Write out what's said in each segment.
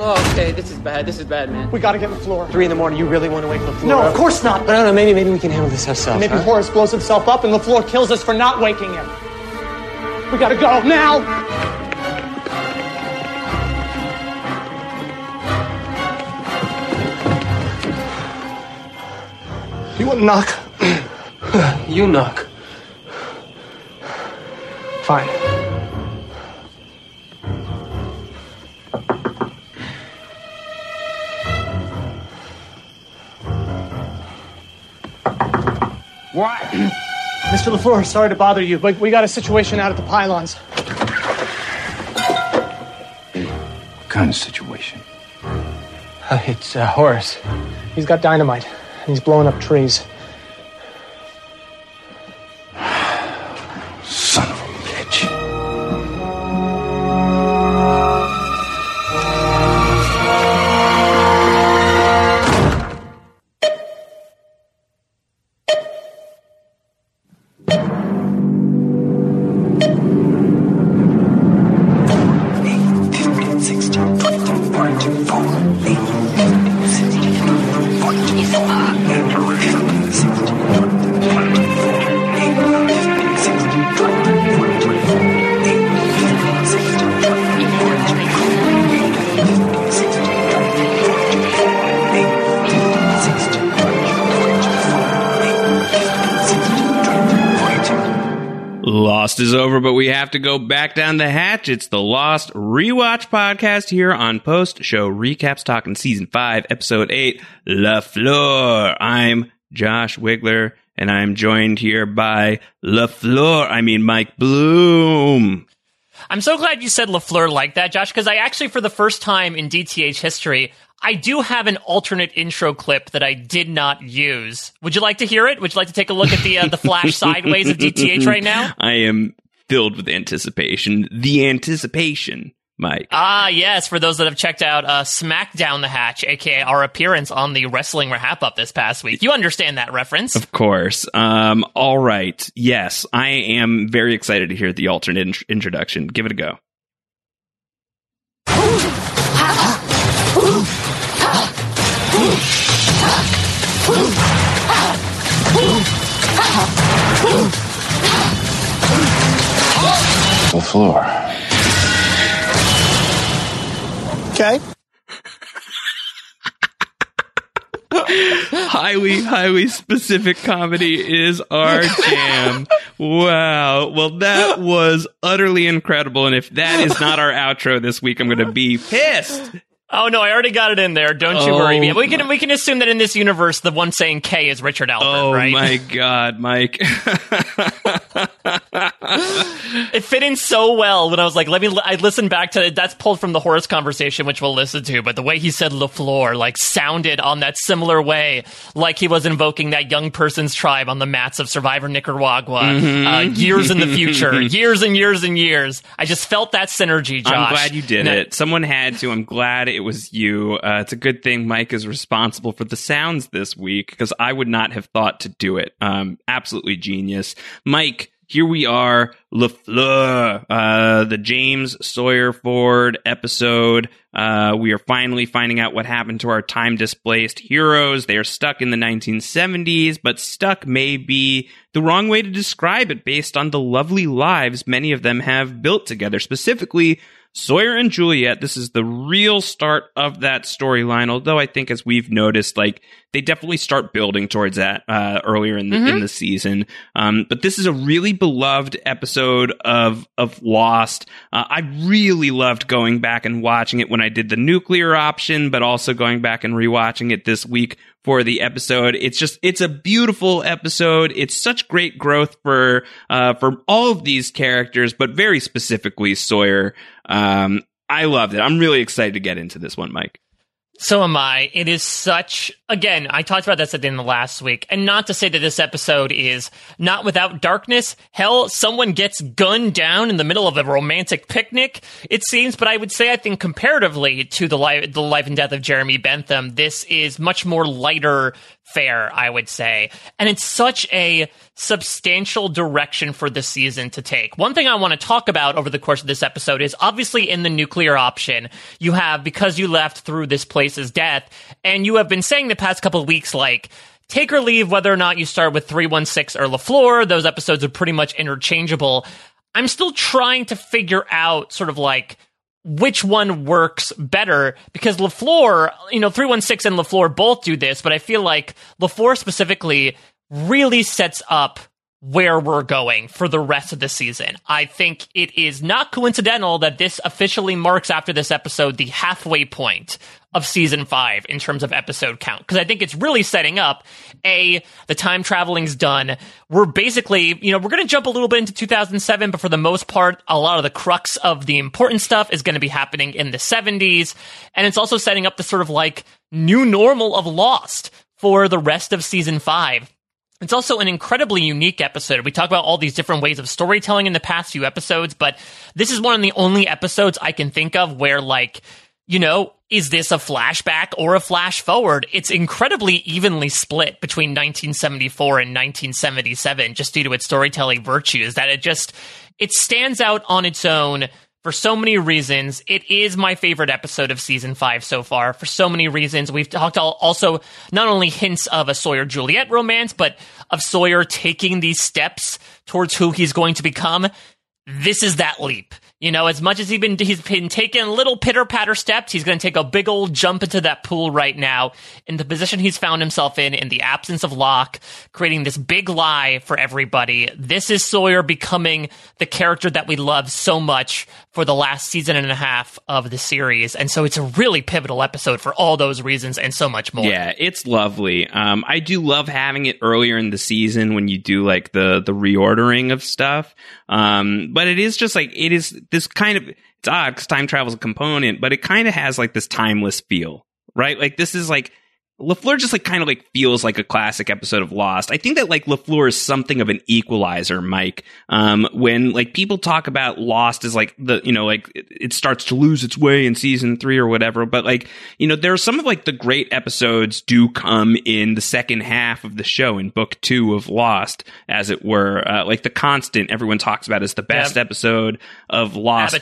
Oh, okay, this is bad. This is bad, man. We gotta get LaFleur. Three in the morning, you really want to wake LaFleur No, up? of course not. But I don't know, maybe, maybe we can handle this ourselves. Maybe huh? Horace blows himself up and LaFleur kills us for not waking him. We gotta go now! You want to knock? You knock. Fine. What? Mr. LaFleur, sorry to bother you, but we got a situation out at the pylons. What kind of situation? Uh, it's uh, Horace. He's got dynamite, and he's blowing up trees. Have to go back down the hatch. It's the Lost Rewatch podcast here on Post Show Recaps talking season 5, episode 8, LaFleur. I'm Josh Wigler and I'm joined here by LaFleur. I mean, Mike Bloom. I'm so glad you said LaFleur like that, Josh, because I actually, for the first time in DTH history, I do have an alternate intro clip that I did not use. Would you like to hear it? Would you like to take a look at the uh, the flash sideways of DTH right now? I am filled with anticipation. The anticipation, Mike. Ah, yes. For those that have checked out uh, SmackDown the Hatch, aka our appearance on the Wrestling Wrap Up this past week, you understand that reference. Of course. Um, all right. Yes, I am very excited to hear the alternate int- introduction. Give it a go. LaFleur. Okay. highly, highly specific comedy is our jam. Wow. Well, that was utterly incredible. And if that is not our outro this week, I'm going to be pissed. Oh no, I already got it in there. Don't you Oh, worry. Yeah, we can we can assume that in this universe, the one saying K is Richard Alpert, Oh right? my God, Mike. It fit in so well when I was like, let me. I listened back to it. That's pulled from the Horace conversation, which we'll listen to. But the way he said LaFleur, like, sounded on that similar way, like he was invoking that young person's tribe on the mats of Survivor Nicaragua, Mm-hmm. uh, years in the future, years and years and years. I just felt that synergy, Josh. I'm glad you did And I- it. Someone had to. I'm glad it was you. Uh, it's a good thing Mike is responsible for the sounds this week because I would not have thought to do it. Um, absolutely genius. Mike, here we are, LaFleur, uh, the James Sawyer Ford episode. Uh, we are finally finding out what happened to our time displaced heroes. They are stuck in the 1970s, but stuck may be the wrong way to describe it based on the lovely lives many of them have built together. Specifically, Sawyer and Juliet, this is the real start of that storyline. Although I think, as we've noticed, like they definitely start building towards that uh, earlier in the in the season. Um, but this is a really beloved episode of of Lost. Uh, I really loved going back and watching it when I did the nuclear option, but also going back and rewatching it this week for the episode. It's just it's a beautiful episode. It's such great growth for uh, for all of these characters, but very specifically Sawyer. Um, I loved it. I'm really excited to get into this one, Mike. So am I. It is such, again, I talked about this at the end of last week, and not to say that this episode is not without darkness. Hell, someone gets gunned down in the middle of a romantic picnic, it seems, but I would say I think comparatively to the life, the life and death of Jeremy Bentham, this is much more lighter fare, I would say. And it's such a substantial direction for the season to take. One thing I want to talk about over the course of this episode is obviously in the nuclear option, you have because you left through this place's death, and you have been saying the past couple weeks, like, take or leave whether or not you start with 316 or LaFleur. Those episodes are pretty much interchangeable. I'm still trying to figure out sort of like which one works better because LaFleur, you know, 316 and LaFleur both do this, but I feel like LaFleur specifically really sets up where we're going for the rest of the season. I think it is not coincidental that this officially marks after this episode the halfway point of season five in terms of episode count. Because I think it's really setting up A, the time traveling's done. We're basically, you know, we're going to jump a little bit into 2007, but for the most part, a lot of the crux of the important stuff is going to be happening in the 70s. And it's also setting up the sort of like new normal of Lost for the rest of season five. It's also an incredibly unique episode. We talk about all these different ways of storytelling in the past few episodes, but this is one of the only episodes I can think of where, like, you know, is this a flashback or a flash forward? It's incredibly evenly split between 1974 and 1977 just due to its storytelling virtues that it just, it stands out on its own for so many reasons. It is my favorite episode of season five so far for so many reasons. We've talked also not only hints of a Sawyer Juliet romance, but of Sawyer taking these steps towards who he's going to become. This is that leap. You know, as much as he's been he's been taking little pitter patter steps, he's going to take a big old jump into that pool right now. In the position he's found himself in, in the absence of Locke, creating this big lie for everybody. This is Sawyer becoming the character that we love so much for the last season and a half of the series, and so it's a really pivotal episode for all those reasons and so much more. Yeah, it's lovely. Um, I do love having it earlier in the season when you do like the the reordering of stuff. Um, but it is just like it is this kind of it's odd because time travel is a component, but it kind of has like this timeless feel, right? Like this is like LaFleur just like kind of like feels like a classic episode of Lost. I think that like LaFleur is something of an equalizer, Mike. Um, when like people talk about Lost as like the, you know, like it, it, starts to lose its way in season three or whatever. But like, you know, there are some of like the great episodes do come in the second half of the show in book two of Lost, as it were. Uh, like the constant everyone talks about is the best yep. episode of Lost. Ab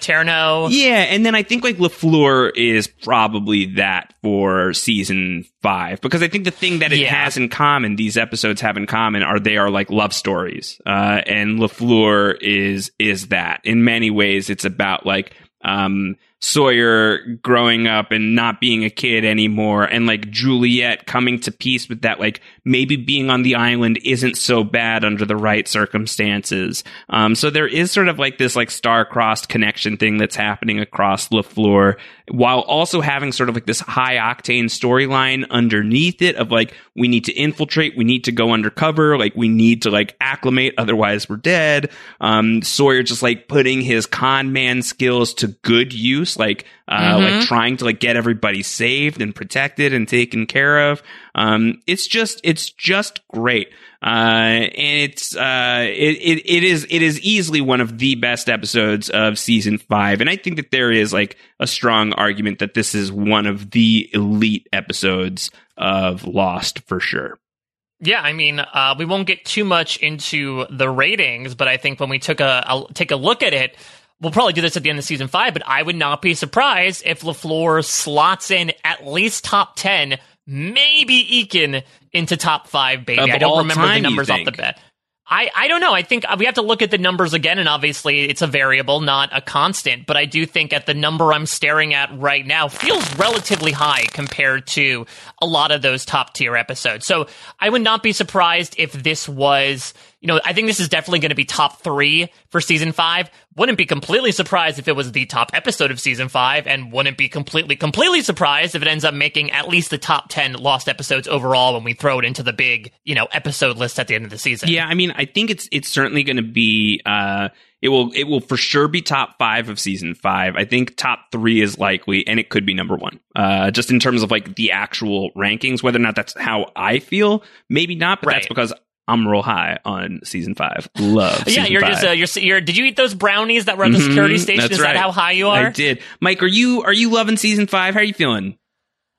Yeah. And then I think like LaFleur is probably that for season five because I think the thing that it yeah. has in common, these episodes have in common, are they are like love stories, uh, and LaFleur is is that in many ways. It's about like um, Sawyer growing up and not being a kid anymore, and like Juliet coming to peace with that, like maybe being on the island isn't so bad under the right circumstances. Um, so there is sort of like this like star-crossed connection thing that's happening across LaFleur, while also having sort of like this high octane storyline underneath it of like we need to infiltrate, we need to go undercover, like we need to like acclimate, otherwise we're dead. Um, Sawyer just like putting his con man skills to good use like uh, mm-hmm. like trying to like get everybody saved and protected and taken care of. Um, it's just it's just great. Uh, and it's uh, it, it it is it is easily one of the best episodes of season five, and I think that there is like a strong argument that this is one of the elite episodes of Lost for sure. Yeah, I mean, uh, we won't get too much into the ratings, but I think when we took a, a take a look at it, we'll probably do this at the end of season five, but I would not be surprised if LaFleur slots in at least top 10, maybe Eakin into top five, baby. Of I don't remember time, the numbers off the bat. I, I don't know. I think we have to look at the numbers again, and obviously it's a variable, not a constant. But I do think at the number I'm staring at right now feels relatively high compared to a lot of those top tier episodes. So I would not be surprised if this was you know, I think this is definitely going to be top three for season five. Wouldn't be completely surprised if it was the top episode of season five, and wouldn't be completely, completely surprised if it ends up making at least the top 10 lost episodes overall when we throw it into the big, you know, episode list at the end of the season. Yeah, I mean, I think it's, it's certainly going to be, uh, it will it will for sure be top five of season five. I think top three is likely, and it could be number one. Uh, just in terms of like the actual rankings, whether or not that's how I feel, maybe not, but Right. that's because I'm real high on season five. Love. yeah, you're five. just uh, you're, you're. Did you eat those brownies that were at the security Mhm, station? Is right. that how high you are? I did, Mike. Are you are you loving season five? How are you feeling?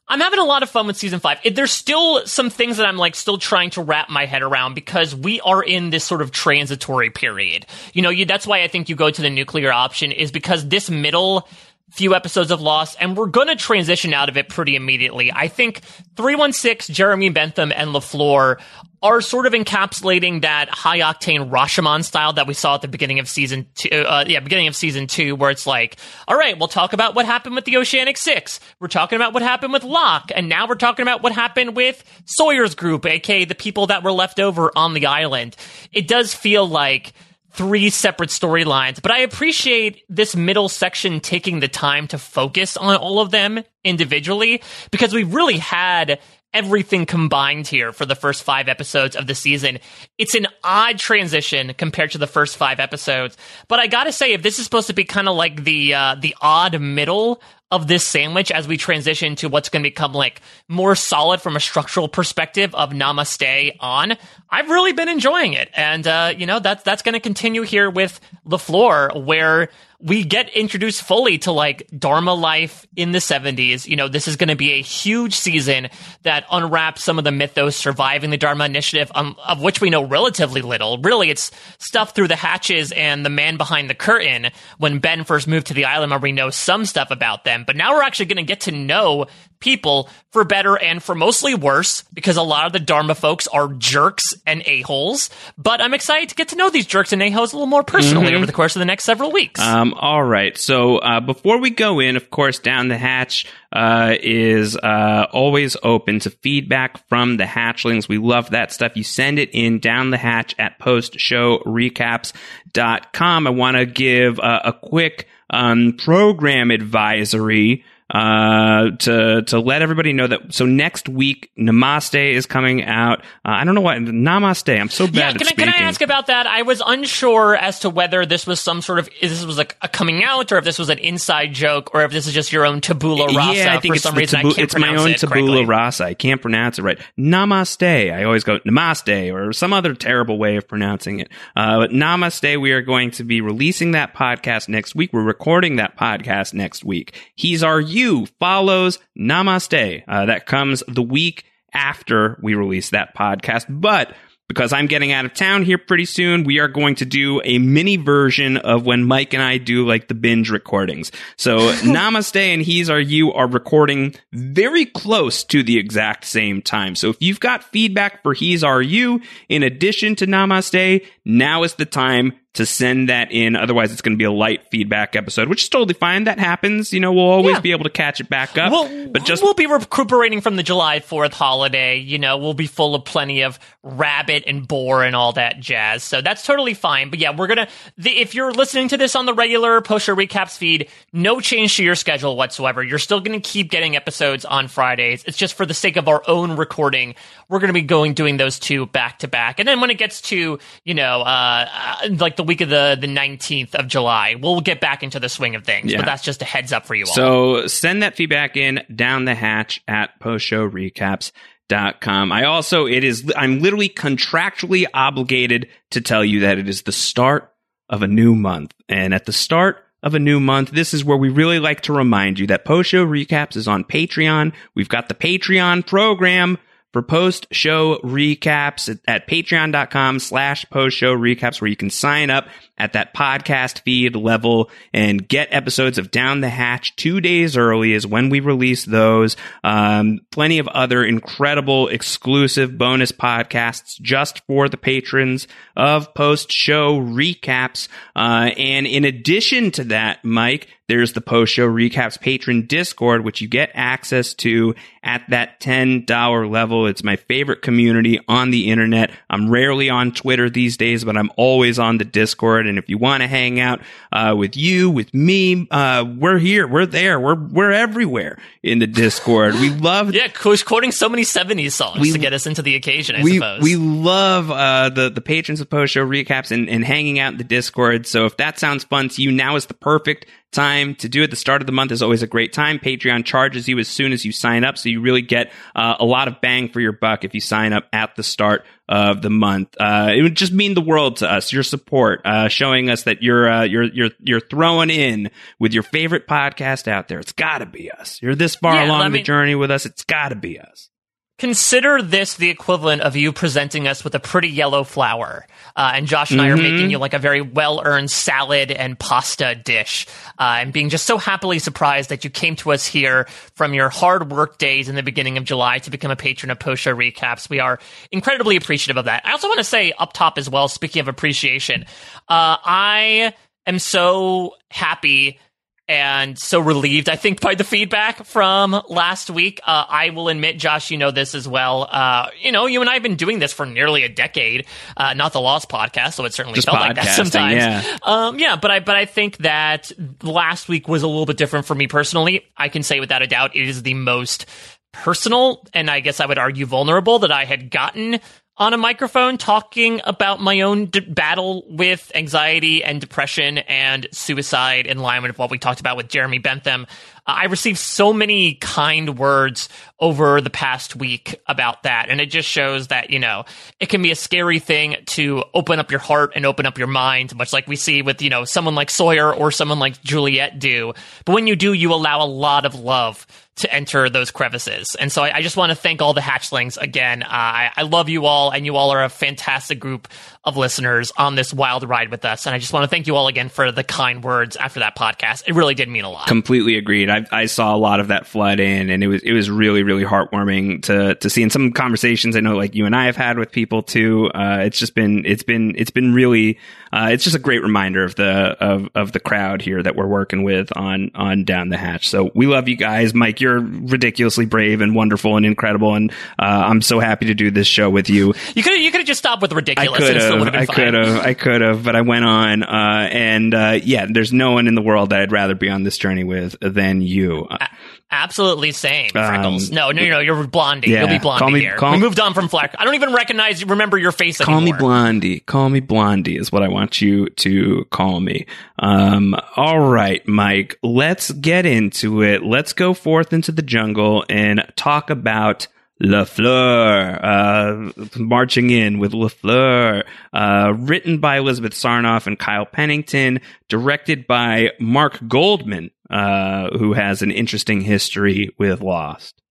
I'm having a lot of fun with season five. It, there's still some things that I'm like still trying to wrap my head around because we are in this sort of transitory period. You know, you, that's why I think you go to the nuclear option is because this middle few episodes of Lost, and we're going to transition out of it pretty immediately. I think 316, Jeremy Bentham, and LaFleur are sort of encapsulating that high octane Rashomon style that we saw at the beginning of season two. Uh, yeah, beginning of season two, where it's like, all right, we'll talk about what happened with the Oceanic Six. We're talking about what happened with Locke, and now we're talking about what happened with Sawyer's group, aka the people that were left over on the island. It does feel like three separate storylines, but I appreciate this middle section taking the time to focus on all of them individually because we really had everything combined here for the first five episodes of the season. It's an odd transition compared to the first five episodes, but I gotta say, if this is supposed to be kind of like the uh, the odd middle of this sandwich as we transition to what's going to become like more solid from a structural perspective of Namaste on, I've really been enjoying it, and uh, you know that's that's going to continue here with LaFleur, where we get introduced fully to like Dharma life in the 70s. You know, this is going to be a huge season that unwraps some of the mythos surviving the Dharma initiative, um, of which we know relatively little. Really, it's stuff through the hatches and the man behind the curtain when Ben first moved to the island where we know some stuff about them. But now we're actually going to get to know people for better and for mostly worse because a lot of the Dharma folks are jerks and a-holes. But I'm excited to get to know these jerks and a-holes a little more personally over the course of the next several weeks. Um, all right. So uh, before we go in, of course, down the hatch uh, is uh, always open to feedback from the hatchlings. We love that stuff. You send it in down the hatch at postshowrecaps.com. I want to give uh, a quick um, program advisory uh, to to let everybody know that. So next week, Namaste is coming out. Uh, I don't know what Namaste. I'm so bad yeah, at can I, can I ask about that? I was unsure as to whether this was some sort of this was like a coming out, or if this was an inside joke, or if this is just your own tabula rasa. Yeah, I think for it's some reason tabu- I can't it's my own it tabula correctly. rasa. I can't pronounce it right. Namaste. I always go namaste or some other terrible way of pronouncing it. Uh, but namaste. We are going to be releasing that podcast next week. We're recording that podcast next week. He's our you follows namaste. Uh, that comes the week after we release that podcast, but because I'm getting out of town here pretty soon, we are going to do a mini version of when Mike and I do like the binge recordings. So Namaste and He's Our You are recording very close to the exact same time. So if you've got feedback for He's Our You in addition to Namaste, now is the time to send that in. Otherwise, it's going to be a light feedback episode, which is totally fine. That happens. You know, we'll always Yeah. be able to catch it back up. We'll, but just we'll be recuperating from the July 4th holiday. You know, we'll be full of plenty of rabbit and boar and all that jazz. So that's totally fine. But yeah, we're going to, if you're listening to this on the regular post recaps feed, no change to your schedule whatsoever. You're still going to keep getting episodes on Fridays. It's just for the sake of our own recording. We're going to be going, doing those two back to back. And then when it gets to, you know, uh, uh, like the week of the, the 19th of July, we'll get back into the swing of things. Yeah. But that's just a heads up for you all. So send that feedback in down the hatch at postshowrecaps.com. I also, it is, I'm literally contractually obligated to tell you that it is the start of a new month. And at the start of a new month, this is where we really like to remind you that Post Show Recaps is on Patreon. We've got the Patreon program for post show recaps at, at patreon.com slash post show recaps where you can sign up at that podcast feed level and get episodes of Down the Hatch two days early is when we release those. Um, plenty of other incredible exclusive bonus podcasts just for the patrons of post show recaps. Uh, and in addition to that, Mike, there's the post show recaps patron discord, which you get access to at that $10 level. It's my favorite community on the internet. I'm rarely on Twitter these days, but I'm always on the discord And if you want to hang out uh, with you, with me, uh, we're here. We're there. We're we're everywhere in the Discord. We love Yeah, Kush quoting so many 70s songs We- to get us into the occasion, I we suppose. we love uh, the the patrons of post show recaps and, and hanging out in the Discord. So if that sounds fun to you, now is the perfect time to do it. The start of the month is always a great time. Patreon charges you as soon as you sign up, so you really get uh, a lot of bang for your buck if you sign up at the start of the month. Uh, it would just mean the world to us. Your support, uh, showing us that you're uh, you're you're you're throwing in with your favorite podcast out there. It's got to be us. You're this far Yeah, along the mean- journey with us. It's got to be us. Consider this the equivalent of you presenting us with a pretty yellow flower. Uh, and Josh and I are making you like a very well earned salad and pasta dish. Uh, and being just so happily surprised that you came to us here from your hard work days in the beginning of July to become a patron of Post Show Recaps. We are incredibly appreciative of that. I also want to say up top as well, speaking of appreciation, uh, I am so happy and so relieved, I think, by the feedback from last week. Uh, I will admit, Josh, you know this as well. Uh, you know, you and I have been doing this for nearly a decade. Uh, not the Lost podcast, so it certainly Just felt like that sometimes. yeah. Um, yeah, but I but I think that last week was a little bit different for me personally. I can say without a doubt, it is the most personal and I guess I would argue vulnerable that I had gotten on a microphone talking about my own d- battle with anxiety and depression and suicide in line with what we talked about with Jeremy Bentham. Uh, I received so many kind words over the past week about that. And it just shows that, you know, it can be a scary thing to open up your heart and open up your mind, much like we see with, you know, someone like Sawyer or someone like Juliet do. But when you do, you allow a lot of love to enter those crevices. And so I, I just want to thank all the hatchlings again. Uh, I, I love you all, and you all are a fantastic group of listeners on this wild ride with us. And I just want to thank you all again for the kind words after that podcast. It really did mean a lot. completely agreed. I, I saw a lot of that flood in, and it was it was really really heartwarming to to see. In some conversations I know, like you and I have had with people too. Uh, it's just been it's been it's been really uh, it's just a great reminder of the of of the crowd here that we're working with on on down the hatch. So we love you guys, Mike. You're ridiculously brave and wonderful and incredible, and uh, I'm so happy to do this show with you. You could you could have just stopped with ridiculous. I could and have, I could have, I could have, but I went on, uh, and uh, yeah, there's no one in the world that I'd rather be on this journey with than you. Uh, Absolutely same, Um, Freckles. no, no, no, you're Blondie. yeah. You'll be Blondie Call me- here. we moved on from Fleck. I don't even recognize, remember your face Call me. Blondie. Call me Blondie is what I want you to call me. Um, all right, Mike, let's get into it. Let's go forth into the jungle and talk about LaFleur, uh, marching in with LaFleur, uh, written by Elizabeth Sarnoff and Kyle Pennington, directed by Mark Goldman, uh, who has an interesting history with Lost.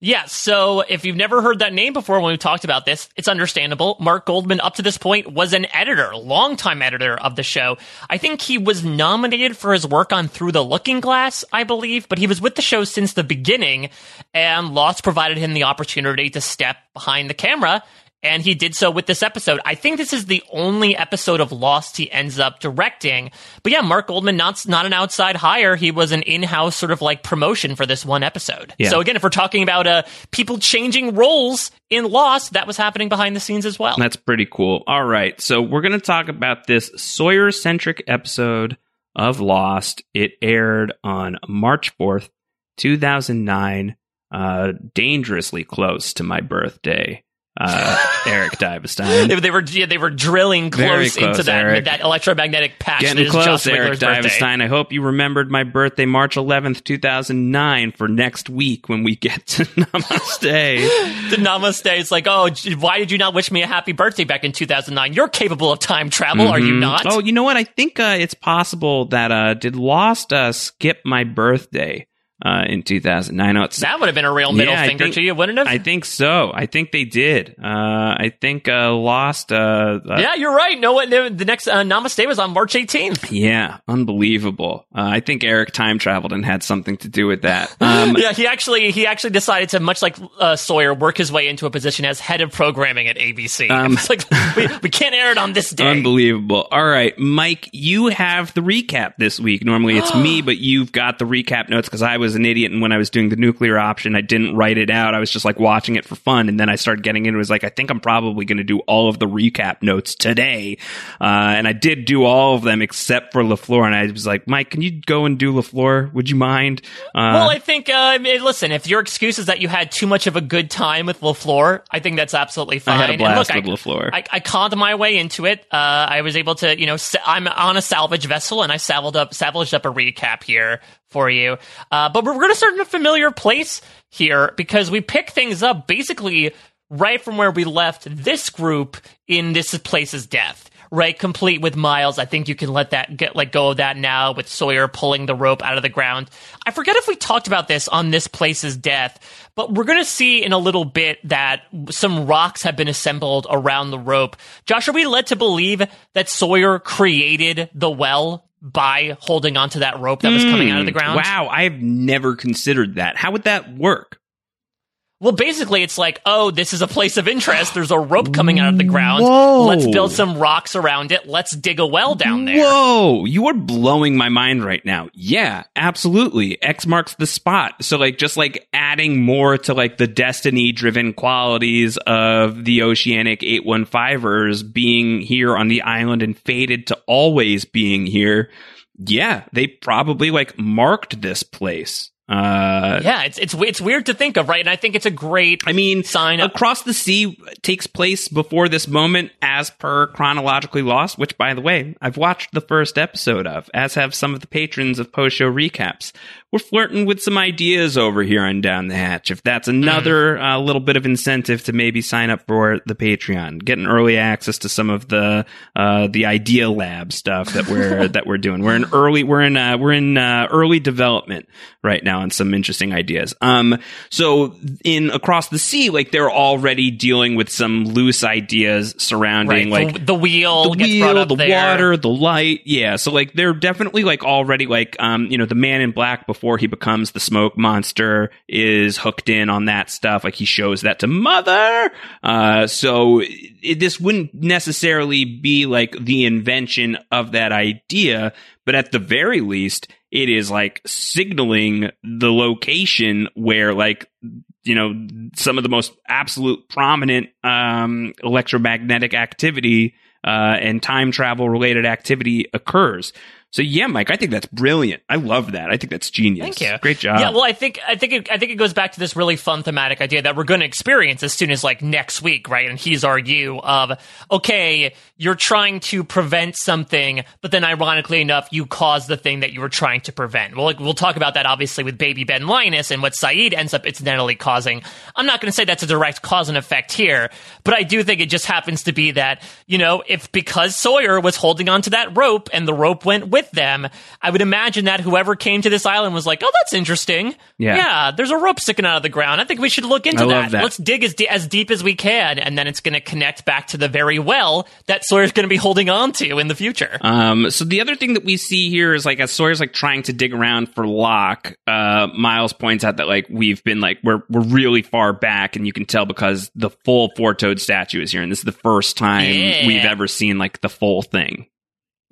Yeah, so if you've never heard that name before when we talked about this, it's understandable. Mark Goldman, up to this point, was an editor, longtime editor of the show. I think he was nominated for his work on Through the Looking Glass, I believe, but he was with the show since the beginning, and Lost provided him the opportunity to step behind the camera. And he did so with this episode. I think this is the only episode of Lost he ends up directing. But yeah, Mark Goldman, not, not an outside hire. He was an in-house sort of like promotion for this one episode. Yeah. So again, if we're talking about uh, people changing roles in Lost, that was happening behind the scenes as well. That's pretty cool. All right. So we're going to talk about this Sawyer centric episode of Lost. It aired on March 4th, 2009, uh, dangerously close to my birthday. Uh, Eric Divestein. They, they were yeah, they were drilling close, close, into that Eric. that electromagnetic patch. Getting is close, Eric. Divestein. I hope you remembered my birthday, March 11th, 2009, for next week when we get to Namaste. The namaste is like, oh, why did you not wish me a happy birthday back in 2009? You're capable of time travel, are you Mhm. not? Oh, you know what? I think uh, it's possible that uh, did Lost uh, skip my birthday uh, in 2009? It's that would have been a real middle Yeah, finger think- to you, wouldn't it? I think so. I think they did. Uh, I think uh, Lost. Uh, uh, yeah, you're right. No, the next uh, Namaste was on March 18th. yeah, unbelievable. Uh, I think Eric time traveled and had something to do with that. Um, yeah, he actually he actually decided to, much like uh, Sawyer, work his way into a position as head of programming at ABC. Um, it's like we, we can't air it on this day. Unbelievable. All right, Mike, you have the recap this week. Normally it's me, but you've got the recap notes because I was was an idiot, and when I was doing the nuclear option, I didn't write it out. I was just like watching it for fun, and then I started getting into it. it was like, I think I'm probably going to do all of the recap notes today, uh, and I did do all of them except for LaFleur. And I was like, Mike, can you go and do LaFleur? Would you mind? Uh, well, I think, uh, listen, if your excuse is that you had too much of a good time with LaFleur, I think that's absolutely fine. I had a blast look, with I, LaFleur. I, I conned my way into it. Uh, I was able to, you know, sa- I'm on a salvage vessel, and I salvaged up, salvaged up a recap here for you. Uh, but we're going to start in a familiar place here because we pick things up basically right from where we left this group in this place's death. Right, complete with Miles. I think you can let that get let go of that now with Sawyer pulling the rope out of the ground. I forget if we talked about this on this place's death, but we're going to see in a little bit that some rocks have been assembled around the rope. Josh, are we led to believe that Sawyer created the well by holding onto that rope that was coming out of the hmm. ground? Wow, I've never considered that. How would that work? Well, basically, it's like, oh, this is a place of interest. There's a rope coming out of the ground. Whoa. Let's build some rocks around it. Let's dig a well down there. Whoa, you are blowing my mind right now. Yeah, absolutely. X marks the spot. So like just like adding more to like the destiny driven qualities of the oceanic 815ers being here on the island and fated to always being here. Yeah, they probably like marked this place. Uh Yeah, it's it's it's weird to think of, right? And I think it's a great. I mean, Sign up. Across the Sea takes place before this moment, as per chronologically lost. Which, by the way, I've watched the first episode of, as have some of the patrons of post show recaps. We're flirting with some ideas over here on Down the Hatch. If that's another uh, little bit of incentive to maybe sign up for the Patreon, getting early access to some of the uh, the Idea Lab stuff that we're that we're doing. We're in early we're in uh, we're in uh, early development right now on some interesting ideas. Um, so in across the sea, like they're already dealing with some loose ideas surrounding right, like the, the wheel the wheel, the there. water, the light. Yeah. So like they're definitely like already like um you know the man in black before he becomes the smoke monster is hooked in on that stuff. Like he shows that to mother. Uh so it, this wouldn't necessarily be like the invention of that idea, but at the very least it is like signaling the location where like you know some of the most absolute prominent um electromagnetic activity uh, and time travel related activity occurs. So yeah, Mike, I think that's brilliant. I love that. I think that's genius. Thank you. Great job. Yeah, well, I think I think it, I think it goes back to this really fun thematic idea that we're going to experience as soon as like next week, right? And he's our you of okay, you're trying to prevent something, but then ironically enough, you cause the thing that you were trying to prevent. Well, like, we'll talk about that obviously with Baby Ben Linus and what Sayid ends up incidentally causing. I'm not going to say that's a direct cause and effect here, but I do think it just happens to be that you know if because Sawyer was holding onto that rope and the rope went with them, I would imagine that whoever came to this island was like, "Oh, that's interesting. Yeah. yeah there's a rope sticking out of the ground. I think we should look into love that. Let's dig as, as deep as we can, and then it's going to connect back to the very well that Sawyer's going to be holding on to in the future. Um, so the other thing that we see here is like as Sawyer's like trying to dig around for Locke, uh, Miles points out that like we've been like we're we're really far back, and you can tell because the full four toed statue is here, and this is the first time Yeah. we've ever seen like the full thing.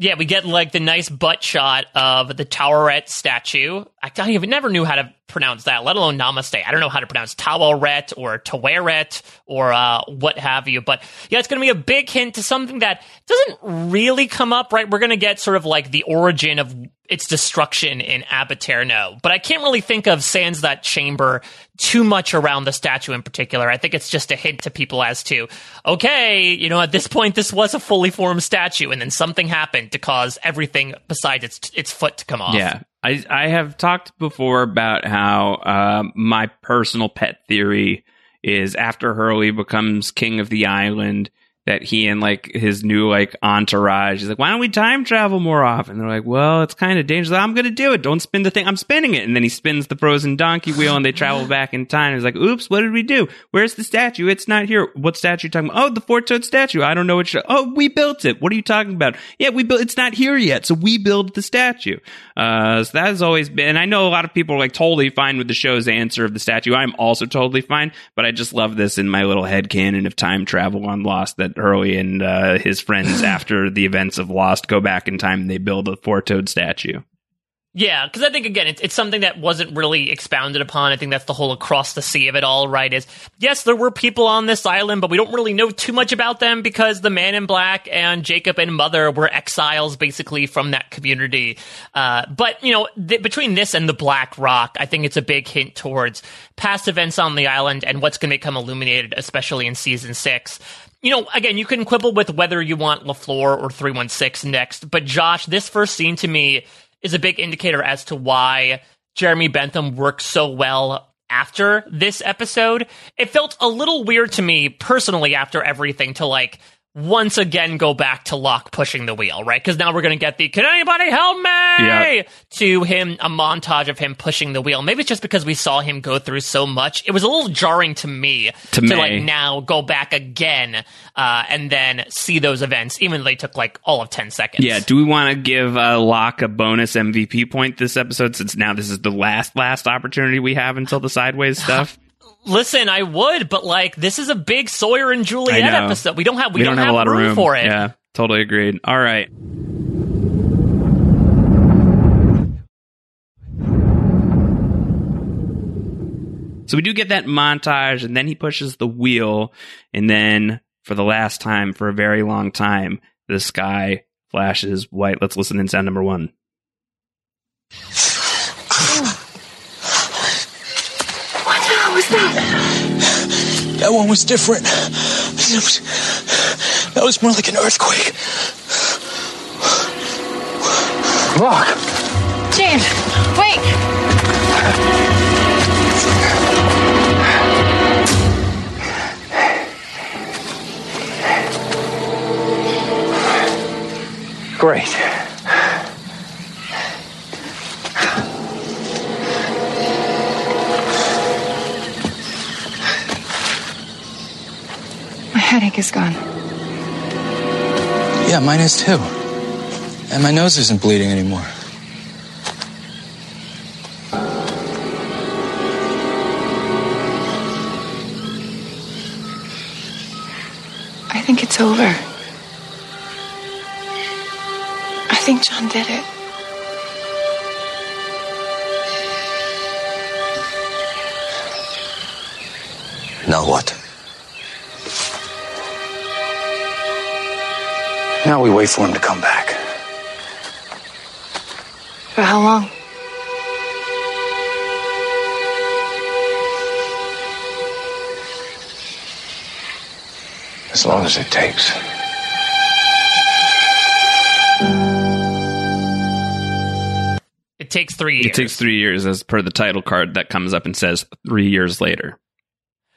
Yeah, we get like the nice butt shot of the Towerette statue. I don't even never knew how to pronounce that, let alone Namaste. I don't know how to pronounce Towerette or Taweret or uh, what have you. But yeah, it's going to be a big hint to something that doesn't really come up, right? We're going to get sort of like the origin of its destruction in Ab Aeterno. But I can't really think of sans that chamber too much around the statue in particular. I think it's just a hint to people as to, okay, you know, at this point, this was a fully formed statue, and then something happened to cause everything besides its its foot to come off. Yeah. I, I have talked before about how uh, my personal pet theory is after Hurley becomes king of the island, that he and like his new like entourage is like, why don't we time travel more often? They're like, well, it's kind of dangerous. I'm going to do it. Don't spin the thing. I'm spinning it. And then he spins the frozen donkey wheel and they travel back in time. He's like, oops, what did we do? Where's the statue? It's not here. What statue are you talking about? Oh, the four toed statue. I don't know what. Sh- oh, we built it. What are you talking about? Yeah, we built. It's not here yet. So we build the statue. Uh, so that has always been. And I know a lot of people are like totally fine with the show's answer of the statue. I'm also totally fine, but I just love this in my little head canon of time travel on Lost that Hurley and uh, his friends after the events of Lost go back in time and they build a four toed statue. Yeah, because I think again, it's, it's something that wasn't really expounded upon. I think that's the whole across the sea of it all, right? Is yes, there were people on this island, but we don't really know too much about them because the Man in Black and Jacob and Mother were exiles basically from that community. Uh, but you know, th- between this and the Black Rock, I think it's a big hint towards past events on the island and what's going to become illuminated, especially in season six you know, again, you can quibble with whether you want LaFleur or 316 next, but Josh, this first scene to me is a big indicator as to why Jeremy Bentham works so well after this episode. It felt a little weird to me personally after everything to like once again go back to Locke pushing the wheel, right? Because now we're going to get the "Can anybody help me?" Yeah. to him a montage of him pushing the wheel. Maybe it's just because we saw him go through so much. It was a little jarring to me To me. like now go back again uh, and then see those events, even though they took like all of ten seconds. Yeah, do we want to give uh, Locke a bonus MVP point this episode since now this is the last last opportunity we have until the sideways stuff? Listen, I would, but like this is a big Sawyer and Juliet episode. We don't have we, don't, have, a lot room, of room for it. Yeah, totally agreed. All right. So we do get that montage, and then he pushes the wheel, and then for the last time, for a very long time, the sky flashes white. Let's listen in sound number one. That one was different. That was more like an earthquake. Look! James, wait! Great. Headache is gone. Yeah, mine is too. And my nose isn't bleeding anymore. I think it's over. I think John did it. Now what? Now we wait for him to come back. For how long? As long as it takes. It takes three years. It takes three years, as per the title card that comes up and says three years later.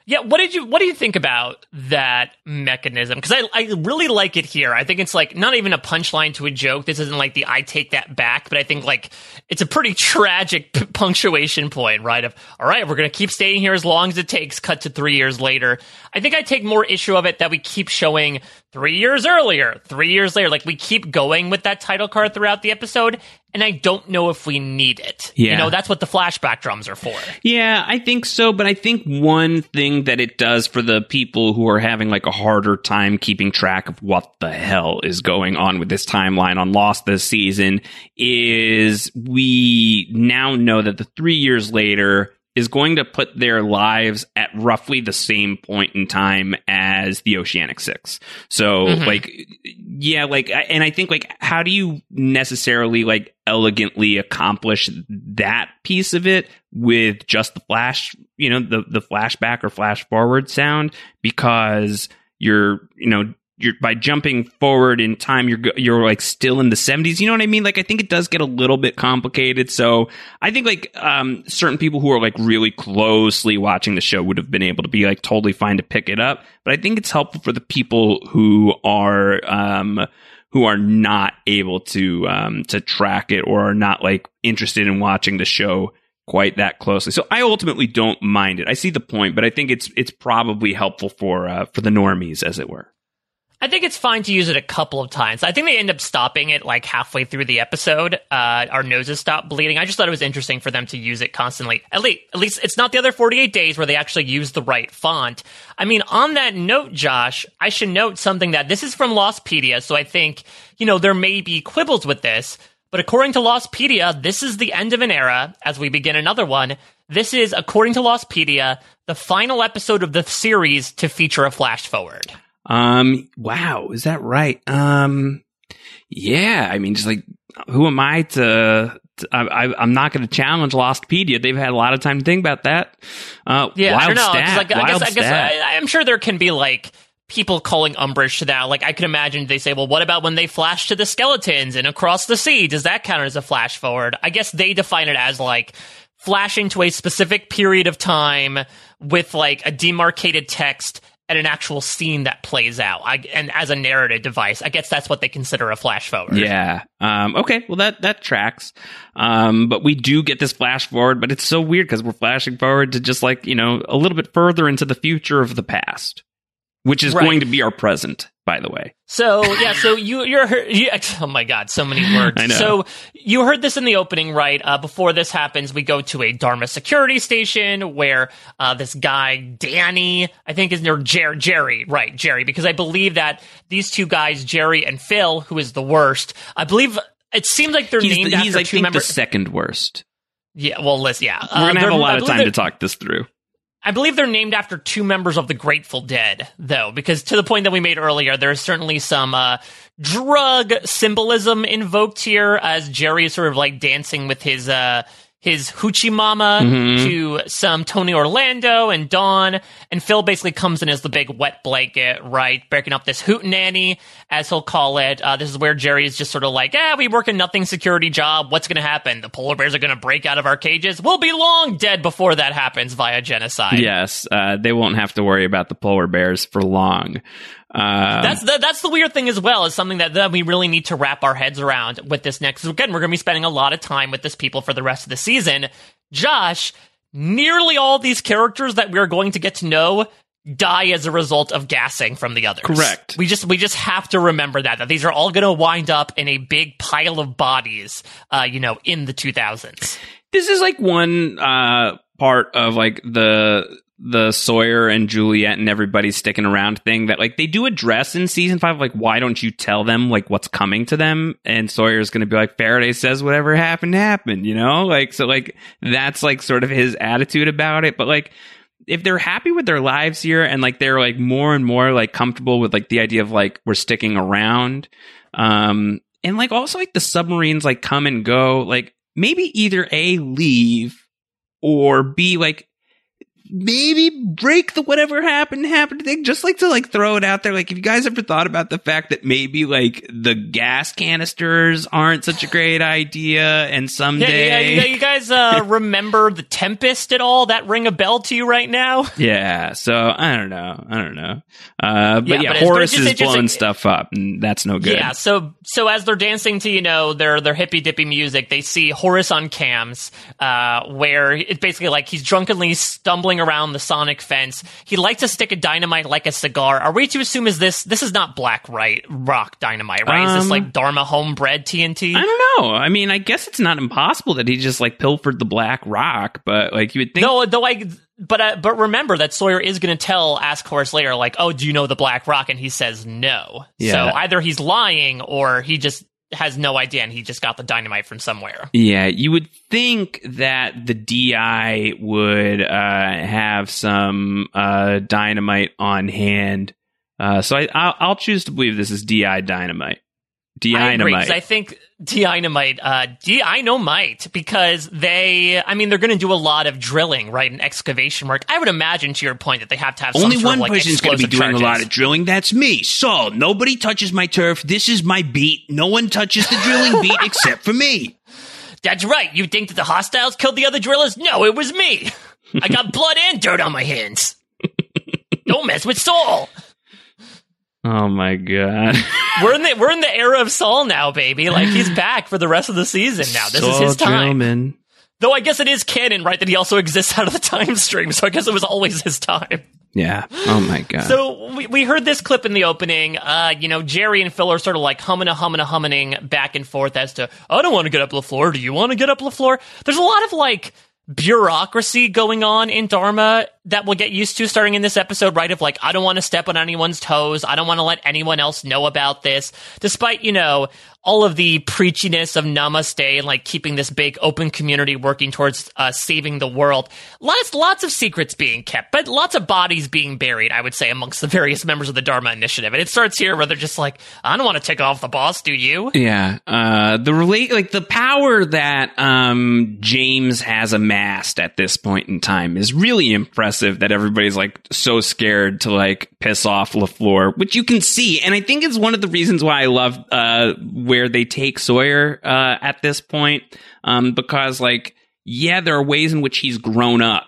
Yeah, what did you what do you think about that mechanism? Because I I really like it here. I think it's like not even a punchline to a joke. This isn't like the I take that back, but I think like it's a pretty tragic p- punctuation point, right? Of all right, we're gonna keep staying here as long as it takes. Cut to three years later. I think I take more issue of it that we keep showing three years earlier, three years later. Like we keep going with that title card throughout the episode, and I don't know if we need it. You Yeah. know, that's what the flashback drums are for. Yeah, I think so. But I think one thing that it does for the people who are having like a harder time keeping track of what the hell is going on with this timeline on Lost this season is we now know that the three years later is going to put their lives at roughly the same point in time as the Oceanic Six. So, mm-hmm. like, yeah, like, and I think, like, how do you necessarily, like, elegantly accomplish that piece of it with just the flash, you know, the, the flashback or flash forward sound? Because you're, you know, you're by jumping forward in time, you're you're like still in the 70s. You know what I mean? Like I think it does get a little bit complicated. So I think like um, certain people who are like really closely watching the show would have been able to be like totally fine to pick it up. But I think it's helpful for the people who are um, who are not able to um, to track it or are not like interested in watching the show quite that closely. So I ultimately don't mind it. I see the point, but I think it's it's probably helpful for uh, for the normies, as it were. I think it's fine to use it a couple of times. I think they end up stopping it like halfway through the episode. Uh, our noses stop bleeding. I just thought it was interesting for them to use it constantly. At least, at least it's not the other 48 days where they actually use the right font. I mean, on that note, Josh, I should note something that this is from Lostpedia, so I think, you know, there may be quibbles with this. But according to Lostpedia, this is the end of an era as we begin another one. This is, according to Lostpedia, the final episode of the series to feature a flash forward. Um, wow, is that right? Um, yeah, I mean, just like, who am I to, to I, I, I'm not going to challenge Lostpedia. They've had a lot of time to think about that. Uh, Yeah, I don't know. 'cause, Stat, Like, I guess, I guess I, I'm sure there can be like people calling umbrage to that. Like I could imagine they say, well, what about when they flash to the skeletons and across the sea? Does that count as a flash forward? I guess they define it as like flashing to a specific period of time with like a demarcated text and an actual scene that plays out. I, and as a narrative device, I guess that's what they consider a flash forward. Yeah. Um, okay. Well, that that tracks. Um, but we do get this flash forward, but it's so weird because we're flashing forward to just like you know a little bit further into the future of the past, which is Right. going to be our present, by the way. So yeah, so you you're you, oh my god, so many words. I know. So you heard this in the opening, right? Uh, before this happens, we go to a Dharma security station where uh, this guy Danny, I think is near Jer- Jerry, right? Jerry, because I believe that these two guys, Jerry and Phil, who is the worst, I believe. It seems like they're He's, named the, he's after I two think members. the second worst. yeah, well, let's yeah. We're Uh, gonna have a lot of time to talk this through. I believe they're named after two members of the Grateful Dead, though, because to the point that we made earlier, there's certainly some uh, drug symbolism invoked here as Jerry is sort of like dancing with his uh, his hoochie mama Mhm. to some Tony Orlando and Dawn, and Phil basically comes in as the big wet blanket, right, breaking up this hootenanny, as he'll call it. Uh, this is where Jerry is just sort of like, ah, we work a nothing security job. What's going to happen? The polar bears are going to break out of our cages. We'll be long dead before that happens via genocide. Yes, uh, they won't have to worry about the polar bears for long. Uh, That's the, that's the weird thing as well. Is something that, that we really need to wrap our heads around with this next. Again, we're going to be spending a lot of time with this people for the rest of the season. Josh, nearly all these characters that we're going to get to know die as a result of gassing from the others. Correct. We just we just have to remember that that these are all going to wind up in a big pile of bodies. Uh, you know, in the 2000s. this is like one uh, part of like the the Sawyer and Juliet and everybody sticking around thing that like they do address in season five. Like, why don't you tell them like what's coming to them? And Sawyer's to be like, Faraday says whatever happened happened. You know, like so like that's like sort of his attitude about it. But like. If they're happy with their lives here and like they're like more and more like comfortable with like the idea of like we're sticking around, um, and like also like the submarines like come and go, like maybe either A leave or B like maybe break the whatever happened happened thing just like to like throw it out there like if you guys ever thought about the fact that maybe like the gas canisters aren't such a great idea and someday yeah, yeah, you guys uh, remember the Tempest at all? That ring a bell to you right now? Yeah, so I don't know. I don't know. Uh, but Yeah, yeah, but Horace is blowing stuff up, and that's no good. Yeah, so so as they're dancing to you know their their hippy dippy music, they see Horace on cams, uh, where it's basically like he's drunkenly stumbling around the Sonic fence. He likes to stick a dynamite like a cigar. Are we to assume is this this is not black right rock dynamite right? is this Um, like Dharma homebred TNT? I don't know. I mean, I guess it's not impossible that he just like pilfered the black rock, but like you would think. No, though I. But uh, but remember that Sawyer is going to tell Ask Horace later, like, "Oh, do you know the Black Rock?" And he says no. Yeah. So either he's lying or he just has no idea and he just got the dynamite from somewhere. Yeah, you would think that the DI would uh, have some uh, dynamite on hand. Uh, so I, I'll, I'll choose to believe this is DI dynamite. I Dynamite. I think Dynamite, uh, Dynamite, because they, I mean, they're going to do a lot of drilling, right, and excavation work. I would imagine, to your point, that they have to have Only one of, like, person's going to be doing a lot of drilling. That's me, Saul. Nobody touches my turf. This is my beat. No one touches the drilling beat except for me. That's right. You think that the hostiles killed the other drillers? No, it was me. I got blood and dirt on my hands. Don't mess with Saul. Oh my god! We're in the we're in the era of Saul now, baby. Like he's back for the rest of the season now. This is his time. Drillman. Though I guess it is canon, right, that he also exists out of the time stream. So I guess it was always his time. Yeah. Oh my god. So we, we heard this clip in the opening. Uh, you know, Jerry and Phil are sort of like humming a humming a humming back and forth as to, I don't want to get up LaFleur. Do you want to get up LaFleur? There's a lot of like bureaucracy going on in Dharma that we'll get used to starting in this episode, right? Of like, I don't want to step on anyone's toes. I don't want to let anyone else know about this. Despite, you know, all of the preachiness of namaste and like keeping this big open community working towards uh, saving the world. Lots, lots of secrets being kept, but lots of bodies being buried, I would say, amongst the various members of the Dharma Initiative. And it starts here where they're just like, I don't want to take off the boss, do you? Yeah. Uh, the relate, like the power that, um, James has amassed at this point in time is really impressive that everybody's like so scared to like piss off LaFleur, which you can see. And I think it's one of the reasons why I love, uh, where they take Sawyer uh, at this point, um, because like yeah, there are ways in which he's grown up.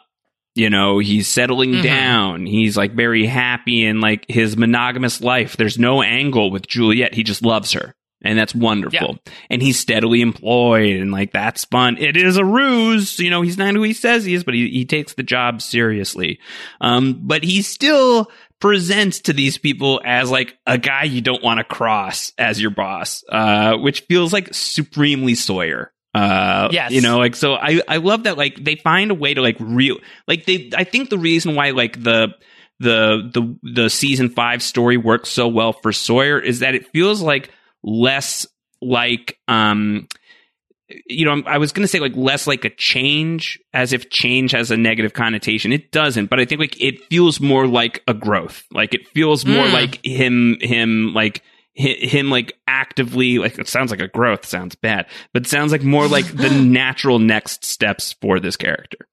You know, he's settling mm-hmm. down. He's like very happy in like his monogamous life. There's no angle with Juliet. He just loves her. And that's wonderful. Yeah. And he's steadily employed and like that's fun. It is a ruse. You know, he's not who he says he is, but he, he takes the job seriously. Um, but he's still presents to these people as like a guy you don't want to cross as your boss, uh, which feels like supremely Sawyer. Uh, yes. you know, like, so I, I love that, like, they find a way to, like, real, like, they, I think the reason why, like, the, the, the, the season five story works so well for Sawyer is that it feels like less like, um, you know, I was going to say like less like a change, as if change has a negative connotation. It doesn't, but I think like it feels more like a growth. Like it feels more mm. like him, him, like him, like actively. Like it sounds like a growth. Sounds bad, but sounds like more like the natural next steps for this character.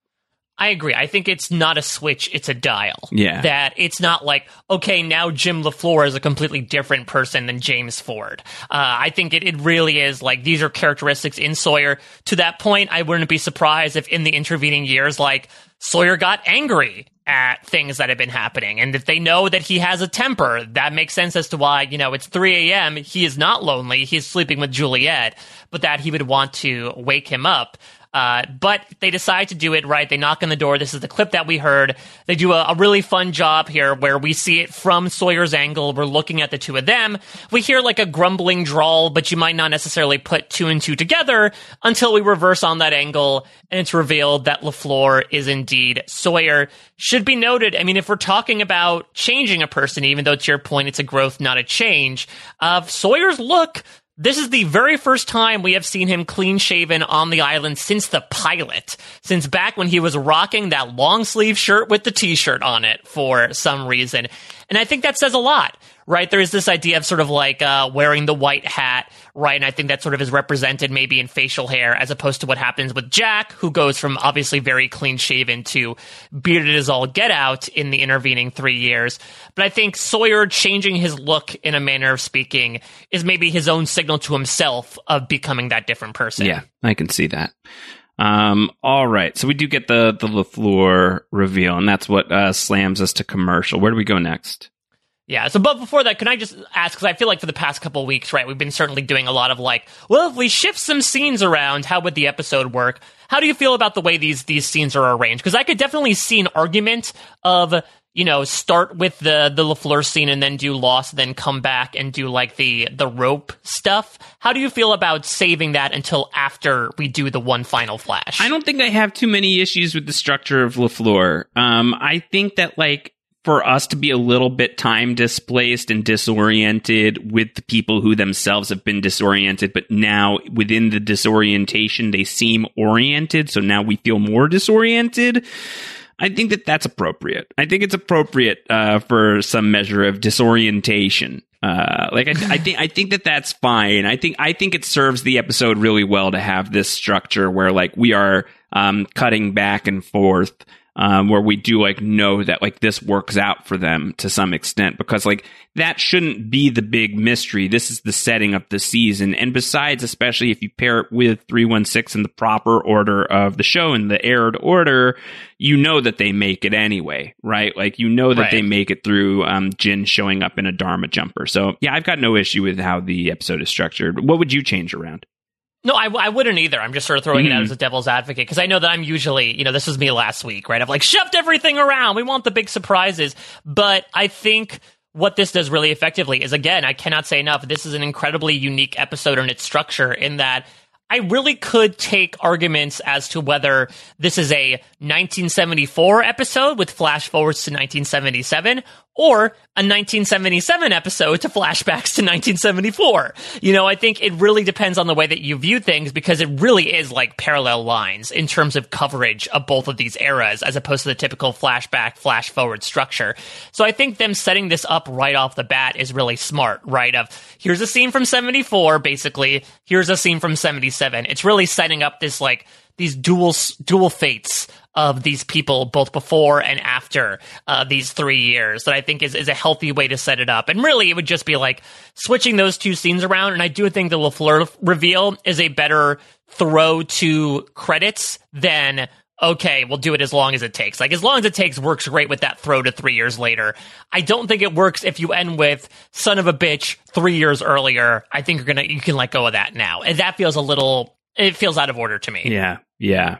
I agree. I think it's not a switch, it's a dial. Yeah. That it's not like, okay, now Jim LaFleur is a completely different person than James Ford. Uh, I think it, it really is like these are characteristics in Sawyer. To that point, I wouldn't be surprised if in the intervening years, like Sawyer got angry at things that have been happening. And if they know that he has a temper, that makes sense as to why, you know, it's 3 a.m. He is not lonely. He's sleeping with Juliet, but that he would want to wake him up. Uh, but they decide to do it right. They knock on the door. This is the clip that we heard. They do a, a, really fun job here where we see it from Sawyer's angle. We're looking at the two of them. We hear like a grumbling drawl, but you might not necessarily put two and two together until we reverse on that angle and it's revealed that LaFleur is indeed Sawyer. Should be noted, I mean, if we're talking about changing a person, even though to your point, it's a growth, not a change, of Sawyer's look this is the very first time we have seen him clean shaven on the island since the pilot, since back when he was rocking that long sleeve shirt with the t shirt on it for some reason. And I think that says a lot right? There is this idea of sort of like uh, wearing the white hat, right? And I think that sort of is represented maybe in facial hair as opposed to what happens with Jack, who goes from obviously very clean shaven to bearded as all get out in the intervening three years. But I think Sawyer changing his look in a manner of speaking is maybe his own signal to himself of becoming that different person. Yeah, I can see that. Um, all right. So we do get the, the LaFleur reveal, and that's what uh, slams us to commercial. Where do we go next? Yeah. So, but before that, can I just ask? Because I feel like for the past couple weeks, right, we've been certainly doing a lot of like, well, if we shift some scenes around, how would the episode work? How do you feel about the way these these scenes are arranged? Because I could definitely see an argument of you know start with the the LaFleur scene and then do Lost, then come back and do like the the rope stuff. How do you feel about saving that until after we do the one final flash? I don't think I have too many issues with the structure of LaFleur. Um, I think that like for us to be a little bit time displaced and disoriented with the people who themselves have been disoriented, but now within the disorientation, they seem oriented. So now we feel more disoriented. I think that that's appropriate. I think it's appropriate uh, for some measure of disorientation. Uh, like I, I, think I think that that's fine. I think I think it serves the episode really well to have this structure where like we are um, cutting back and forth um, where we do like know that like this works out for them to some extent because like that shouldn't be the big mystery. This is the setting of the season. And besides, especially if you pair it with 316 in the proper order of the show in the aired order, you know that they make it anyway, right? Like you know that right. they make it through um, Jin showing up in a Dharma jumper. So yeah, I've got no issue with how the episode is structured. What would you change around? No, I, I wouldn't either. I'm just sort of throwing mm. it out mm-hmm. as a devil's advocate because I know that I'm usually, you know, this was me last week, right? I've like shoved everything around. We want the big surprises. But I think what this does really effectively is again, I cannot say enough. This is an incredibly unique episode in its structure in that I really could take arguments as to whether this is a 1974 episode with flash forwards to 1977 or a 1977 episode to flashbacks to 1974. You know, I think it really depends on the way that you view things because it really is like parallel lines in terms of coverage of both of these eras as opposed to the typical flashback, flash forward structure. So I think them setting this up right off the bat is really smart, right? Of here's a scene from 74, basically. Here's a scene from 77. It's really setting up this like, these dual dual fates of these people both before and after uh, these three years that I think is, is a healthy way to set it up. And really, it would just be like switching those two scenes around. And I do think the LaFleur reveal is a better throw to credits than okay, we'll do it as long as it takes. Like as long as it takes works great with that throw to three years later. I don't think it works if you end with son of a bitch three years earlier. I think you're gonna you can let go of that now. And that feels a little it feels out of order to me. Yeah, yeah.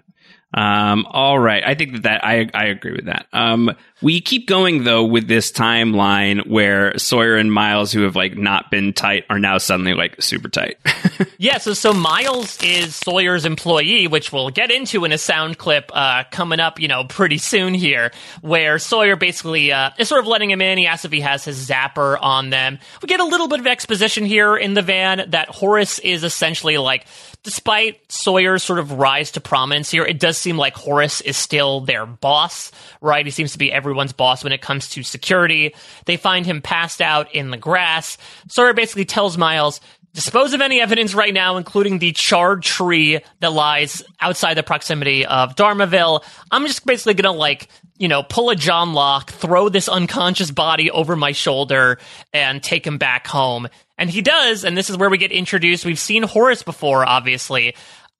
Um, all right. I think that, that I, I agree with that. Um, we keep going though with this timeline where Sawyer and Miles, who have like not been tight, are now suddenly like super tight. yeah. So, so Miles is Sawyer's employee, which we'll get into in a sound clip, uh, coming up, you know, pretty soon here, where Sawyer basically, uh, is sort of letting him in. He asks if he has his zapper on them. We get a little bit of exposition here in the van that Horace is essentially like, despite Sawyer's sort of rise to prominence here, it does seem like Horace is still their boss, right? He seems to be everyone's boss when it comes to security. They find him passed out in the grass. Sawyer basically tells Miles, dispose of any evidence right now, including the charred tree that lies outside the proximity of Dharmaville. I'm just basically gonna like, you know, pull a John Locke, throw this unconscious body over my shoulder, and take him back home. And he does, and this is where we get introduced. We've seen Horace before, obviously.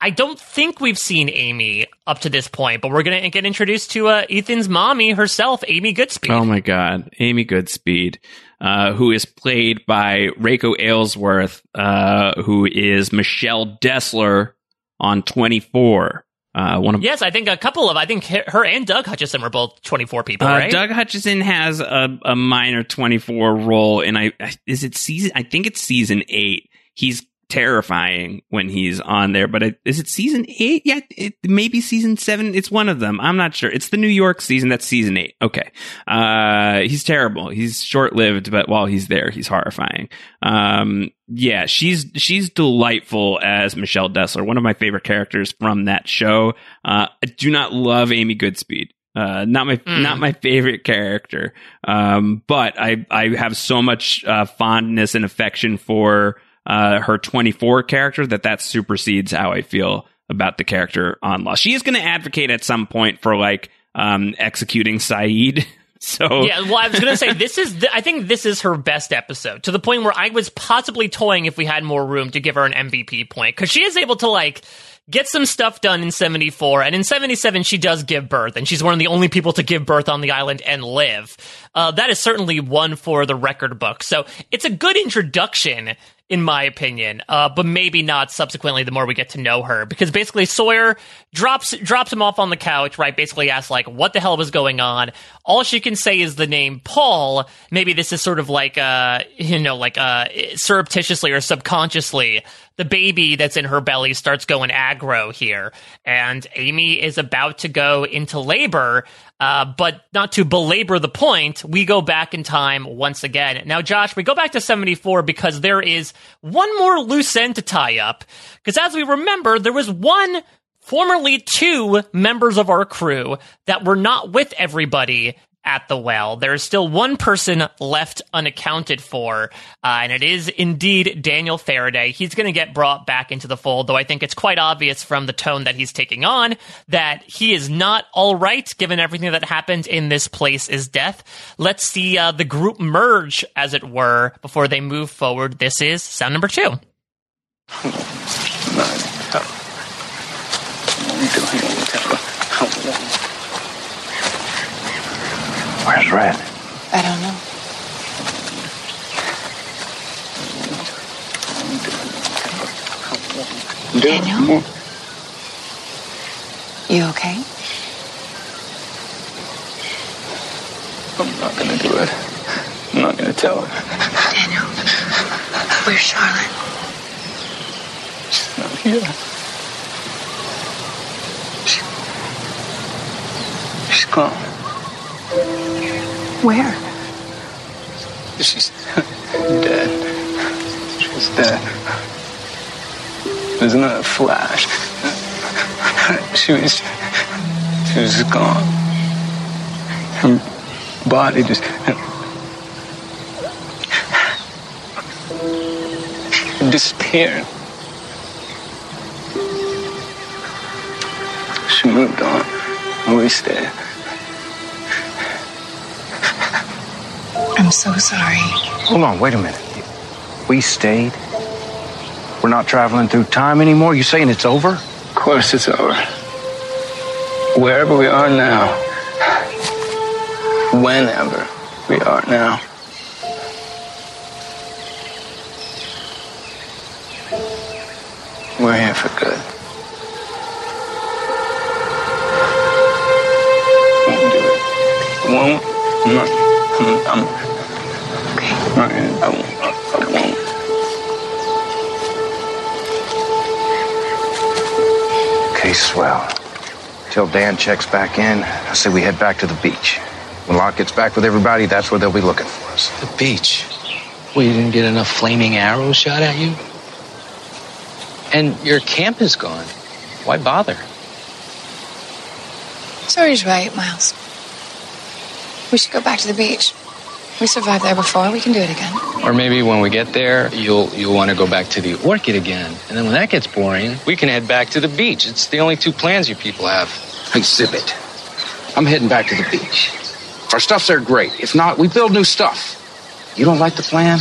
I don't think we've seen Amy up to this point, but we're going to get introduced to uh, Ethan's mommy herself, Amy Goodspeed. Oh my God, Amy Goodspeed, uh, who is played by Reiko Aylesworth, uh, who is Michelle Dessler on 24. Uh, one of yes, I think a couple of I think her and Doug Hutchison were both twenty four people. Uh, right? Doug Hutchison has a, a minor twenty four role, and I is it season? I think it's season eight. He's terrifying when he's on there. But it, is it season eight? Yeah, it, maybe season seven. It's one of them. I'm not sure. It's the New York season. That's season eight. Okay. Uh, he's terrible. He's short lived, but while he's there, he's horrifying. Um, yeah, she's she's delightful as Michelle Dessler, one of my favorite characters from that show. Uh, I do not love Amy Goodspeed. Uh, not my mm. not my favorite character, um, but I I have so much uh, fondness and affection for uh, her 24 character that that supersedes how I feel about the character on Lost. She is going to advocate at some point for like um, executing Sayid. So yeah, well, I was gonna say this is. I think this is her best episode to the point where I was possibly toying if we had more room to give her an MVP point because she is able to like get some stuff done in 74 and in 77 she does give birth and she's one of the only people to give birth on the island and live uh, that is certainly one for the record book so it's a good introduction in my opinion, uh, but maybe not subsequently the more we get to know her. Because basically Sawyer drops drops him off on the couch, right? Basically asks like, what the hell was going on? All she can say is the name Paul. Maybe this is sort of like uh you know, like uh surreptitiously or subconsciously the baby that's in her belly starts going aggro here, and Amy is about to go into labor. Uh, but not to belabor the point, we go back in time once again. Now, Josh, we go back to 74 because there is one more loose end to tie up. Because as we remember, there was one, formerly two members of our crew that were not with everybody at the well. There is still one person left unaccounted for, uh, and it is indeed Daniel Faraday. He's going to get brought back into the fold, though I think it's quite obvious from the tone that he's taking on that he is not all right given everything that happened in this place is death. Let's see uh, the group merge, as it were, before they move forward. This is sound number two. Where's Red? I don't know. Daniel? You okay? I'm not gonna do it. I'm not gonna tell her. Daniel, where's Charlotte? She's not here. She's gone. Where? She's dead. She's dead. There's not a flash. She was. She was gone. Her body just. disappeared. She moved on, and we stayed. I'm so sorry. Hold on, wait a minute. We stayed? We're not traveling through time anymore? You saying it's over? Of course it's over. Wherever we are now, whenever we are now. We're here for good. Won't do it. Won't. I'm not. I'm. I'm Okay. not I won't. I won't. Okay, swell. Till Dan checks back in, I say we head back to the beach. When Locke gets back with everybody, that's where they'll be looking for us. The beach. Well, you didn't get enough flaming arrows shot at you? And your camp is gone. Why bother? Sawyer's right, Miles. We should go back to the beach. We survived there before. We can do it again. Or maybe when we get there, you'll you'll want to go back to the orchid again. And then when that gets boring, we can head back to the beach. It's the only two plans you people have. Exhibit. I'm heading back to the beach. If our stuff's there, great. If not, we build new stuff. You don't like the plan?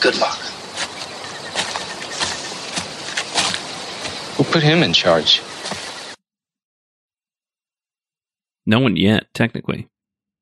Good luck. Who put him in charge? No one yet, technically.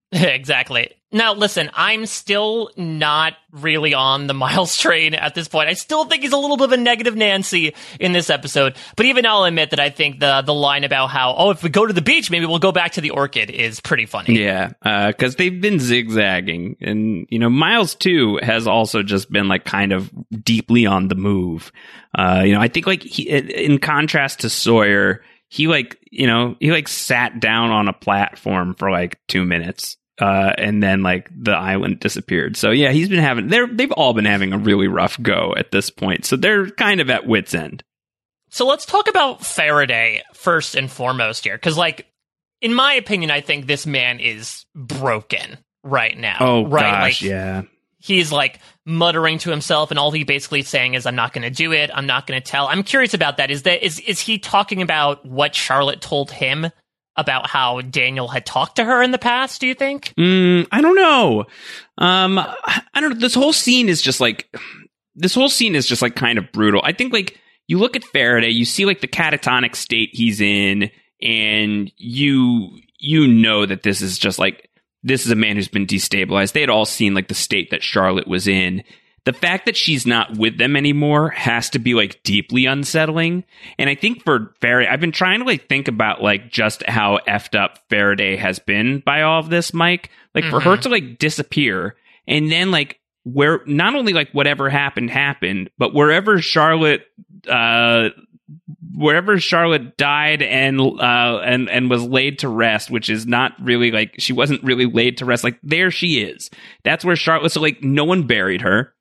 exactly. Now, listen, I'm still not really on the Miles train at this point. I still think he's a little bit of a negative Nancy in this episode. But even I'll admit that I think the the line about how, oh, if we go to the beach, maybe we'll go back to the orchid is pretty funny. Yeah, because they've been zigzagging, and you know, Miles too has also just been like kind of deeply on the move. Uh, you know, I think like he, in contrast to Sawyer, he like you know he like sat down on a platform for like two minutes. Uh, and then like the island disappeared. So yeah, he's been having they're they've all been having a really rough go at this point. So they're kind of at wits end. So let's talk about Faraday first and foremost here, because like in my opinion, I think this man is broken right now. Oh right? gosh, like, yeah. He's like muttering to himself and all he basically saying is i'm not going to do it i'm not going to tell i'm curious about that is that is is he talking about what charlotte told him about how daniel had talked to her in the past do you think Mm, I don't know. Um, I don't know. This whole scene is just like, this whole scene is just like kind of brutal. I think like you look at Faraday, you see like the catatonic state he's in, and you you know that this is just like this is a man who's been destabilized. They had all seen like the state that Charlotte was in. The fact that she's not with them anymore has to be like deeply unsettling. And I think for Faraday, I've been trying to like think about like just how effed up Faraday has been by all of this, Mike. Like for her to like disappear and then like where not only like whatever happened happened, but wherever Charlotte uh wherever Charlotte died and uh and and was laid to rest, which is not really like she wasn't really laid to rest. Like there she is. That's where Charlotte. So like no one buried her.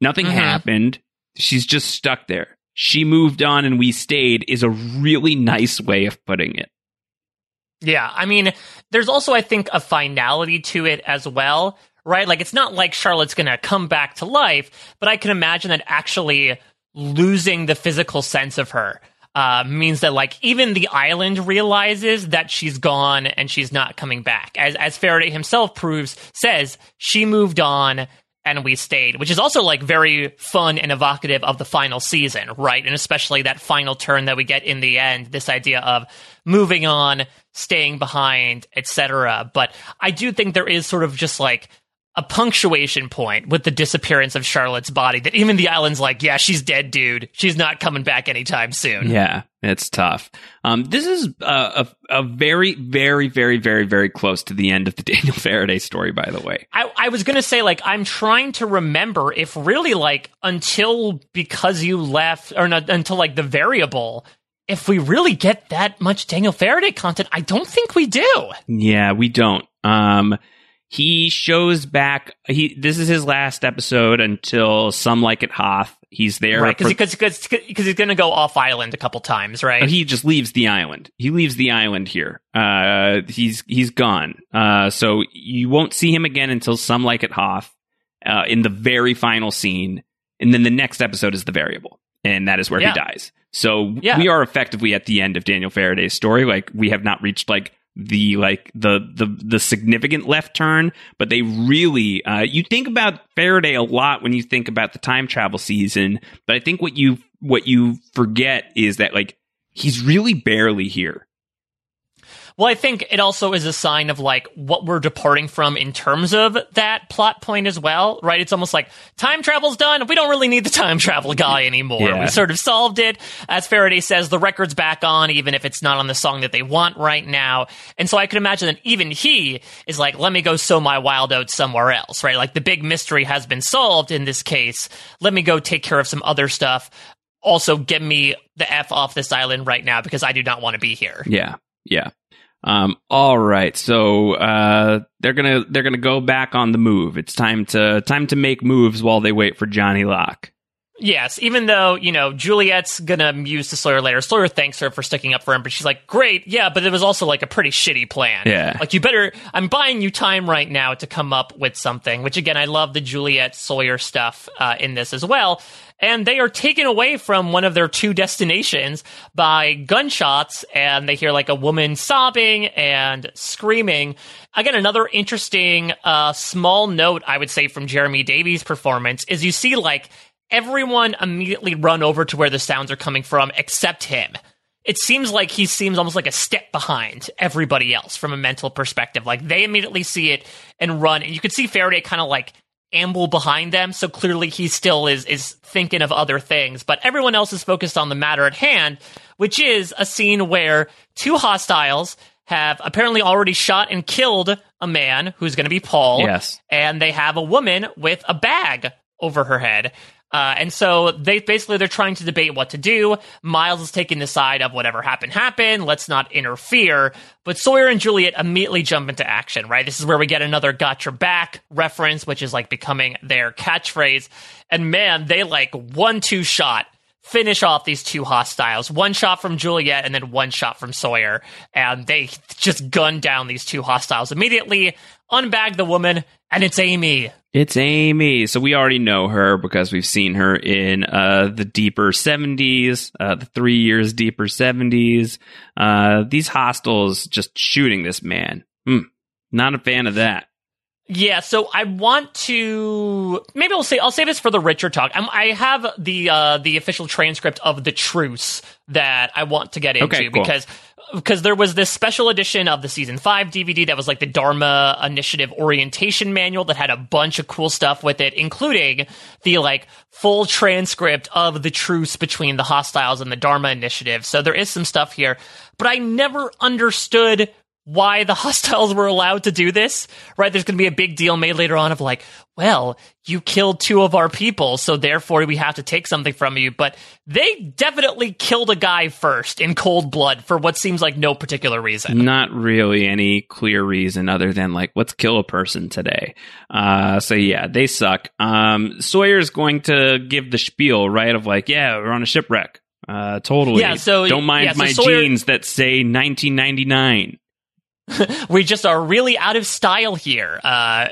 Nothing Mhm. happened. She's just stuck there. She moved on and we stayed is a really nice way of putting it. yeah i mean there's also i think a finality to it as well right like it's not like charlotte's going to come back to life but i can imagine that actually losing the physical sense of her uh, means that like even the island realizes that she's gone and she's not coming back. As as Faraday himself proves, says she moved on and we stayed, which is also like very fun and evocative of the final season, right? And especially that final turn that we get in the end, this idea of moving on, staying behind, etc. But I do think there is sort of just like a punctuation point with the disappearance of Charlotte's body that even the island's like, yeah, she's dead, dude. She's not coming back anytime soon. Yeah, it's tough. Um, this is a, a, a very, very, very, very, very close to the end of the Daniel Faraday story. By the way, I, I was gonna say like I'm trying to remember if really like until because you left or not until like the variable if we really get that much Daniel Faraday content, I don't think we do. Yeah, we don't. Um, he shows back. He this is his last episode until some like it Hoth. He's there Right, because because he's going to go off island a couple times, right? He just leaves the island. He leaves the island here. Uh, he's he's gone. Uh, so you won't see him again until some like it Hoth, uh, in the very final scene, and then the next episode is the variable, and that is where Yeah. he dies. So Yeah. we are effectively at the end of Daniel Faraday's story. Like we have not reached like the like the the the significant left turn, but they really uh, you think about Faraday a lot when you think about the time travel season, but I think what you what you forget is that like he's really barely here. Well, I think it also is a sign of like what we're departing from in terms of that plot point as well, right? It's almost like time travel's done. We don't really need the time travel guy anymore. Yeah. We sort of solved it. As Faraday says, the record's back on, even if it's not on the song that they want right now. And so I could imagine that even he is like, let me go sow my wild oats somewhere else, right? Like the big mystery has been solved in this case. Let me go take care of some other stuff. Also, get me the F off this island right now because I do not want to be here. Yeah, yeah. Um, all right, so uh, they're gonna they're gonna go back on the move. It's time to time to make moves while they wait for Johnny Locke. Yes, even though, you know, Juliet's gonna muse to Sawyer later. Sawyer thanks her for sticking up for him, but she's like, great, yeah, but it was also like a pretty shitty plan. Yeah. Like, you better, I'm buying you time right now to come up with something, which again, I love the Juliet Sawyer stuff uh, in this as well. And they are taken away from one of their two destinations by gunshots, and they hear like a woman sobbing and screaming. Again, another interesting uh, small note I would say from Jeremy Davies' performance is you see like everyone immediately run over to where the sounds are coming from except him. It seems like he seems almost like a step behind everybody else from a mental perspective. Like they immediately see it and run, and you could see Faraday kind of like amble behind them. So clearly he still is is thinking of other things, but everyone else is focused on the matter at hand, which is a scene where two hostiles have apparently already shot and killed a man who's going to be Paul. Yes. and they have a woman with a bag over her head. Uh, and so they basically they're trying to debate what to do. Miles is taking the side of whatever happened happened. Let's not interfere. But Sawyer and Juliet immediately jump into action. Right, this is where we get another "got your back" reference, which is like becoming their catchphrase. And man, they like one two shot finish off these two hostiles. One shot from Juliet and then one shot from Sawyer. And they just gun down these two hostiles immediately, unbag the woman, and it's Amy. It's Amy. So we already know her because we've seen her in uh, the deeper 70s, uh, the three years deeper 70s. Uh, these hostiles just shooting this man. Hmm. Not a fan of that. Yeah, so I want to maybe I'll say I'll say this for the richer talk. I'm, I have the uh, the official transcript of the truce that I want to get into Okay, cool. because because there was this special edition of the season five DVD that was like the Dharma Initiative orientation manual that had a bunch of cool stuff with it, including the like full transcript of the truce between the hostiles and the Dharma Initiative. So there is some stuff here, but I never understood why the hostiles were allowed to do this, right? There's going to be a big deal made later on of like, well, you killed two of our people, so therefore we have to take something from you. But they definitely killed a guy first in cold blood for what seems like no particular reason. Not really any clear reason other than like, let's kill a person today. Uh, so yeah, they suck. Um, Sawyer's going to give the spiel, right? Of like, yeah, we're on a shipwreck. Uh, totally. Yeah, so- don't mind yeah, so my Sawyer- jeans that say 1999. we just are really out of style here. Uh,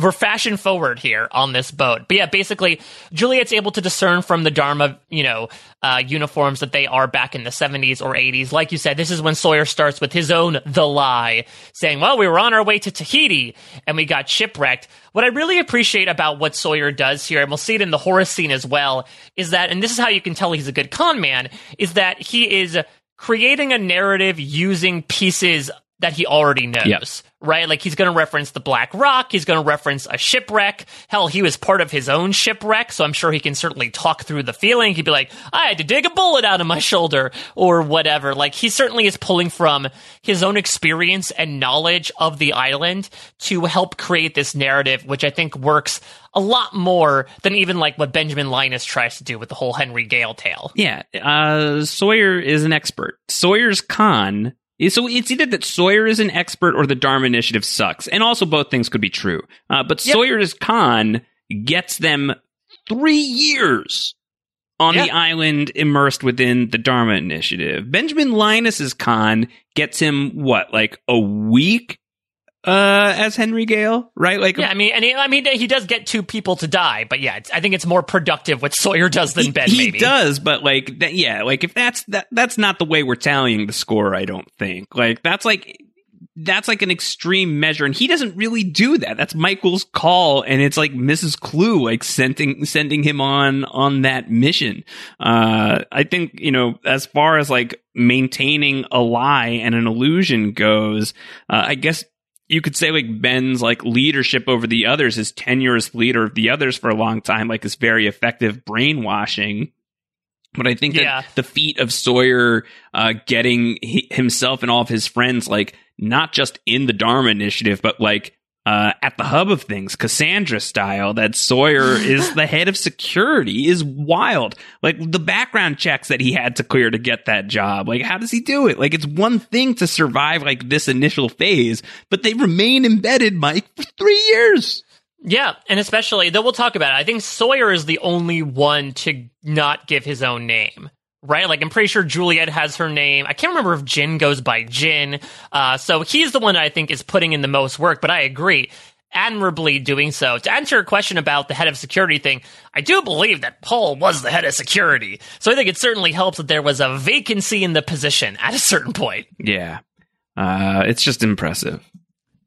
we're fashion forward here on this boat. But yeah, basically, Juliet's able to discern from the Dharma, you know, uh, uniforms that they are back in the 70s or 80s. Like you said, this is when Sawyer starts with his own The Lie, saying, well, we were on our way to Tahiti and we got shipwrecked. What I really appreciate about what Sawyer does here, and we'll see it in the Horace scene as well, is that, and this is how you can tell he's a good con man, is that he is creating a narrative using pieces that he already knows. Yeah. right? Like he's going to reference the Black Rock. He's going to reference a shipwreck. Hell, he was part of his own shipwreck, so I'm sure he can certainly talk through the feeling. He'd be like, I had to dig a bullet out of my shoulder or whatever. Like he certainly is pulling from his own experience and knowledge of the island to help create this narrative, which I think works a lot more than even like what Benjamin Linus tries to do with the whole Henry Gale tale. Yeah, uh, Sawyer is an expert. Sawyer's con so it's either that Sawyer is an expert or the Dharma Initiative sucks, and also both things could be true. Uh, but yep. Sawyer's con gets them three years on yep. the island immersed within the Dharma Initiative. Benjamin Linus's con gets him what, like a week uh, as Henry Gale, right? Like, yeah, I mean, and he, I mean, he does get two people to die, but yeah, I think it's more productive what Sawyer does than he, Ben. He maybe. does, but like, that, yeah, like if that's that, that's not the way we're tallying the score. I don't think like that's like that's like an extreme measure, and he doesn't really do that. That's Michael's call, and it's like Mrs. Klugh like sending sending him on on that mission. Uh, I think you know as far as like maintaining a lie and an illusion goes, uh, I guess you could say like Ben's like leadership over the others, his tenure as leader of the others for a long time, like is very effective brainwashing. But I think yeah. that the feat of Sawyer uh, getting he, himself and all of his friends, like not just in the Dharma Initiative, but like uh, at the hub of things, Cassandra style, that Sawyer is the head of security is wild. Like the background checks that he had to clear to get that job. Like, how does he do it? Like, it's one thing to survive like this initial phase, but they remain embedded, Mike, for three years. Yeah, and especially though we'll talk about it. I think Sawyer is the only one to not give his own name right? Like I'm pretty sure Juliet has her name. I can't remember if Jin goes by Jin. Uh, so he's the one I think is putting in the most work. But I agree, admirably doing so. To answer your question about the head of security thing, I do believe that Paul was the head of security. So I think it certainly helps that there was a vacancy in the position at a certain point. Yeah, uh, it's just impressive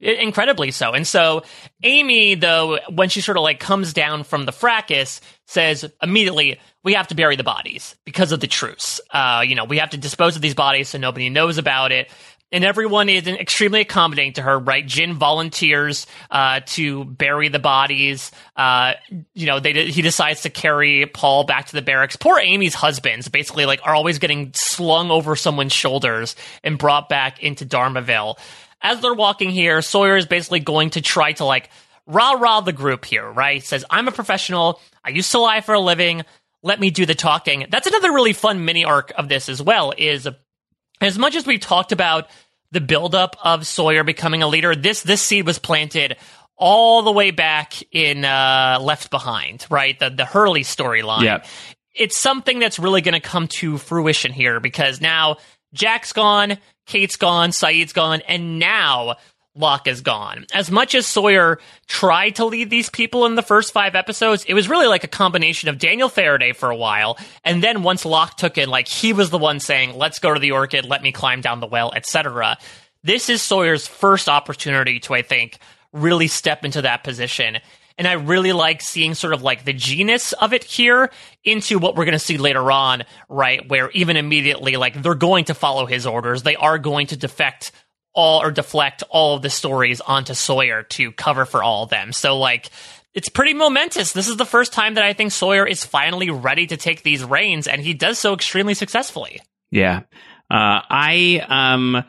incredibly so. And so Amy, though, when she sort of like comes down from the fracas, says immediately, we have to bury the bodies because of the truce. Uh, you know, we have to dispose of these bodies so nobody knows about it. And everyone is extremely accommodating to her, right? Jin volunteers uh, to bury the bodies. Uh, you know, they he decides to carry Paul back to the barracks. Poor Amy's husbands, basically, like, are always getting slung over someone's shoulders and brought back into Dharmaville as they're walking here, Sawyer is basically going to try to like rah rah the group here, right? Says, I'm a professional. I used to lie for a living. Let me do the talking. That's another really fun mini arc of this as well. Is as much as we've talked about the buildup of Sawyer becoming a leader, this this seed was planted all the way back in uh, Left Behind, right? The the Hurley storyline. Yeah. It's something that's really going to come to fruition here because now Jack's gone. Kate's gone, Sayid's gone, and now Locke is gone. As much as Sawyer tried to lead these people in the first five episodes, it was really like a combination of Daniel Faraday for a while, and then once Locke took it, like he was the one saying, "Let's go to the Orchid, let me climb down the well," etc. This is Sawyer's first opportunity to, I think, really step into that position. And I really like seeing sort of like the genus of it here into what we're going to see later on, right? Where even immediately, like they're going to follow his orders. They are going to defect all or deflect all of the stories onto Sawyer to cover for all of them. So like, it's pretty momentous. This is the first time that I think Sawyer is finally ready to take these reins, and he does so extremely successfully. Yeah. Uh, I, um,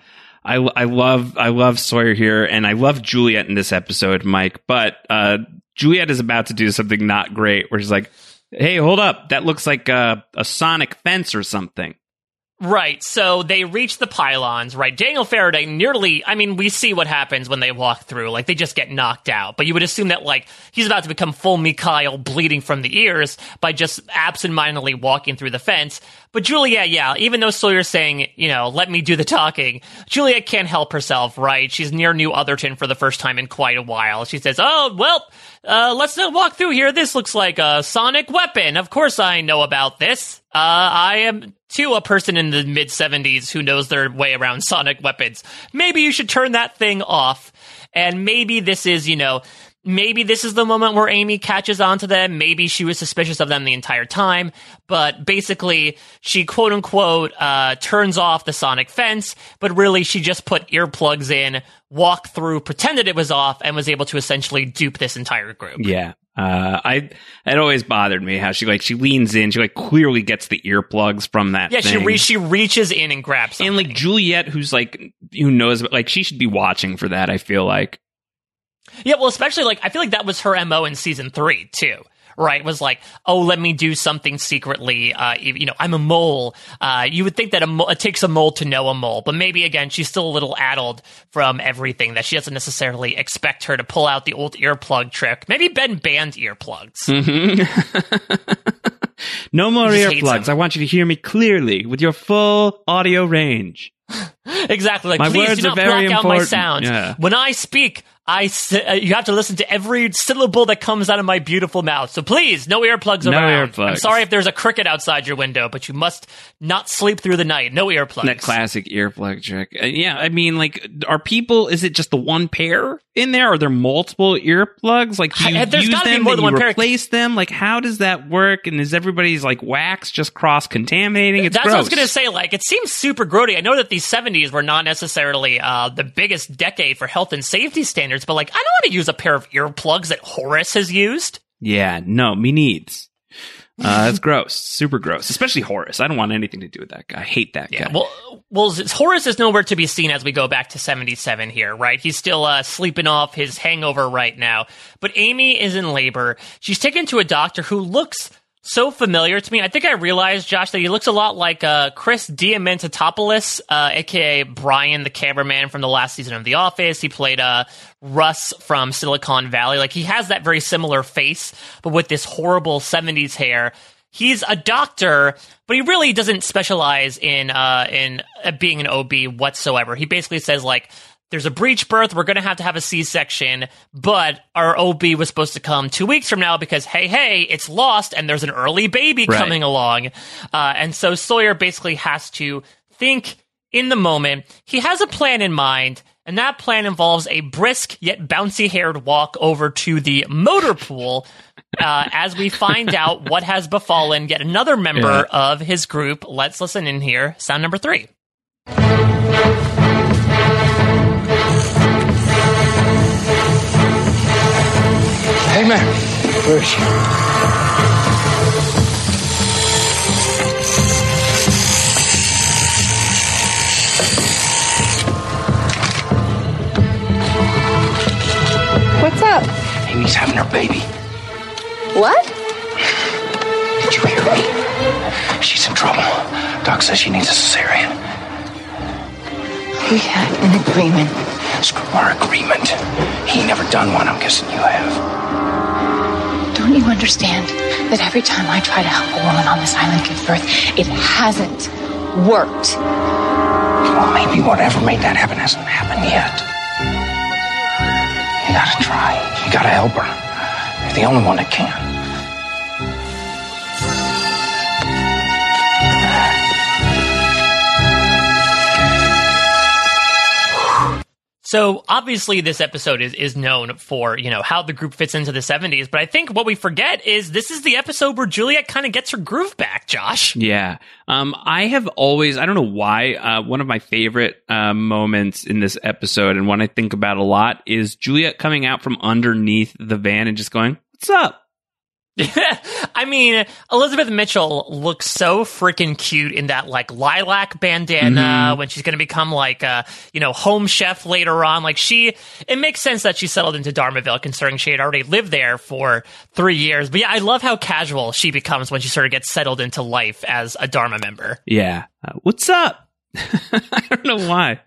I, I love I love Sawyer here, and I love Juliet in this episode, Mike. But uh, Juliet is about to do something not great, where she's like, "Hey, hold up! That looks like a, a sonic fence or something." Right. So they reach the pylons, right? Daniel Faraday nearly, I mean, we see what happens when they walk through. Like, they just get knocked out. But you would assume that, like, he's about to become full Mikhail bleeding from the ears by just absentmindedly walking through the fence. But Juliet, yeah, even though Sawyer's saying, you know, let me do the talking, Juliet can't help herself, right? She's near New Otherton for the first time in quite a while. She says, oh, well, uh, let's uh, walk through here. This looks like a sonic weapon. Of course I know about this. Uh, I am, too, a person in the mid 70s who knows their way around sonic weapons. Maybe you should turn that thing off. And maybe this is, you know, maybe this is the moment where Amy catches on to them. Maybe she was suspicious of them the entire time, but basically she quote unquote uh, turns off the sonic fence, but really she just put earplugs in, walked through, pretended it was off, and was able to essentially dupe this entire group. Yeah. Uh, I it always bothered me how she like she leans in, she like clearly gets the earplugs from that. Yeah, she re- she reaches in and grabs something. and like Juliet, who's like who knows, like she should be watching for that. I feel like Yeah, well, especially like I feel like that was her mo in season three too. Right, was like, oh, let me do something secretly. Uh, you know, I'm a mole. Uh, you would think that a mo- it takes a mole to know a mole, but maybe again, she's still a little addled from everything that she doesn't necessarily expect her to pull out the old earplug trick. Maybe Ben banned earplugs. no more He just hates earplugs. I want you to hear me clearly with your full audio range. exactly. Like, My please words do are not very block out my important. sound. Yeah. When I speak, I uh, you have to listen to every syllable that comes out of my beautiful mouth. So please, no earplugs No around. earplugs. I'm sorry if there's a cricket outside your window, but you must not sleep through the night. No earplugs. That classic earplug trick. Uh, yeah, I mean, like, are people? Is it just the one pair in there? Are there multiple earplugs? Like, do you I- there's use them? more than one pair. replace them? Like, how does that work? And is everybody's like wax just cross contaminating? That's gross. what I was going to say. Like, it seems super grody. I know that these 70s were not necessarily uh, the biggest decade for health and safety standards, but like, I don't want to use a pair of earplugs that Horace has used. Yeah, no, me needs. Uh, that's gross. Super gross. Especially Horace. I don't want anything to do with that guy. I hate that Yeah, guy. well, well, Horace is nowhere to be seen as we go back to 77 here, right? He's still uh, sleeping off his hangover right now. But Amy is in labor. She's taken to a doctor who looks so familiar to me. I think I realized, Josh, that he looks a lot like uh, Chris Diamantopoulos, uh, aka Brian, the cameraman from the last season of The Office. He played uh, Russ from Silicon Valley. Like, he has that very similar face, but with this horrible 70s hair he's a doctor, but he really doesn't specialize in uh, in uh, being an OB whatsoever. He basically says like. There's a breech birth. We're going to have to have a C-section, but our OB was supposed to come two weeks from now because, hey, hey, it's lost and there's an early baby Right. coming along. Uh, and so Sawyer basically has to think in the moment. He has a plan in mind, and that plan involves a brisk yet bouncy haired walk over to the motor pool uh, as we find out what has befallen yet another member of his group. Let's listen in here. Sound number three. Hey, man. Where is she? What's up? Amy's having her baby. What? Did you hear me? She's in trouble. Doc says she needs a cesarean. We had an agreement. Screw our agreement. He never done one. I'm guessing you have. Don't you understand that every time I try to help a woman on this island give birth, it hasn't worked? Well, maybe whatever made that happen hasn't happened yet. You gotta try. You gotta help her. You're the only one that can. So obviously this episode is, is known for, you know, how the group fits into the 70s, but I think what we forget is this is the episode where Juliet kind of gets her groove back, Josh. Yeah. Um, I have always, I don't know why, uh, one of my favorite uh, moments in this episode and one I think about a lot is Juliet coming out from underneath the van and just going, What's up? I mean, Elizabeth Mitchell looks so freaking cute in that like lilac bandana when she's going to become like a, you know, home chef later on. Like she, it makes sense that she settled into Dharmaville considering she had already lived there for three years. But yeah, I love how casual she becomes when she sort of gets settled into life as a Dharma member. Yeah. Uh, what's up? I don't know why.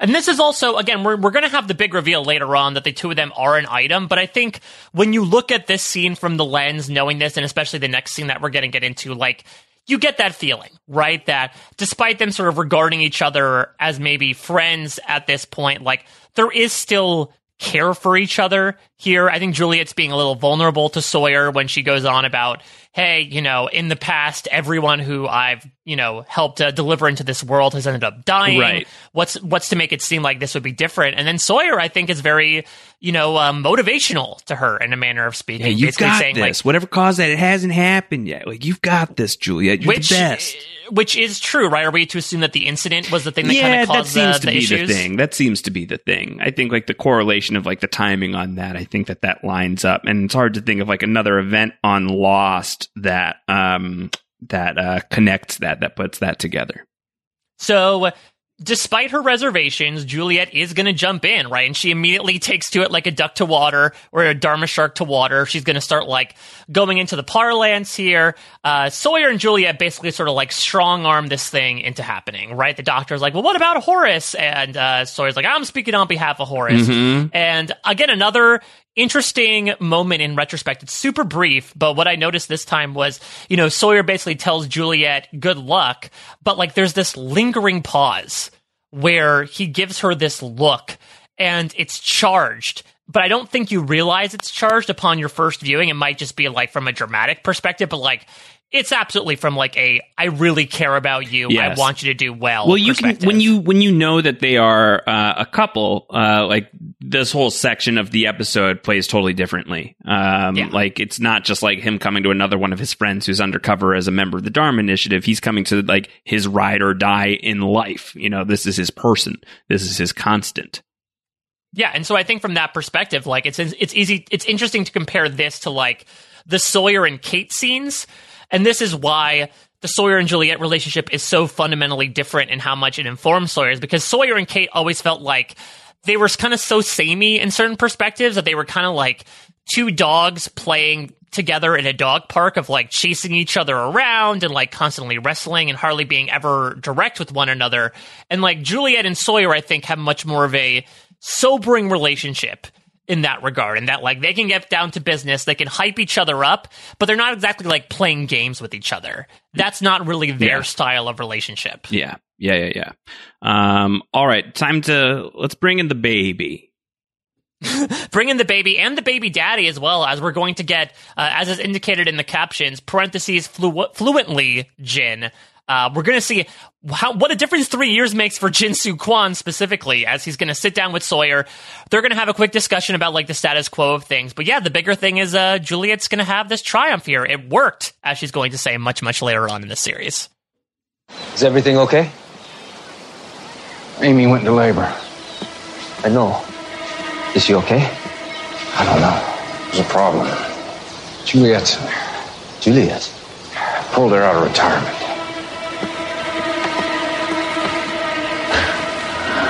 And this is also, again, we're, we're going to have the big reveal later on that the two of them are an item. But I think when you look at this scene from the lens, knowing this, and especially the next scene that we're going to get into, like, you get that feeling, right? That despite them sort of regarding each other as maybe friends at this point, like, there is still care for each other here. I think Juliet's being a little vulnerable to Sawyer when she goes on about, hey, you know, in the past, everyone who I've you know, helped uh, deliver into this world has ended up dying. Right. What's what's to make it seem like this would be different? And then Sawyer, I think, is very, you know, um, motivational to her in a manner of speaking. Yeah, you've Basically got saying, this. Like, Whatever caused that, it hasn't happened yet. Like you've got this, Juliet. You're which, the best. which is true, right? Are we to assume that the incident was the thing that kind yeah, of that seems the, to the be issues? the thing. That seems to be the thing. I think like the correlation of like the timing on that. I think that that lines up, and it's hard to think of like another event on Lost that um that uh connects that that puts that together. So, despite her reservations, Juliet is going to jump in, right? And she immediately takes to it like a duck to water or a Dharma shark to water. She's going to start like going into the parlance here. Uh, Sawyer and Juliet basically sort of like strong arm this thing into happening, right? The doctor's like, well, what about Horace? And uh, Sawyer's like, I'm speaking on behalf of Horace. And again, another interesting moment in retrospect. It's super brief, but what I noticed this time was, you know, Sawyer basically tells Juliet good luck, but like there's this lingering pause where he gives her this look and it's charged. But I don't think you realize it's charged upon your first viewing. It might just be like from a dramatic perspective, but like it's absolutely from like a I really care about you. Yes. I want you to do well. Well, you can when you when you know that they are uh, a couple. Uh, like this whole section of the episode plays totally differently. Um, Yeah. Like it's not just like him coming to another one of his friends who's undercover as a member of the Dharma Initiative. He's coming to like his ride or die in life. You know, this is his person. This is his constant. Yeah, and so I think from that perspective, like it's it's easy, it's interesting to compare this to like the Sawyer and Kate scenes, and this is why the Sawyer and Juliet relationship is so fundamentally different in how much it informs Sawyer's because Sawyer and Kate always felt like they were kind of so samey in certain perspectives that they were kind of like two dogs playing together in a dog park of like chasing each other around and like constantly wrestling and hardly being ever direct with one another. And like Juliet and Sawyer, I think, have much more of a sobering relationship in that regard and that like they can get down to business they can hype each other up but they're not exactly like playing games with each other that's not really their Yeah. style of relationship Yeah, yeah, yeah, yeah. Um, all right, time to let's bring in the baby. bring in the baby and the baby daddy as well as we're going to get uh, as is indicated in the captions parentheses flu- fluently jin uh, we're going to see how, what a difference three years makes for Jin Soo Kwon specifically, as he's going to sit down with Sawyer. They're going to have a quick discussion about like the status quo of things. But yeah, the bigger thing is uh, Juliet's going to have this triumph here. It worked, as she's going to say much, much later on in the series. Is everything okay? Amy went into labor. I know. Is she okay? I don't know. There's a problem. Juliet. Juliet. pulled her out of retirement.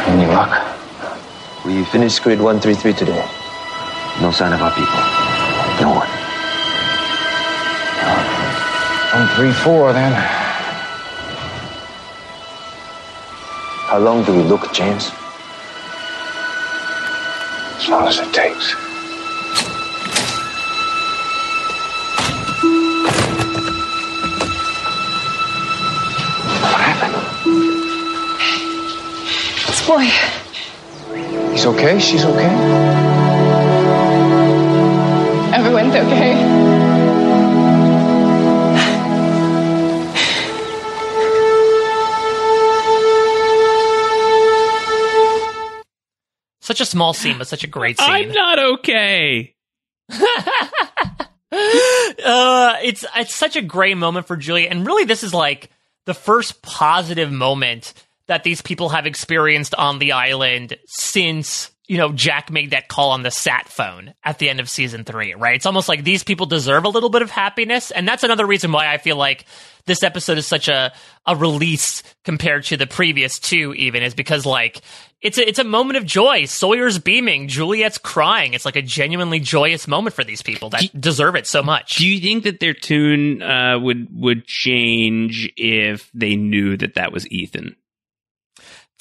Any luck? We finished grid 133 today. No sign of our people. No one. One, three, four, then. How long do we look, James? As long as it takes. This boy. He's okay? She's okay? Everyone's okay. Such a small scene, but such a great scene. I'm not okay. uh, it's it's such a great moment for Julia, and really, this is like the first positive moment that these people have experienced on the island since you know Jack made that call on the sat phone at the end of season three. Right? It's almost like these people deserve a little bit of happiness, and that's another reason why I feel like this episode is such a a release compared to the previous two. Even is because like it's a, it's a moment of joy. Sawyer's beaming, Juliet's crying. It's like a genuinely joyous moment for these people that deserve it so much. Do you think that their tune uh, would would change if they knew that that was Ethan?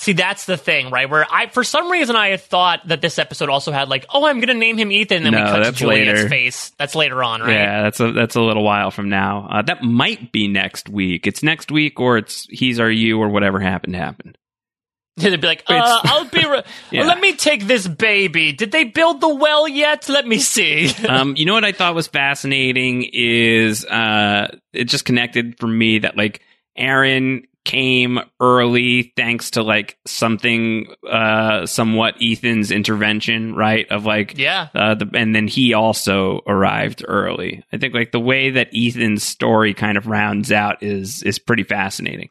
See, that's the thing, right? Where I, for some reason, I had thought that this episode also had like, oh, I'm going to name him Ethan, and then No, we cut to Juliet's later. face. That's later on, right? Yeah, that's a that's a little while from now. Uh, that might be next week. It's next week, or it's He's Our You, or whatever happened happened. They'd be like, uh, I'll be. Re- Yeah. Let me take this baby. Did they build the well yet? Let me see. um, you know what I thought was fascinating is uh, it just connected for me that like Aaron came early thanks to like something uh somewhat Ethan's intervention, right? Of like Yeah. uh the and then he also arrived early. I think like the way that Ethan's story kind of rounds out is is pretty fascinating.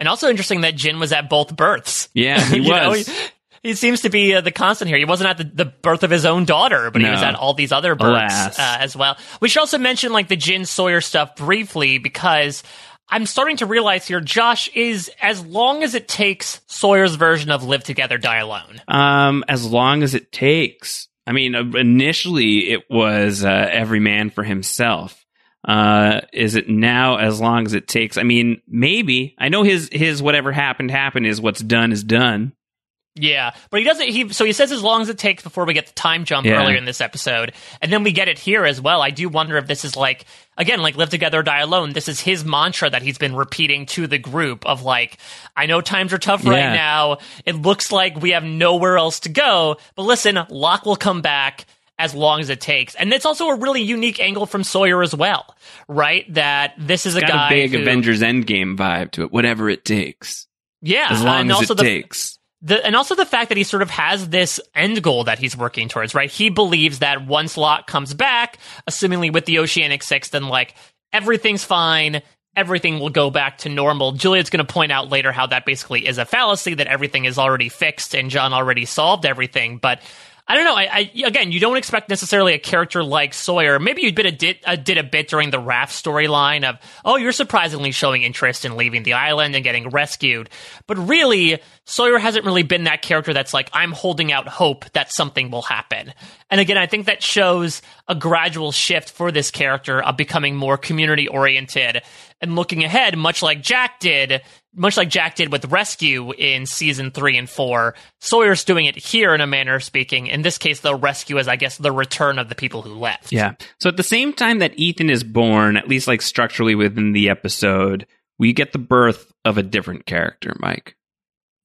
And also interesting that Jin was at both births. Yeah, he You know, was. he, seems to be uh, the constant here. He wasn't at the, the birth of his own daughter, but he was at all these other births uh, as well. We should also mention like the Jin Sawyer stuff briefly because I'm starting to realize here, Josh, is as long as it takes Sawyer's version of Live Together, Die Alone. Um, as long as it takes. I mean, uh, initially it was uh, every man for himself. Uh, is it now as long as it takes? I mean, maybe. I know his his whatever happened happened is what's done is done. Yeah, but he doesn't. He so he says as long as it takes before we get the time jump Yeah. earlier in this episode, and then we get it here as well. I do wonder if this is like again, like live together, or die alone. This is his mantra that he's been repeating to the group of like, I know times are tough right now. It looks like we have nowhere else to go, but listen, Locke will come back as long as it takes, and it's also a really unique angle from Sawyer as well, right? That this is a Got guy a big who- Avengers Endgame vibe to it. Whatever it takes, yeah, as long and as also it the, takes. The, and also the fact that he sort of has this end goal that he's working towards, right? He believes that once Locke comes back, assumingly with the Oceanic Six, then like everything's fine. Everything will go back to normal. Juliet's going to point out later how that basically is a fallacy, that everything is already fixed and John already solved everything. But I don't know. I, I again, you don't expect necessarily a character like Sawyer. Maybe you did a did, uh, did a bit during the raft storyline of, oh, you're surprisingly showing interest in leaving the island and getting rescued. But really, Sawyer hasn't really been that character that's like, I'm holding out hope that something will happen. And again, I think that shows a gradual shift for this character of becoming more community oriented and looking ahead, much like Jack did, much like Jack did with Rescue in season three and four. Sawyer's doing it here in a manner of speaking. In this case, the rescue is, I guess, the return of the people who left. Yeah. So at the same time that Ethan is born, at least like structurally within the episode, we get the birth of a different character, Mike.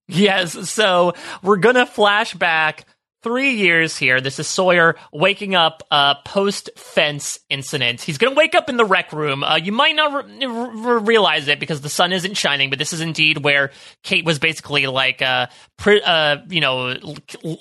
Yes, so we're gonna flash back three years here. This is Sawyer waking up uh, post fence incident. He's gonna wake up in the rec room. Uh, you might not re- re- realize it because the sun isn't shining, but this is indeed where Kate was basically like, uh, pri- uh, you know,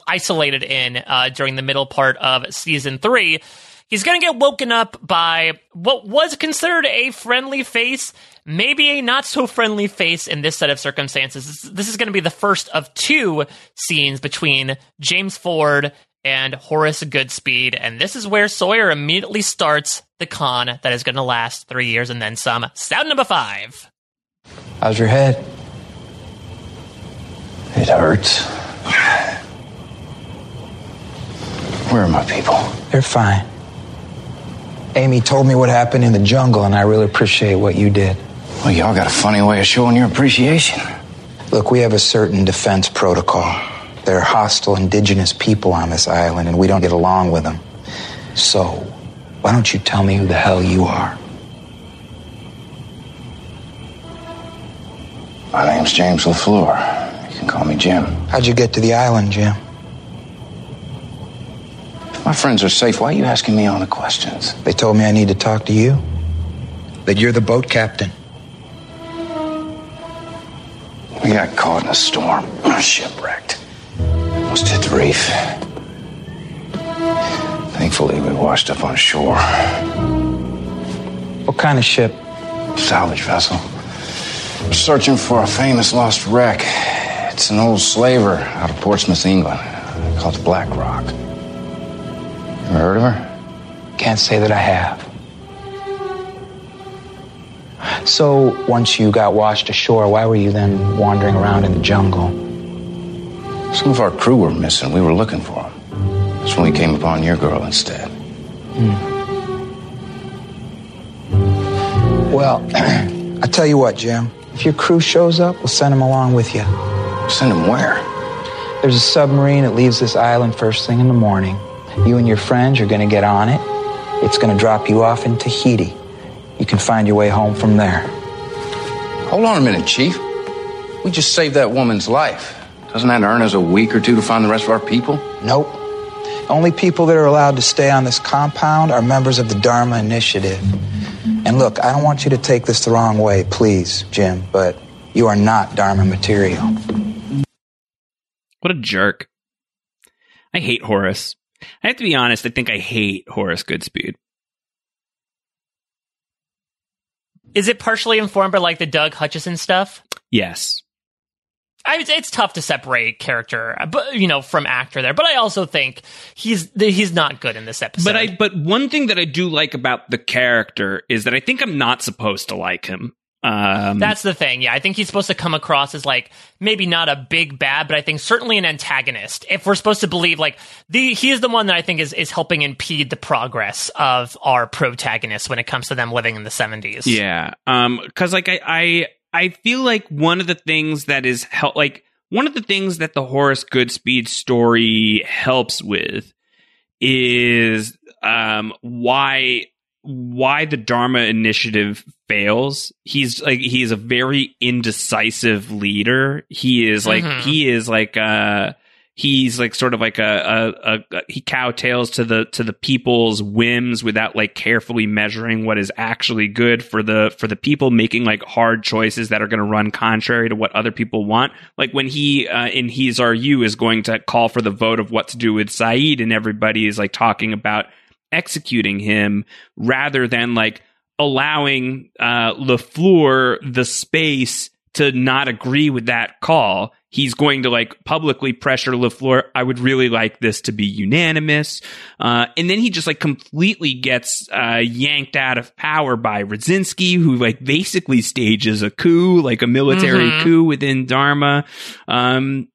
isolated in uh, during the middle part of season three. He's going to get woken up by what was considered a friendly face, maybe a not so friendly face in this set of circumstances. This, this is going to be the first of two scenes between James Ford and Horace Goodspeed, and this is where Sawyer immediately starts the con that is going to last three years and then some. Sound number five. How's your head? It hurts. Where are my people? They're fine. Amy told me what happened in the jungle, and I really appreciate what you did. Well, y'all got a funny way of showing your appreciation. Look, we have a certain defense protocol. There are hostile indigenous people on this island, and we don't get along with them. So, why don't you tell me who the hell you are? My name's James LaFleur. You can call me Jim. How'd you get to the island, Jim? If my friends are safe, why are you asking me all the questions? They told me I need to talk to you. That you're the boat captain. We got caught in a storm. Shipwrecked. Almost hit the reef. Thankfully, we washed up on shore. What kind of ship? Salvage vessel. We're searching for a famous lost wreck. It's an old slaver out of Portsmouth, England, called the Black Rock. Ever heard of her? Can't say that I have. So, once you got washed ashore, why were you then wandering around in the jungle? Some of our crew were missing. We were looking for them. That's when we came upon your girl instead. Hmm. Well, I tell you what, Jim. If your crew shows up, we'll send them along with you. Send them where? There's a submarine that leaves this island first thing in the morning. You and your friends are going to get on it. It's going to drop you off in Tahiti. You can find your way home from there. Hold on a minute, Chief. We just saved that woman's life. Doesn't that earn us a week or two to find the rest of our people? Nope. Only people that are allowed to stay on this compound are members of the Dharma Initiative. And look, I don't want you to take this the wrong way, please, Jim, but you are not Dharma material. What a jerk. I hate Horace. I have to be honest, I think I hate Horace Goodspeed. Is it partially informed by like the Doug Hutchison stuff? Yes. I, it's, tough to separate character, but you know, from actor there. But I also think he's he's not good in this episode. But I but one thing that I do like about the character is that I think I'm not supposed to like him. Um, That's the thing. Yeah, I think he's supposed to come across as like maybe not a big bad, but I think certainly an antagonist. If we're supposed to believe like the he is the one that I think is is helping impede the progress of our protagonists when it comes to them living in the 70s. Yeah. Um cuz like I I I feel like one of the things that is help like one of the things that the Horace Goodspeed story helps with is um why why the Dharma initiative fails. He's like he's a very indecisive leader. He is like Mhm. he is like uh he's like sort of like a, a, a, a he cowtails to the to the people's whims without like carefully measuring what is actually good for the for the people making like hard choices that are going to run contrary to what other people want like when he uh, in he's our you is going to call for the vote of what to do with Sayid and everybody is like talking about executing him rather than like allowing uh LaFleur the space to not agree with that call. He's going to like publicly pressure LaFleur. I would really like this to be unanimous. Uh, and then he just like completely gets, uh, yanked out of power by Radzinsky, who like basically stages a coup, like a military Mhm. coup within Dharma. Um,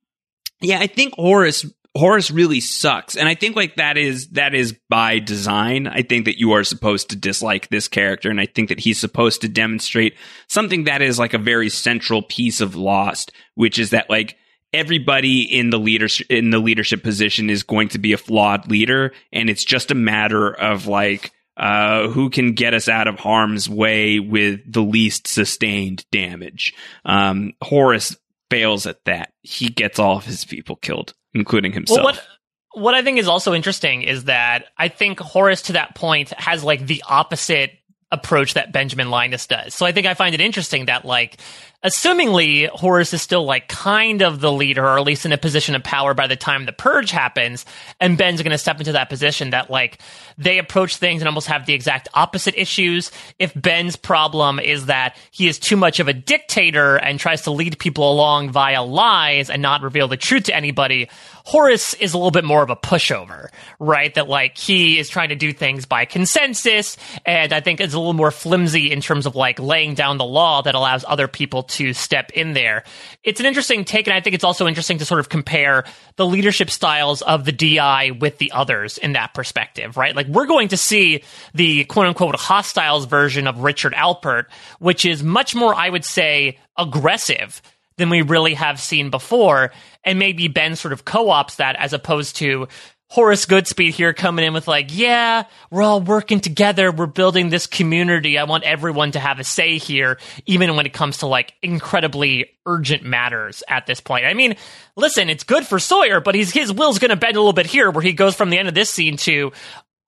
yeah, I think Horace Horace really sucks. And I think like that is that is by design. I think that you are supposed to dislike this character and I think that he's supposed to demonstrate something that is like a very central piece of Lost, which is that like everybody in the leadership in the leadership position is going to be a flawed leader and it's just a matter of like uh, who can get us out of harm's way with the least sustained damage. Um, Horace fails at that. He gets all of his people killed, including himself. Well, what what I think is also interesting is that I think Horace to that point has like the opposite approach that Benjamin Linus does. So I think I find it interesting that like assumingly Horace is still like kind of the leader or at least in a position of power by the time the purge happens and Ben's going to step into that position that like they approach things and almost have the exact opposite issues. If Ben's problem is that he is too much of a dictator and tries to lead people along via lies and not reveal the truth to anybody, Horace is a little bit more of a pushover, right? That like he is trying to do things by consensus, and I think it's a little more flimsy in terms of like laying down the law that allows other people to step in there. It's an interesting take, and I think it's also interesting to sort of compare the leadership styles of the DI with the others in that perspective, right? Like we're going to see the quote unquote hostiles version of Richard Alpert, which is much more, I would say, aggressive than we really have seen before. And maybe Ben sort of co ops that as opposed to Horace Goodspeed here coming in with, like, yeah, we're all working together. We're building this community. I want everyone to have a say here, even when it comes to like incredibly urgent matters at this point. I mean, listen, it's good for Sawyer, but he's, his will's going to bend a little bit here where he goes from the end of this scene to,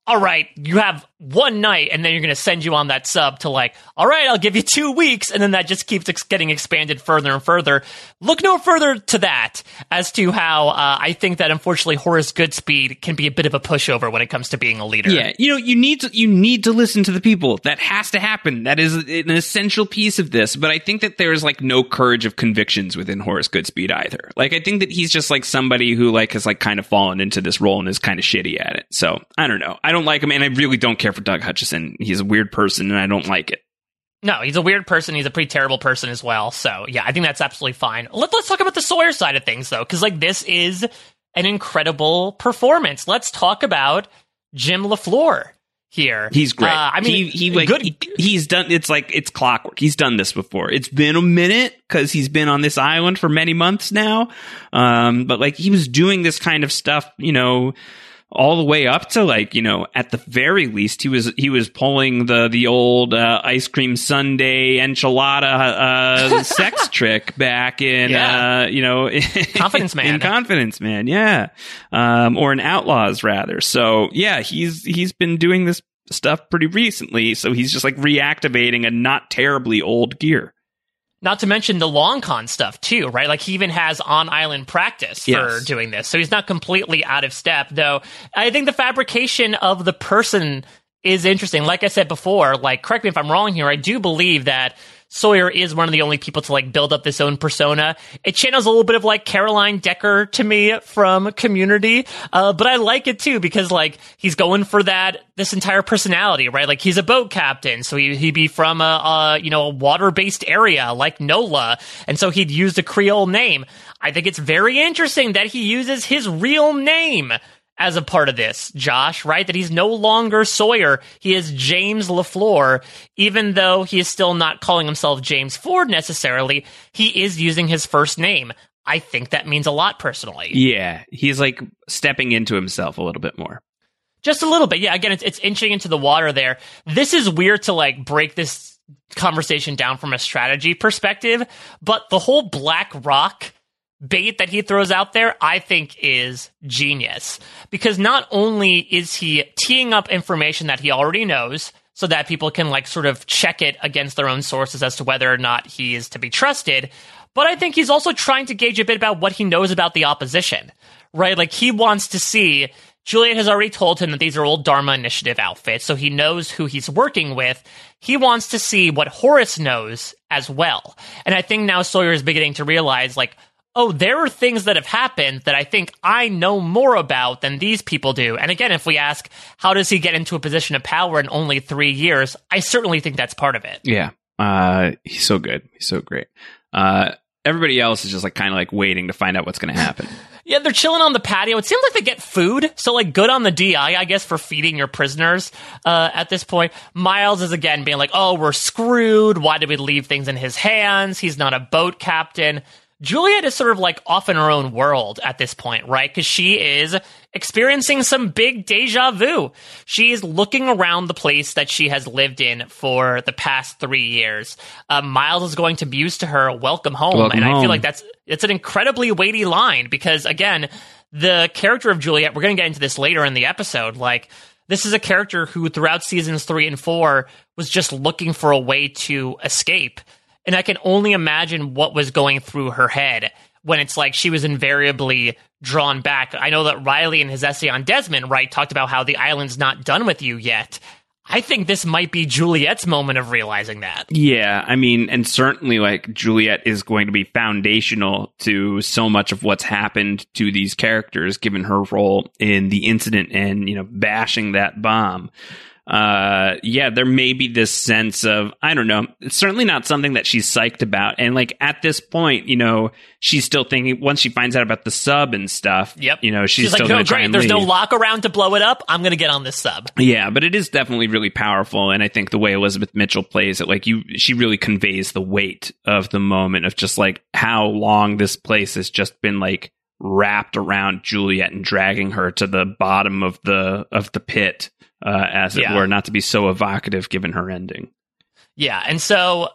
all right, you have one night and then you're going to send you on that sub to like, all right, I'll give you two weeks. And then that just keeps ex- getting expanded further and further. Look no further to that as to how uh, I think that unfortunately Horace Goodspeed can be a bit of a pushover when it comes to being a leader. Yeah, you know, you need to you need to listen to the people. That has to happen. That is an essential piece of this. But I think that there is like no courage of convictions within Horace Goodspeed either. Like I think that he's just like somebody who like has like kind of fallen into this role and is kind of shitty at it. So I don't know. I don't like him, and I really don't care for Doug Hutchison. He's a weird person, and I don't like it. No, he's a weird person. He's a pretty terrible person as well. So yeah, I think that's absolutely fine. Let, let's talk about the Sawyer side of things though, because like this is an incredible performance. Let's talk about Jim Lafleur here. He's great. Uh, I mean, he, he like good. he- he's done. It's like it's clockwork. He's done this before. It's been a minute because he's been on this island for many months now. Um, but like he was doing this kind of stuff, you know, all the way up to like you know, at the very least, he was he was pulling the the old uh, ice cream sundae enchilada uh, sex trick back in Yeah. uh, you know Confidence Man. in Confidence Man, yeah, um, or in Outlaws rather. So yeah, he's he's been doing this stuff pretty recently, so he's just like reactivating a not terribly old gear. Not to mention the long con stuff too, right? Like he even has on island practice for Yes. doing this. So he's not completely out of step, though. I think the fabrication of the person is interesting. Like I said before, like correct me if I'm wrong here, I do believe that Sawyer is one of the only people to like build up this own persona. It channels a little bit of like Caroline Decker to me from Community, uh, but I like it too because like he's going for that this entire personality, right? Like he's a boat captain, so he, he'd be from a, a you know a water based area like NOLA, and so he'd use a Creole name. I think it's very interesting that he uses his real name as a part of this, Josh, right? That he's no longer Sawyer. He is James LaFleur, even though he is still not calling himself James Ford necessarily. He is using his first name. I think that means a lot personally. Yeah, he's like stepping into himself a little bit more. Just a little bit. Yeah, again, it's, it's inching into the water there. This is weird to like break this conversation down from a strategy perspective, but the whole Black Rock bait that he throws out there, I think is genius. Because not only is he teeing up information that he already knows, so that people can like sort of check it against their own sources as to whether or not he is to be trusted, but I think he's also trying to gauge a bit about what he knows about the opposition, right? Like he wants to see. Juliet has already told him that these are old Dharma Initiative outfits, so he knows who he's working with. He wants to see what Horace knows as well. And I think now Sawyer is beginning to realize, like, oh, there are things that have happened that I think I know more about than these people do. And again, if we ask, how does he get into a position of power in only three years? I certainly think that's part of it. Yeah, uh, he's so good. He's so great. Uh, everybody else is just like kind of like waiting to find out what's going to happen. Yeah, they're chilling on the patio. It seems like they get food, so like good on the DI, I guess, for feeding your prisoners. Uh, at this point, Miles is again being like, "Oh, we're screwed. Why did we leave things in his hands? He's not a boat captain." Juliet is sort of like off in her own world at this point, right? Because she is experiencing some big deja vu. She is looking around the place that she has lived in for the past three years. Uh, Miles is going to muse to her, "Welcome home," Welcome and I home. feel like that's it's an incredibly weighty line because again, the character of Juliet. We're going to get into this later in the episode. Like this is a character who throughout seasons three and four was just looking for a way to escape. And I can only imagine what was going through her head when it's like she was invariably drawn back. I know that Riley in his essay on Desmond, right, talked about how the island's not done with you yet. I think this might be Juliet's moment of realizing that. Yeah, I mean, and certainly like Juliet is going to be foundational to so much of what's happened to these characters, given her role in the incident and you know bashing that bomb. Uh, yeah, there may be this sense of I don't know. It's certainly not something that she's psyched about, and like at this point, you know, she's still thinking. Once she finds out about the sub and stuff, Yep. you know, she's, She's still like, no, great. There's no Locke around to blow it up. I'm going to get on this sub. Yeah, but it is definitely really powerful, and I think the way Elizabeth Mitchell plays it, like you, she really conveys the weight of the moment of just like how long this place has just been like wrapped around Juliet and dragging her to the bottom of the of the pit, uh, as it Yeah. were, not to be so evocative given her ending. Yeah, and so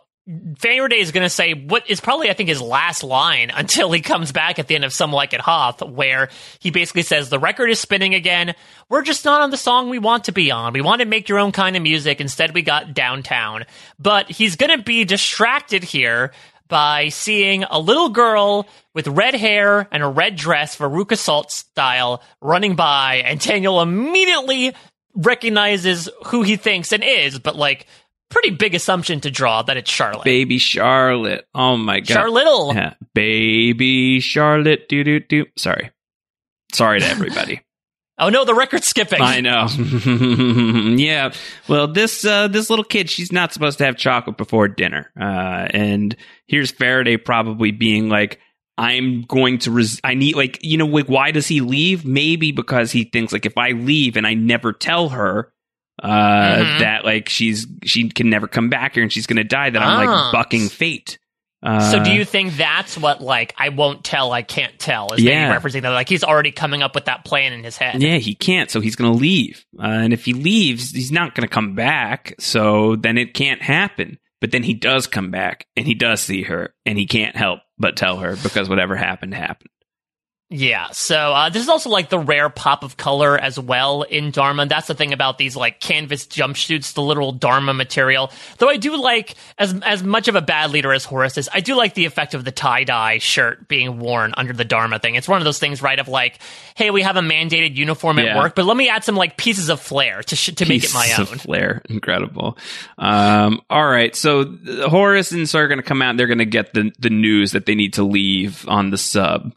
Faraday is going to say what is probably, I think, his last line until he comes back at the end of Some Like It Hoth, where he basically says, The record is spinning again. We're just not on the song we want to be on. We want to make your own kind of music. Instead, we got downtown. But he's going to be distracted here by seeing a little girl with red hair and a red dress, Veruca Salt style, running by, and Daniel immediately recognizes who he thinks and is, but like pretty big assumption to draw that it's Charlotte. Baby Charlotte, oh my god, Charlittle. yeah, baby Charlotte, do do do. Sorry, sorry to everybody. Oh no, the record's skipping. I know. yeah. Well, this uh, this little kid, she's not supposed to have chocolate before dinner. Uh, and here's Faraday probably being like, "I'm going to. Res- I need like you know like why does he leave? Maybe because he thinks like if I leave and I never tell her." Uh, Mhm. that like she's she can never come back here and she's gonna die. That I'm Ah. like bucking fate. Uh, so do you think that's what like I won't tell, I can't tell is Yeah. maybe referencing that like he's already coming up with that plan in his head. Yeah, he can't, so he's going to leave. Uh, and if he leaves, he's not going to come back, so then it can't happen. But then he does come back, and he does see her, and he can't help but tell her because whatever happened happened. Yeah, so uh, this is also like the rare pop of color as well in Dharma. That's the thing about these like canvas jumpsuits, the literal Dharma material. Though I do like as as much of a bad leader as Horace is, I do like the effect of the tie dye shirt being worn under the Dharma thing. It's one of those things, right? Of like, hey, we have a mandated uniform at Yeah. work, but let me add some like pieces of flair to sh- to make it my Pieces own. of flair, incredible. Um, all right, so Horace and Sawyer are going to come out. and They're going to get the the news that they need to leave on the sub.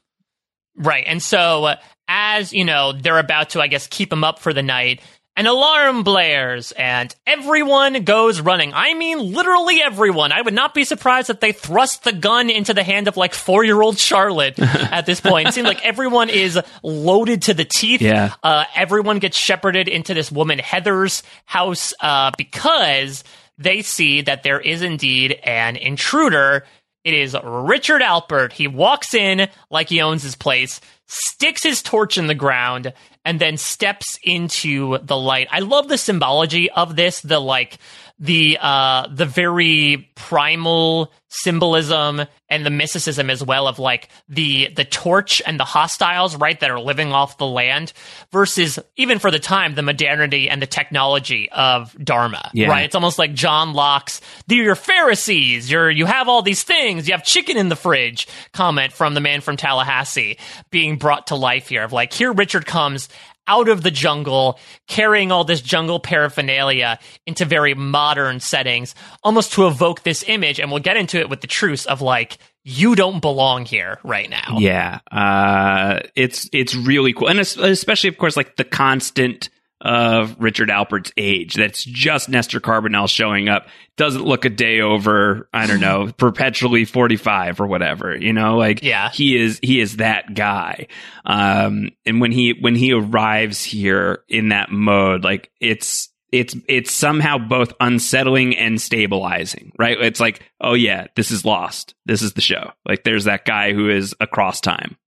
Right. And so, uh, as, you know, they're about to, I guess, keep him up for the night, an alarm blares and everyone goes running. I mean, literally everyone. I would not be surprised if they thrust the gun into the hand of like four year old Charlotte at this point. It seems like everyone is loaded to the teeth. Yeah. Uh, everyone gets shepherded into this woman Heather's house uh, because they see that there is indeed an intruder. It is Richard Alpert. He walks in like he owns his place, sticks his torch in the ground, and then steps into the light. I love the symbology of this, the like the uh the very primal symbolism and the mysticism as well of like the the torch and the hostiles right that are living off the land versus even for the time the modernity and the technology of dharma Yeah. right? It's almost like john locke's you're pharisees. You're you have all these things. You have chicken in the fridge comment from the man from tallahassee being brought to life here of like here richard comes out of the jungle, carrying all this jungle paraphernalia into very modern settings, almost to evoke this image. And we'll get into it with the truce of like, you don't belong here right now. Yeah, uh, it's it's really cool, and especially, of course, like the constant of Richard Alpert's age. That's just Nestor Carbonell showing up. Doesn't look a day over. I don't know, perpetually forty five or whatever. You know, like Yeah. he is he is that guy. Um, and when he when he arrives here in that mode, like it's. It's it's somehow both unsettling and stabilizing, right? It's like, oh yeah, this is lost. This is the show. Like there's that guy who is across time.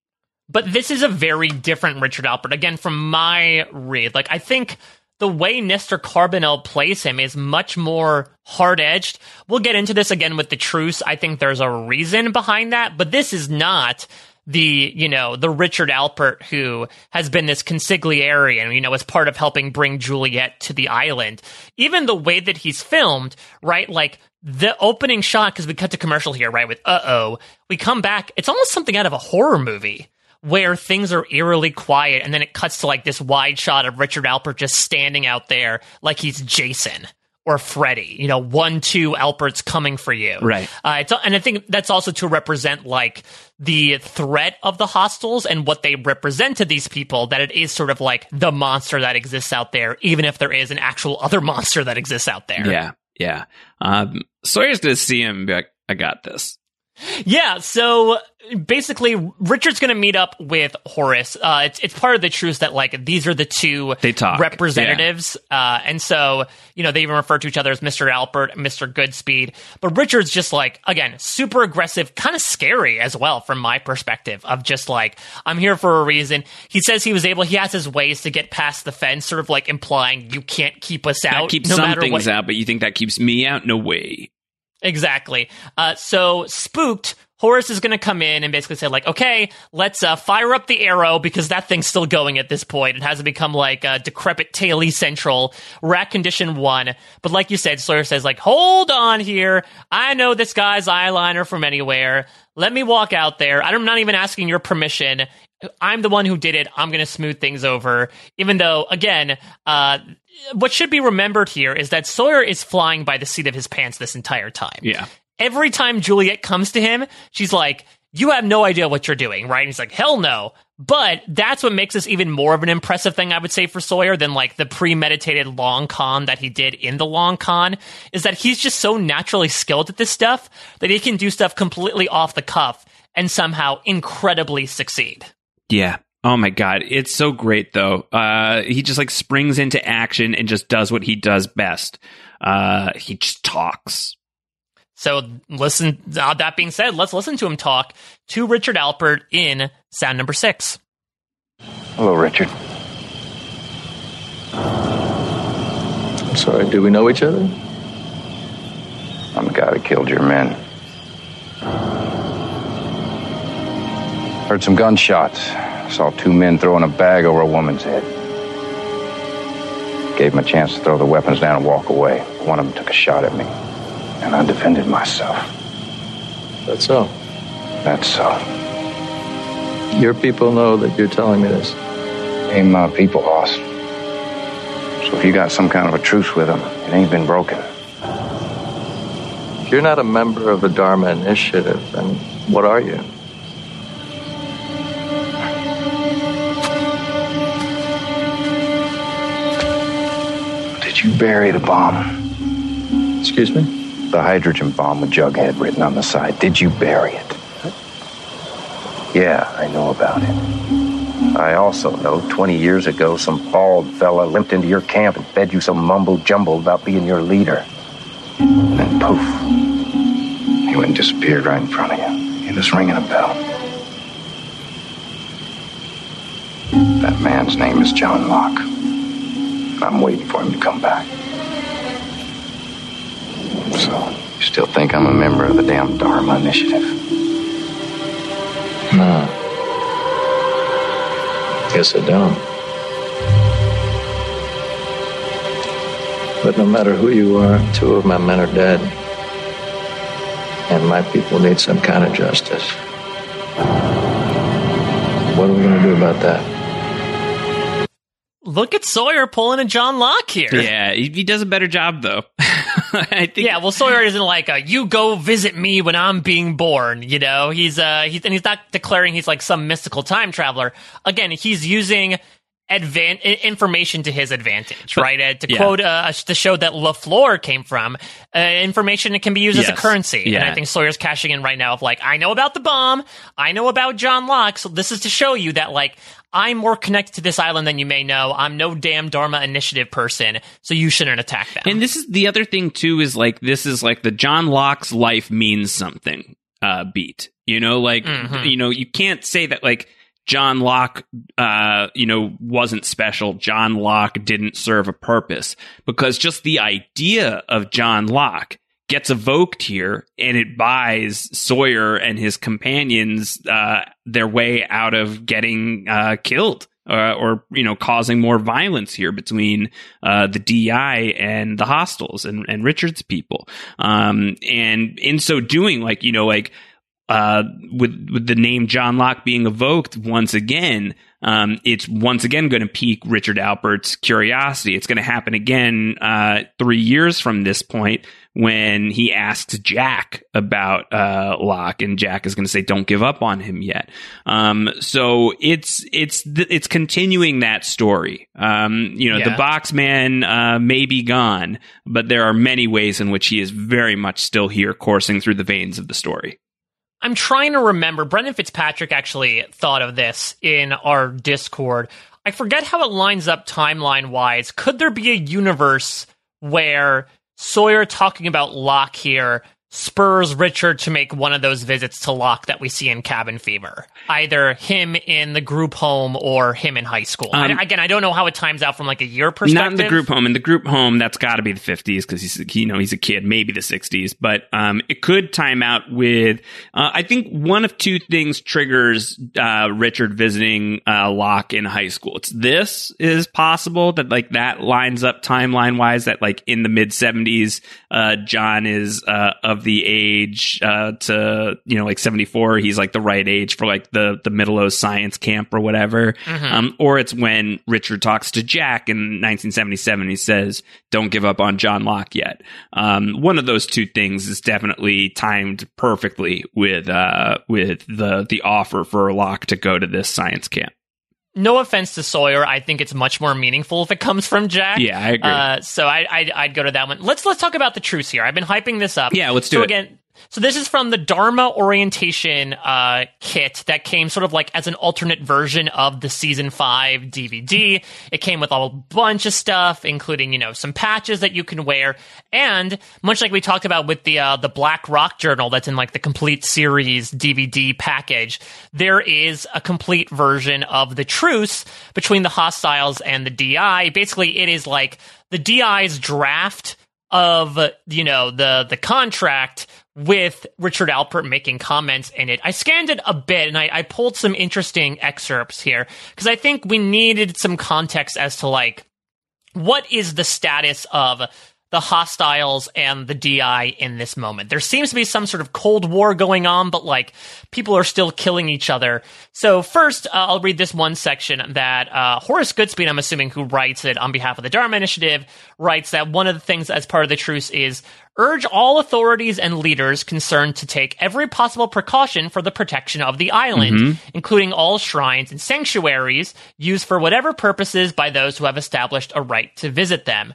But this is a very different Richard Alpert. Again, from my read, like I think the way Nestor Carbonell plays him is much more hard edged. We'll get into this again with the truce. I think there's a reason behind that, but this is not the you know the Richard Alpert who has been this consigliere and you know as part of helping bring Juliet to the island. Even the way that he's filmed, right? Like the opening shot because we cut to commercial here, right? With uh oh, we come back. It's almost something out of a horror movie where things are eerily quiet and then it cuts to like this wide shot of Richard Alpert just standing out there like he's Jason or Freddy. You know, one, two, Alpert's coming for you. Right. Uh, it's, and I think that's also to represent like the threat of the hostiles and what they represent to these people, that it is sort of like the monster that exists out there, even if there is an actual other monster that exists out there. Yeah, yeah. Um, Sawyer's gonna see him be like, I got this. Yeah, so basically, Richard's going to meet up with Horace. Uh, it's it's part of the truce that like these are the two They talk, representatives, uh, and so you know they even refer to each other as Mister Alpert, and Mister Goodspeed. But Richard's just like again super aggressive, kind of scary as well from my perspective of just like I'm here for a reason. He says he was able, he has his ways to get past the fence, sort of like implying you can't keep us out. Keeps no some matter things what. out, but you think that keeps me out? No way. Exactly. Uh, so spooked, Horace is going to come in and basically say like, okay, let's uh, fire up the arrow because that thing's still going at this point. It hasn't become like a decrepit Taily Central rack condition one. But like you said, Sawyer says like, hold on here. I know this guy's eyeliner from anywhere. Let me walk out there. I'm not even asking your permission. I'm the one who did it. I'm going to smooth things over. Even though, again, uh, what should be remembered here is that Sawyer is flying by the seat of his pants this entire time. Yeah. Every time Juliet comes to him, she's like, You have no idea what you're doing, right? And he's like, Hell no. But that's what makes this even more of an impressive thing, I would say, for Sawyer than like the premeditated long con that he did in the long con, is that he's just so naturally skilled at this stuff that he can do stuff completely off the cuff and somehow incredibly succeed. Yeah. Oh my god, it's so great though. Uh, he just like springs into action and just does what he does best. Uh, he just talks. So listen. Uh, that being said, let's listen to him talk to Richard Alpert in sound number six. Hello, Richard. I'm sorry, do we know each other? I'm the guy that killed your men. Heard some gunshots. Saw two men throwing a bag over a woman's head. Gave them a chance to throw the weapons down and walk away. One of them took a shot at me, and I defended myself. That's so. That's so. Your people know that you're telling me this. Ain't my people, boss. So if you got some kind of a truce with them, it ain't been broken. If you're not a member of the Dharma Initiative, then what are you? Did you bury the bomb? Excuse me? The hydrogen bomb with Jughead written on the side. Did you bury it? Yeah, I know about it. I also know 20 years ago some bald fella limped into your camp and fed you some mumbo jumbo about being your leader. And then poof, he went and disappeared right in front of you. He was ringing a bell. That man's name is John Locke. I'm waiting for him to come back. So, you still think I'm a member of the damn Dharma Initiative? No. Guess I don't. But no matter who you are, two of my men are dead. And my people need some kind of justice. What are we going to do about that? Look at Sawyer pulling a John Locke here. Yeah, he, he does a better job though. I think. Yeah, well, Sawyer isn't like a, you go visit me when I'm being born. You know, he's uh, he's and he's not declaring he's like some mystical time traveler. Again, he's using advan- information to his advantage, But- right? Uh, to yeah. quote uh, the show that LaFleur came from, uh, information that can be used as a Yes. currency. And I think Sawyer's cashing in right now of like, I know about the bomb, I know about John Locke, so this is to show you that like. I'm more connected to this island than you may know. I'm no damn Dharma Initiative person, so you shouldn't attack them. And this is the other thing too is like this is like the John Locke's life means something uh beat. You know, like Mhm. you know, you can't say that like John Locke uh you know wasn't special. John Locke didn't serve a purpose because just the idea of John Locke gets evoked here and it buys Sawyer and his companions uh their way out of getting uh killed uh, or you know causing more violence here between uh, the DI and the hostiles and, and Richard's people. Um, and in so doing, like you know, like uh, with with the name John Locke being evoked once again, um, it's once again going to pique Richard Alpert's curiosity. It's going to happen again uh, three years from this point when he asks Jack about uh, Locke, and Jack is going to say, "Don't give up on him yet." Um, so it's it's it's continuing that story. Um, you know, the Yeah. box man uh, may be gone, but there are many ways in which he is very much still here, coursing through the veins of the story. I'm trying to remember. Brendan Fitzpatrick actually thought of this in our Discord. I forget how it lines up timeline wise. Could there be a universe where Sawyer talking about Locke here spurs Richard to make one of those visits to Locke that we see in Cabin Fever? Either him in the group home or him in high school. I- Um, again, I don't know how it times out from like a year perspective. Not in the group home. In the group home, that's got to be the 50s because he's you know he's a kid, maybe the 60s. But um, it could time out with. Uh, I think one of two things triggers uh, Richard visiting uh, Locke in high school. It's this is possible that like that lines up timeline wise. That like in the mid 70s, uh, John is uh, of the age uh, to you know like 74. He's like the right age for like the the middle of science camp or whatever. Mhm. Um, or it's when Richard talks to Jack in 1977. He says, "Don't give up on John Locke yet." Um, one of those two things is definitely timed perfectly with uh, with the the offer for Locke to go to this science camp. No offense to Sawyer, I think it's much more meaningful if it comes from Jack. Yeah, I agree. Uh, so I, I'd, I'd go to that one. Let's let's talk about the truce here. I've been hyping this up. Yeah, let's do so it. again. So this is from the Dharma orientation uh, kit that came sort of like as an alternate version of the season five DVD. It came with a bunch of stuff, including you know some patches that you can wear, and much like we talked about with the uh, the Black Rock Journal that's in like the complete series DVD package, there is a complete version of the truce between the hostiles and the DI. Basically, it is like the DI's draft of you know the the contract with Richard Alpert making comments in it. I scanned it a bit and I, I pulled some interesting excerpts here because I think we needed some context as to like what is the status of the hostiles and the DI in this moment. There seems to be some sort of Cold War going on, but like people are still killing each other. So first, uh, I'll read this one section that uh, Horace Goodspeed, I'm assuming, who writes it on behalf of the Dharma Initiative, writes that one of the things as part of the truce is urge all authorities and leaders concerned to take every possible precaution for the protection of the island, Mhm. including all shrines and sanctuaries used for whatever purposes by those who have established a right to visit them.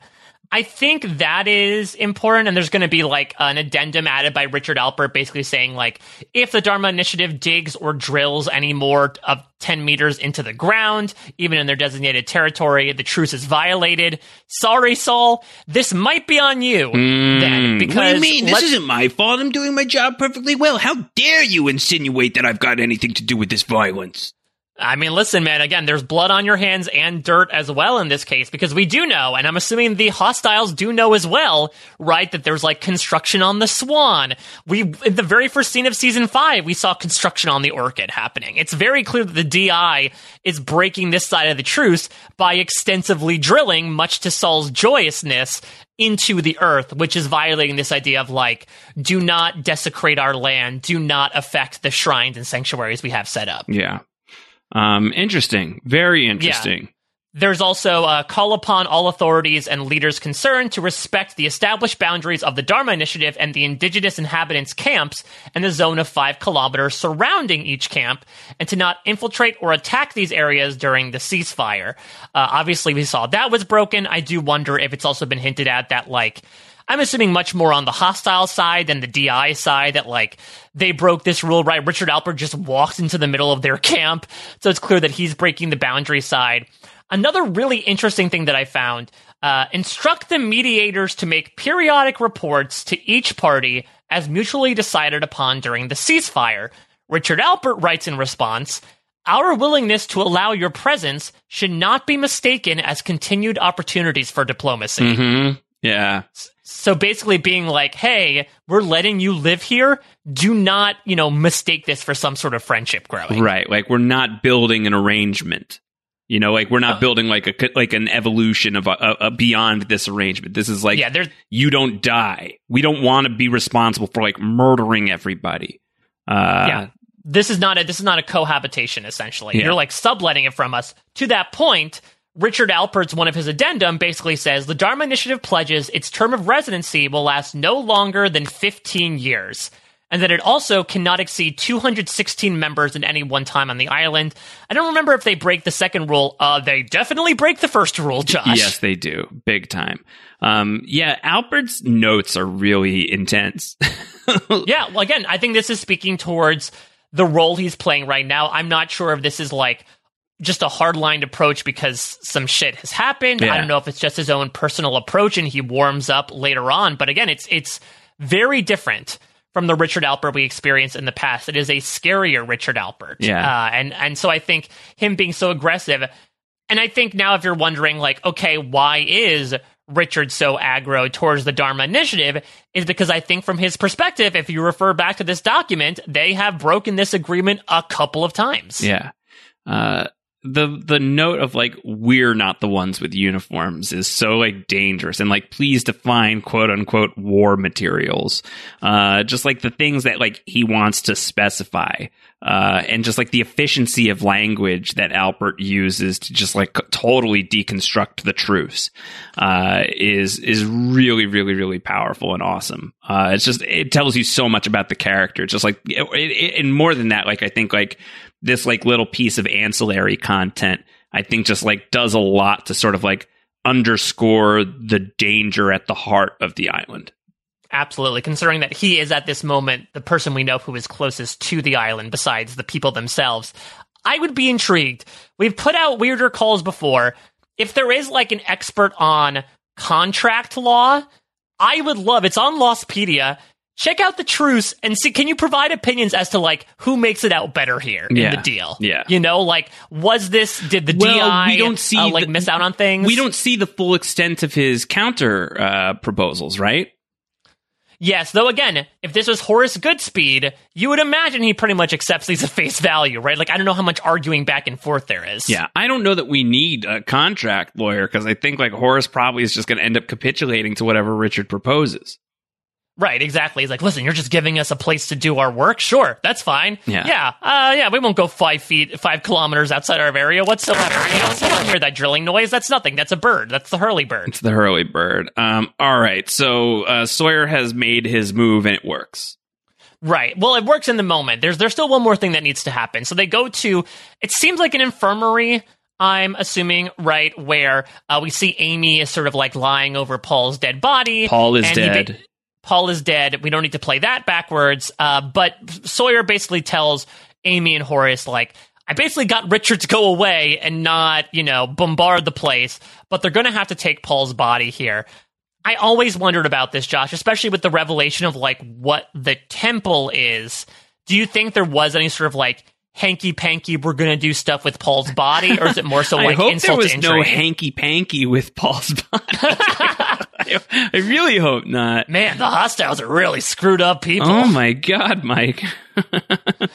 I think that is important, and there's going to be like an addendum added by Richard Alpert, basically saying like, if the Dharma Initiative digs or drills any more of 10 meters into the ground, even in their designated territory, the truce is violated. Sorry, Saul, this might be on you. Then, because Hmm. what do you mean? This isn't my fault. I'm doing my job perfectly well. How dare you insinuate that I've got anything to do with this violence? I mean, listen, man, again, there's blood on your hands and dirt as well in this case, because we do know, and I'm assuming the hostiles do know as well, right, that there's like construction on the Swan. We, in the very first scene of season five, we saw construction on the Orchid happening. It's very clear that the DI is breaking this side of the truce by extensively drilling, much to Saul's joyousness, into the earth, which is violating this idea of like, do not desecrate our land, do not affect the shrines and sanctuaries we have set up. Yeah. Um, interesting. Very interesting. There's also a call upon all authorities and leaders concerned to respect the established boundaries of the Dharma Initiative and the indigenous inhabitants' camps and the zone of five kilometers surrounding each camp, and to not infiltrate or attack these areas during the ceasefire. Uh, obviously, we saw that was broken. I do wonder if it's also been hinted at that, like, I'm assuming much more on the hostile side than the DI side that like they broke this rule, right? Richard Alpert just walked into the middle of their camp. So it's clear that he's breaking the boundary side. Another really interesting thing that I found, uh, instruct the mediators to make periodic reports to each party as mutually decided upon during the ceasefire. Richard Alpert writes in response, our willingness to allow your presence should not be mistaken as continued opportunities for diplomacy. hmm Yeah. So basically being like, hey, we're letting you live here. Do not, you know, mistake this for some sort of friendship growing. Right. Like we're not building an arrangement. You know, like we're not building like a like an evolution of a, a, a beyond this arrangement. This is like Yeah, there's you don't die. We don't want to be responsible for like murdering everybody. Uh, yeah. This is not a this is not a cohabitation essentially. Yeah. You're like subletting it from us. To that point, Richard Alpert's one of his addendum basically says the Dharma Initiative pledges its term of residency will last no longer than 15 years. And that it also cannot exceed 216 members at any one time on the island. I don't remember if they break the second rule. Uh, they definitely break the first rule, Josh. Yes, they do. Big time. Um, yeah, Alpert's notes are really intense. yeah, well, again, I think this is speaking towards the role he's playing right now. I'm not sure if this is like just a hardline approach because some shit has happened. Yeah. I don't know if it's just his own personal approach and he warms up later on. But again, it's it's very different from the Richard Alpert we experienced in the past. It is a scarier Richard Alpert. Yeah. Uh, and and so I think him being so aggressive, and I think now if you're wondering like, okay, why is Richard so aggro towards the Dharma Initiative is because I think from his perspective, if you refer back to this document, they have broken this agreement a couple of times. Yeah. Uh, the the note of like we're not the ones with uniforms is so like dangerous and like please define quote unquote war materials. Uh just like the things that like he wants to specify uh and just like the efficiency of language that Alpert uses to just like totally deconstruct the truths uh is is really really really powerful and awesome. Uh it's just it tells you so much about the character. It's just like it, it, and more than that like I think like this like little piece of ancillary content i think just like does a lot to sort of like underscore the danger at the heart of the island Absolutely. Considering that he is at this moment the person we know who is closest to the island besides the people themselves, I would be intrigued. We've put out weirder calls before. If there is like an expert on contract law, I would love it's on Lostpedia. Check out the truce and see can you provide opinions as to like who makes it out better here in Yeah. the deal? Yeah. You know, like was this did the Well, DI we don't see uh, like the- miss out on things? we don't see the full extent of his counter uh proposals right Yes, though again, if this was Horace Goodspeed, you would imagine he pretty much accepts these at face value, right? Like I don't know how much arguing back and forth there is. Yeah, I don't know that we need a contract lawyer because I think like Horace probably is just going to end up capitulating to whatever Richard proposes. Right, exactly. He's like, listen, you're just giving us a place to do our work. Sure, that's fine. Yeah. Yeah, uh, yeah, we won't go five feet, five kilometers outside our area whatsoever. You know, so don't hear that drilling noise. That's nothing. That's a bird. That's the Hurley bird. It's the Hurley bird. Um, all right, so uh, Sawyer has made his move and it works. Right. Well, it works in the moment. There's there's still one more thing that needs to happen. So they go to it seems like an infirmary. I'm assuming, right, where uh, we see Amy is sort of like lying over Paul's dead body. Paul is and he dead. Paul is dead. We don't need to play that backwards. Uh, but Sawyer basically tells Amy and Horace, like, I basically got Richard to go away and not, you know, bombard the place, but they're going to have to take Paul's body here. I always wondered about this, Josh, especially with the revelation of like what the temple is. Do you think there was any sort of like hanky panky, we're going to do stuff with Paul's body, or is it more so like I hope insult there to was no hanky panky with Paul's body. I, I really hope not. Man, the hostiles are really screwed up people. Oh my god, Mike.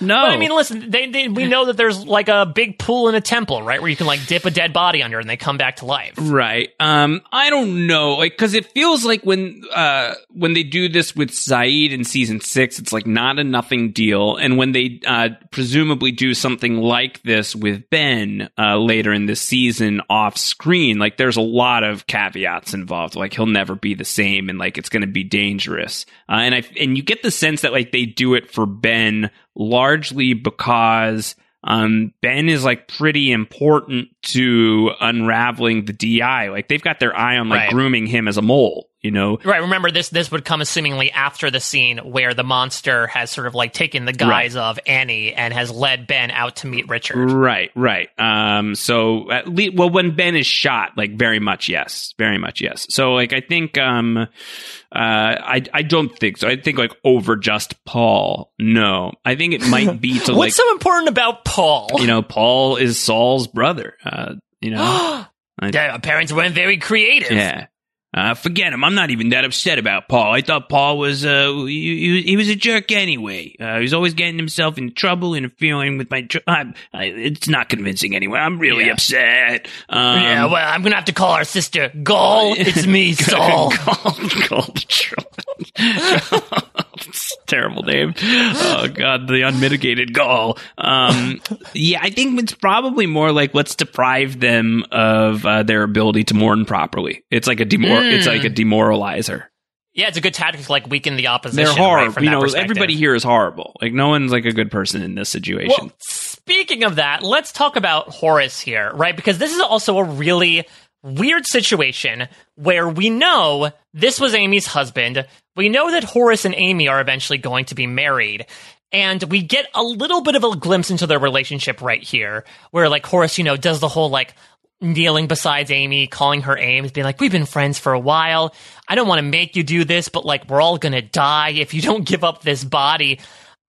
no. But I mean, listen, they, they, we know that there's like a big pool in a temple, right, where you can like dip a dead body under and they come back to life. Right. Um, I don't know, like, cause it feels like when, uh, when they do this with Sayid in season six, it's like not a nothing deal. And when they, uh, presumably do something like this with Ben, uh, later in the season off screen, like there's a lot of caveats involved. Like he'll never be the same and like it's going to be dangerous. Uh, and I, and you get the sense that like they do it for Ben largely because, um, Ben is like pretty important to unraveling the DI. Like they've got their eye on like Right. grooming him as a mole, you know? Right. Remember, this this would come assumingly after the scene where the monster has sort of like taken the guise of Annie and has led Ben out to meet Richard. Right, right. Um, so at least, well, when Ben is shot, like very much yes, very much yes. So like I think, um, uh, I I don't think so. I think like over just Paul. No, I think it might be to like What's so important about Paul? you know Paul is Saul's brother. Uh, you know, Yeah, our parents weren't very creative. yeah. Uh, forget him. I'm not even that upset about Paul. I thought Paul was, uh, he, he- he was a jerk anyway. Uh, he was always getting himself in trouble, interfering with my, tr- I, I, it's not convincing anyway. I'm really Yeah. upset. Um, yeah, well, I'm gonna have to call our sister Gall. It's me, Saul. Gold terrible name. Oh god, the unmitigated gall. Um, yeah, I think it's probably more like let's deprive them of uh, their ability to mourn properly. It's like a demor- Mm. It's like a demoralizer. Yeah, it's a good tactic to like weaken the opposition. They're right, horrible. from you that know, everybody here is horrible. Like no one's like a good person in this situation. Well, speaking of that, let's talk about Horace here, right? Because this is also a really weird situation where we know this was Amy's husband. We know that Horace and Amy are eventually going to be married. And we get a little bit of a glimpse into their relationship right here, where like Horace, you know, does the whole like kneeling beside Amy, calling her Ames, being like, We've been friends for a while. I don't want to make you do this, but like, we're all gonna die if you don't give up this body.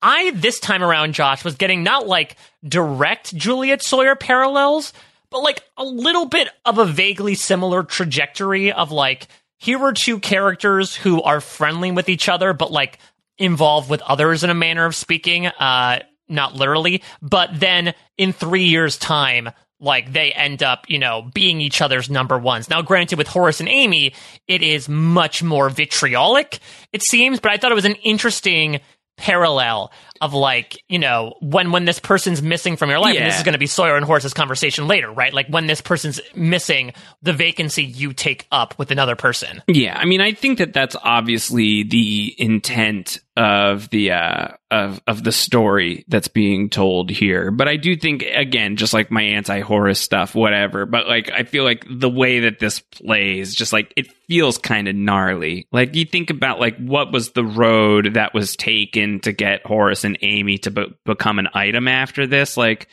I, this time around, Josh, was getting not like direct Juliet Sawyer parallels, but like a little bit of a vaguely similar trajectory of like, here are two characters who are friendly with each other, but like involved with others in a manner of speaking, uh, not literally, but then in three years' time, like they end up, you know, being each other's number ones. Now, granted, with Horace and Amy, it is much more vitriolic, it seems, but I thought it was an interesting parallel of like you know when when this person's missing from your life and this is going to be sawyer and horace's conversation later right like when this person's missing the vacancy you take up with another person Yeah, I mean, I think that that's obviously the intent of the uh, of of the story that's being told here. But I do think, again, just like my anti-Horace stuff, whatever. But like, I feel like the way that this plays, just like it feels kind of gnarly. Like you think about like what was the road that was taken to get Horace and Amy to be- become an item after this, like.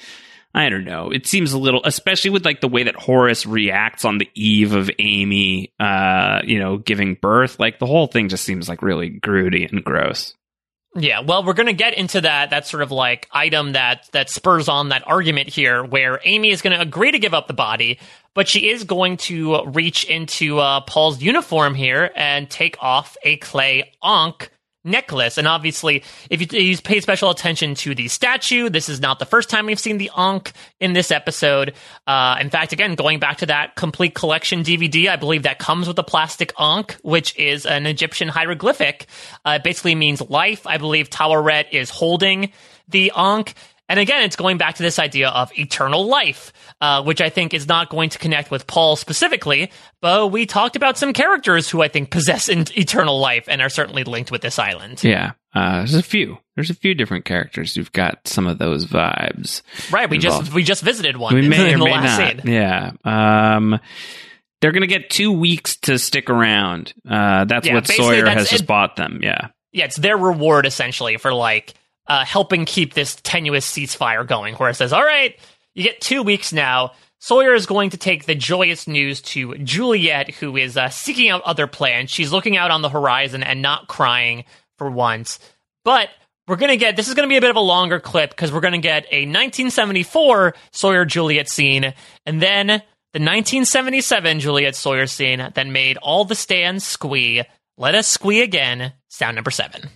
I don't know. It seems a little, especially with like the way that Horace reacts on the eve of Amy, uh, you know, giving birth. Like the whole thing just seems like really grody and gross. Yeah, well, we're going to get into that that sort of like item that that spurs on that argument here, where Amy is going to agree to give up the body, but she is going to reach into uh, Paul's uniform here and take off a clay ankh necklace. And obviously, if you, you pay special attention to the statue, this is not the first time we've seen the ankh in this episode. Uh, in fact, again, going back to that complete collection DVD, I believe that comes with a plastic ankh, which is an Egyptian hieroglyphic. Uh, it basically means life. I believe Taweret is holding the ankh. And again, it's going back to this idea of eternal life, uh, which I think is not going to connect with Paul specifically, but we talked about some characters who I think possess in- eternal life and are certainly linked with this island. Yeah, uh, there's a few. There's a few different characters who've got some of those vibes. Right. We involved. just we just visited one we may in or the may last not. scene. Yeah. Um, they're going to get two weeks to stick around. Uh, that's Yeah, what Sawyer that's has just bought them. Yeah. Yeah, it's their reward essentially for like uh, helping keep this tenuous ceasefire going. Where it says, "All right, you get two weeks now." Sawyer is going to take the joyous news to Juliet, who is uh, seeking out other plans. She's looking out on the horizon and not crying for once. But we're going to get this is going to be a bit of a longer clip because we're going to get a 1974 Sawyer Juliet scene and then the 1977 Juliet Sawyer scene that made all the stands squee. Let us squee again. Sound number seven.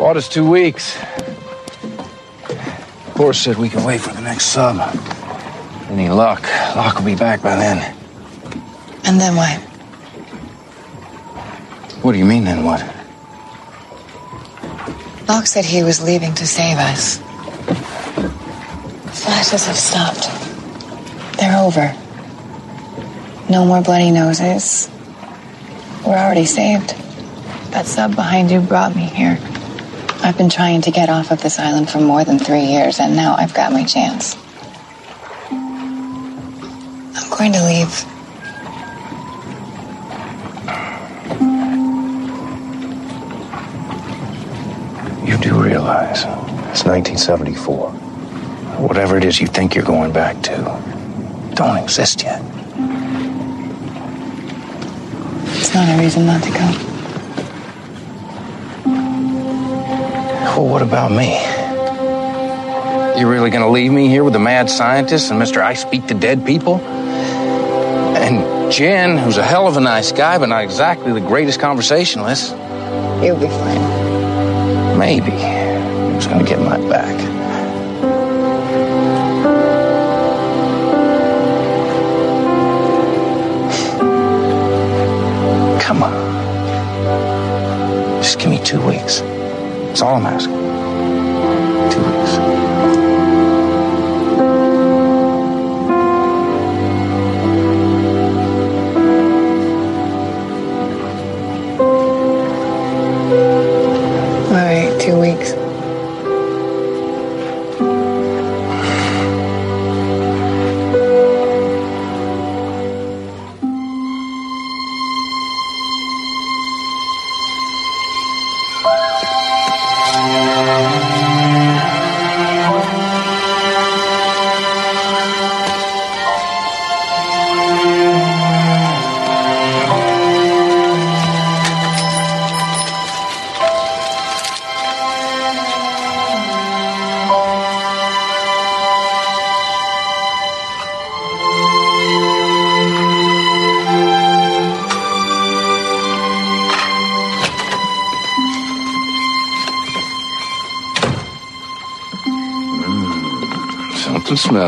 Bought us two weeks. Horace said we can wait for the next sub. Any luck, Locke will be back by then. And then what? What do you mean, then what? Locke said he was leaving to save us. Flashes have stopped. They're over. No more bloody noses. We're already saved. That sub behind you brought me here. I've been trying to get off of this island for more than three years, and now I've got my chance. I'm going to leave. You do realize it's 1974. Whatever it is you think you're going back to, don't exist yet. It's not a reason not to go. Well, what about me? You really gonna leave me here with the mad scientist and Mr. I Speak to Dead People? And Jin, who's a hell of a nice guy, but not exactly the greatest conversationalist. You'll be fine. Maybe. Who's gonna get my back? Come on. Just give me two weeks. That's all I'm asking.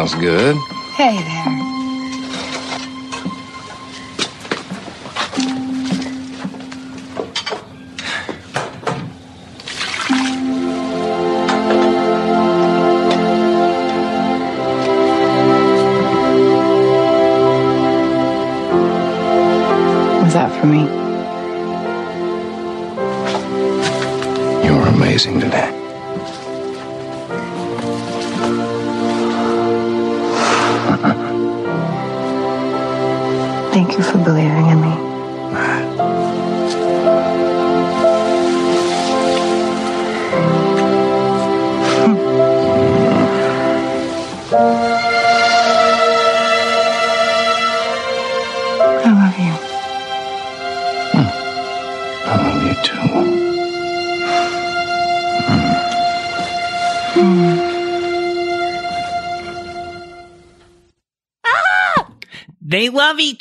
Smells good.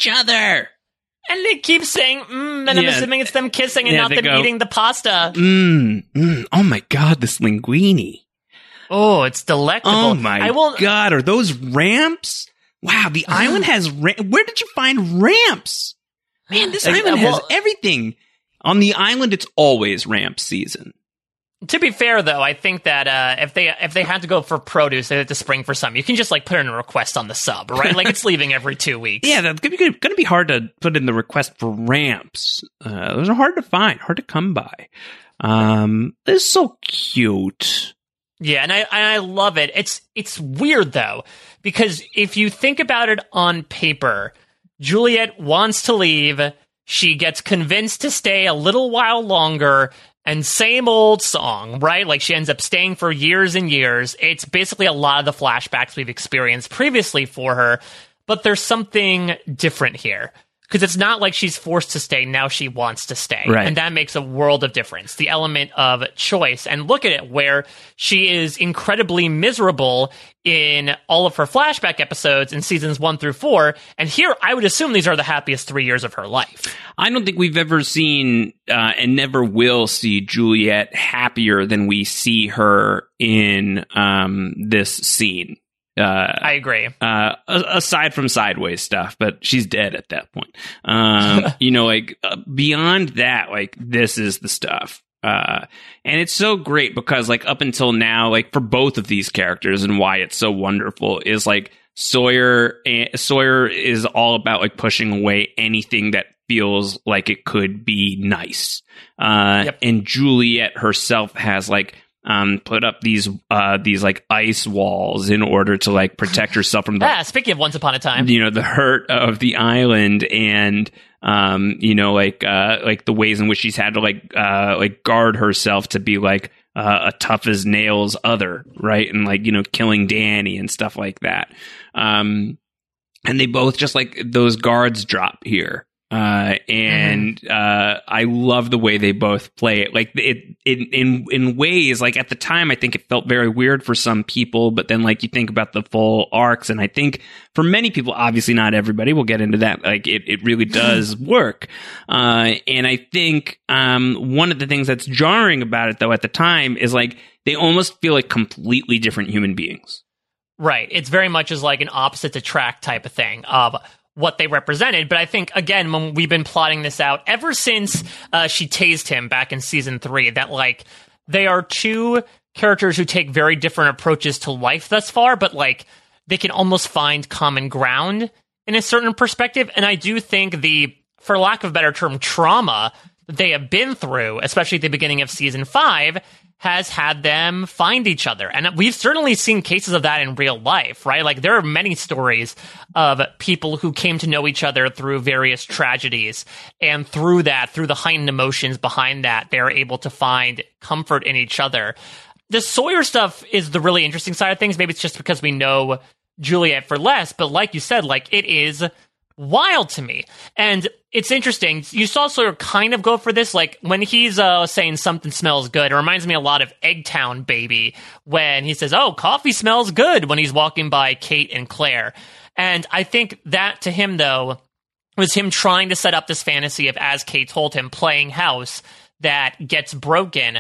Each other. And they keep saying, mm, and I'm Yeah. assuming it's them kissing and Yeah, not them go- eating the pasta. Mm, mm. Oh my god, this linguine. Oh, it's delectable. Oh my I won't. god, are those ramps? Wow, the island has ra- Where did you find ramps? Man, this Uh, island has everything. On the island, it's always ramp season. To be fair, though, I think that uh, if they if they had to go for produce, they had to spring for some. You can just like put in a request on the sub, right? like it's leaving every two weeks. Yeah, that's gonna be, gonna be hard to put in the request for ramps. Uh, those are hard to find, hard to come by. Um, it's so cute. Yeah, and I and I love it. It's it's weird though because if you think about it on paper, Juliet wants to leave. She gets convinced to stay a little while longer. And same old song, right? Like she ends up staying for years and years. It's basically a lot of the flashbacks we've experienced previously for her, but there's something different here. Because it's not like she's forced to stay, now she wants to stay. Right. And that makes a world of difference. The element of choice. And look at it, where she is incredibly miserable in all of her flashback episodes in seasons one through four. And here, I would assume these are the happiest three years of her life. I don't think we've ever seen uh, and never will see Juliet happier than we see her in um, this scene. Uh, I agree. uh, aside from sideways stuff, but she's dead at that point. Um, you know, like uh, beyond that, like this is the stuff. Uh, and it's so great because like up until now, like for both of these characters and why it's so wonderful is like Sawyer, eh, Sawyer is all about like pushing away anything that feels like it could be nice. Uh, and Juliet herself has like, um, put up these, uh, these like ice walls in order to like protect herself from the Ah, speaking of Once Upon a Time. you know the hurt of the island and um you know like uh like the ways in which she's had to like uh like guard herself to be like uh, a tough as nails other right? And like you know killing danny and stuff like that. Um and they both just like those guards drop here uh and uh i love the way they both play it. Like it in in in ways like at the time i think it felt very weird for some people but then like you think about the full arcs and i think for many people obviously not everybody we'll get into that like it, it really does work. Uh and i think um one of the things that's jarring about it though at the time is like they almost feel like completely different human beings. Right. It's very much as like an opposite attract type of thing of what they represented. But I think, again, when we've been plotting this out ever since uh, she tased him back in season three, that like they are two characters who take very different approaches to life thus far, but like they can almost find common ground in a certain perspective. And I do think the, for lack of a better term, trauma that they have been through, especially at the beginning of season five, has had them find each other. And we've certainly seen cases of that in real life, right? Like there are many stories of people who came to know each other through various tragedies. And through that, through the heightened emotions behind that, they're able to find comfort in each other. The Sawyer stuff is the really interesting side of things. Maybe it's just because we know Juliet for less, but like you said, like it is wild to me. And it's interesting. You saw Sawyer kind of go for this, like when he's uh, saying something smells good. It reminds me a lot of Eggtown Baby when he says, "Oh, coffee smells good" when he's walking by Kate and Claire. And I think that to him though was him trying to set up this fantasy of, as Kate told him, playing house that gets broken.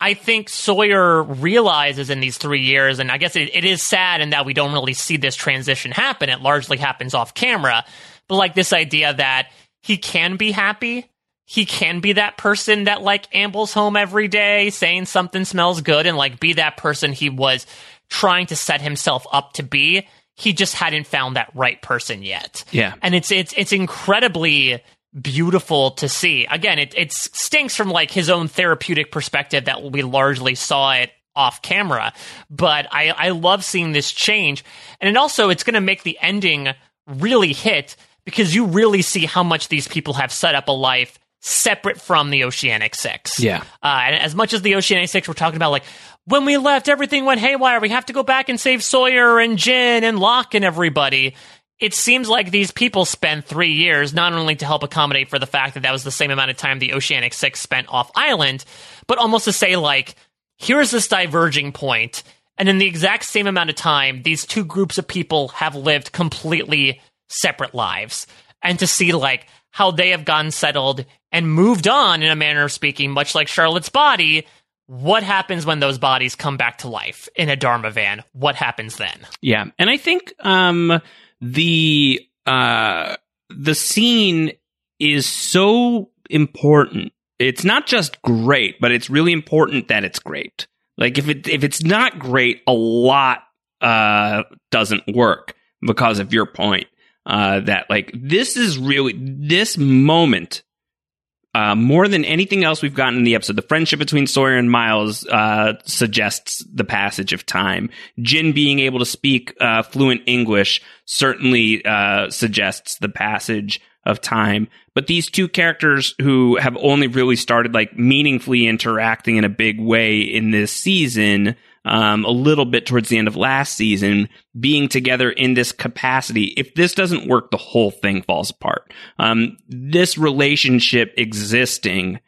I think Sawyer realizes in these three years, and I guess it, it is sad in that we don't really see this transition happen. It largely happens off camera. But like this idea that he can be happy. He can be that person that like ambles home every day saying something smells good and like be that person he was trying to set himself up to be. He just hadn't found that right person yet. Yeah. And it's it's it's incredibly beautiful to see. Again, it it stinks from like his own therapeutic perspective that we largely saw it off camera. But I I love seeing this change. And it also it's going to make the ending really hit because you really see how much these people have set up a life separate from the Oceanic Six. Yeah. Uh, and as much as the Oceanic Six, we're talking about like when we left, everything went haywire. We have to go back and save Sawyer and Jin and Locke and everybody. It seems like these people spent three years not only to help accommodate for the fact that that was the same amount of time the Oceanic Six spent off island, but almost to say like, here's this diverging point, And in the exact same amount of time, these two groups of people have lived completely separate lives. And to see like how they have gotten settled and moved on in a manner of speaking, much like Charlotte's body, what happens when those bodies come back to life in a Dharma van? What happens then? Yeah, and I think um, the uh, the scene is so important. It's not just great, but it's really important that it's great. Like if it if it's not great, a lot uh, doesn't work because of your point. Uh, that like this is really this moment uh, more than anything else we've gotten in the episode, the friendship between Sawyer and Miles uh, suggests the passage of time. Jin being able to speak uh, fluent English certainly uh, suggests the passage of time. But these two characters who have only really started like meaningfully interacting in a big way in this season um, a little bit towards the end of last season, being together in this capacity. If this doesn't work, the whole thing falls apart. Um, this relationship existing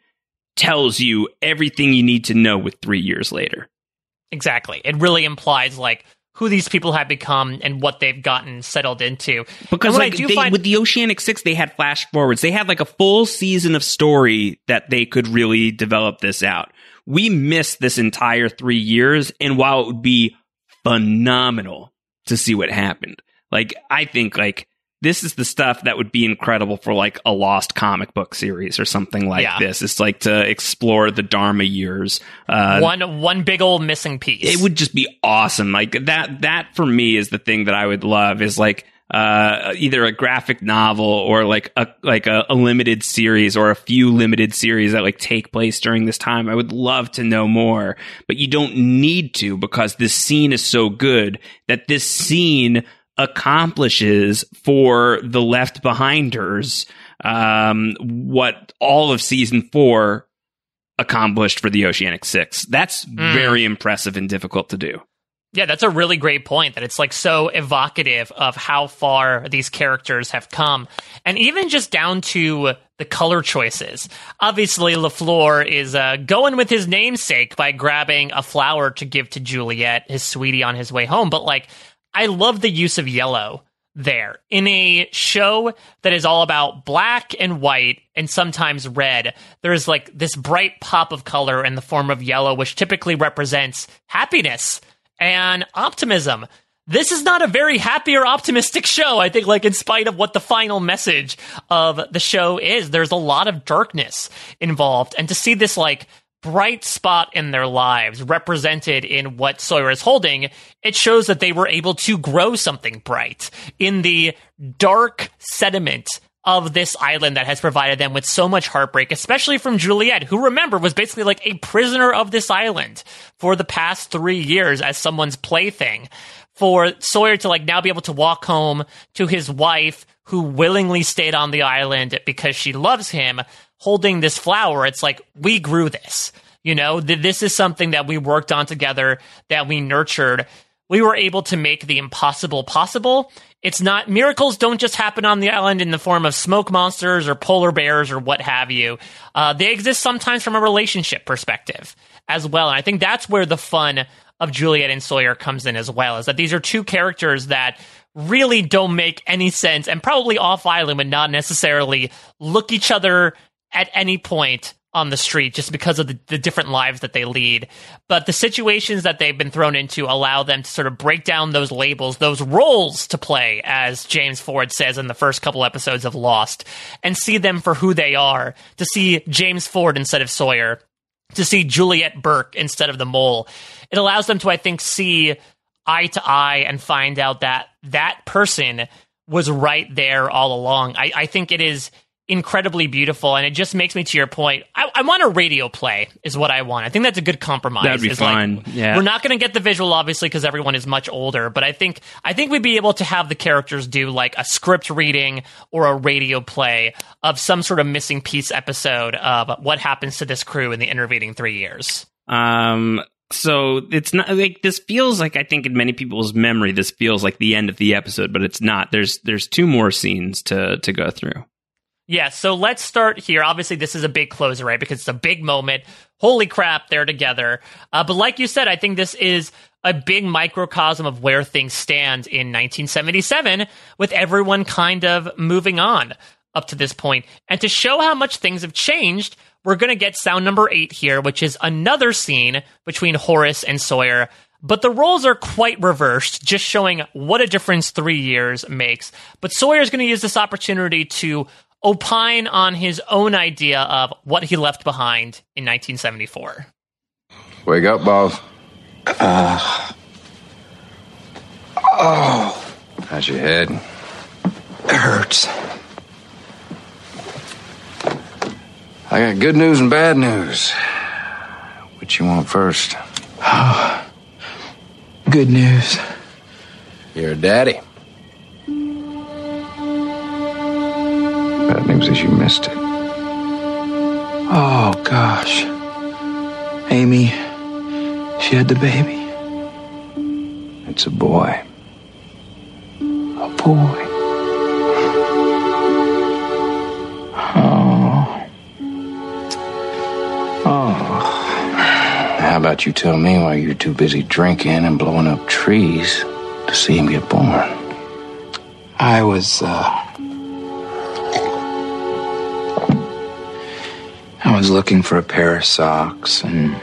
tells you everything you need to know with three years later. Exactly. It really implies like who these people have become and what they've gotten settled into. Because like they, find- with the Oceanic Six, they had flash forwards. They had like a full season of story that they could really develop this out we missed this entire three years. And while it would be phenomenal to see what happened, like, I think like this is the stuff that would be incredible for like a lost comic book series or something like yeah. this. It's like to explore the Dharma years. Uh, one one big old missing piece. It would just be awesome. Like that. That for me is the thing that I would love. Is like uh, either a graphic novel or like a like a, a, limited series or a few limited series that like take place during this time. I would love to know more, but you don't need to because this scene is so good that this scene accomplishes for the left behinders um, what all of season four accomplished for the Oceanic Six. That's mm. very impressive and difficult to do. Yeah, that's a really great point that it's like so evocative of how far these characters have come. And even just down to the color choices. Obviously, LaFleur is uh, going with his namesake by grabbing a flower to give to Juliet, his sweetie, on his way home. But like, I love the use of yellow there in a show that is all about black and white and sometimes red. There's like this bright pop of color in the form of yellow, which typically represents happiness and optimism. This is not a very happy or optimistic show. I think, like, in spite of what the final message of the show is, there's a lot of darkness involved. And to see this, like, bright spot in their lives represented in what Sawyer is holding, it shows that they were able to grow something bright in the dark sediment of this island that has provided them with so much heartbreak, especially from Juliet, who remember was basically like a prisoner of this island for the past three years as someone's plaything. For Sawyer to like now be able to walk home to his wife who willingly stayed on the island because she loves him, holding this flower, it's like, we grew this. You know, this is something that we worked on together, that we nurtured we were able to make the impossible possible. It's not miracles don't just happen on the island in the form of smoke monsters or polar bears or what have you. Uh, they exist sometimes from a relationship perspective as well. And I think that's where the fun of Juliet and Sawyer comes in as well. Is that these are two characters that really don't make any sense and probably off island would not necessarily look each other at any point on the street just because of the, the, different lives that they lead. But the situations that they've been thrown into allow them to sort of break down those labels, those roles to play, as James Ford says in the first couple episodes of Lost, and see them for who they are. To see James Ford instead of Sawyer, to see Juliet Burke instead of the mole. It allows them to, I think, see eye to eye and find out that that person was right there all along. I, I think it is incredibly beautiful, and it just makes me to your point. I, I, want a radio play, is what I want. I think that's a good compromise. That'd be fun. Like, yeah, we're not going to get the visual, obviously, because everyone is much older. But I think I think we'd be able to have the characters do like a script reading or a radio play of some sort of missing piece episode of what happens to this crew in the intervening three years. Um. So it's not like this feels like I think in many people's memory this feels like the end of the episode, but it's not. There's there's two more scenes to to go through. Yeah, so let's start here. Obviously, this is a big closer, right? Because it's a big moment. Holy crap, they're together. Uh, but like you said, I think this is a big microcosm of where things stand in 1977, with everyone kind of moving on up to this point. And to show how much things have changed, we're going to get sound number eight here, which is another scene between Horace and Sawyer. But the roles are quite reversed, just showing what a difference three years makes. But Sawyer is going to use this opportunity to opine on his own idea of what he left behind in 1974. Wake up, boss. Uh, oh. How's your head? It hurts. I got good news and bad news. Which you want first? Oh. Good news. You're a daddy. News is you missed it. Oh, gosh. Amy, she had the baby. It's a boy. A boy. Oh. Oh. How about you tell me why you're too busy drinking and blowing up trees to see him get born? I was, uh. I was looking for a pair of socks, and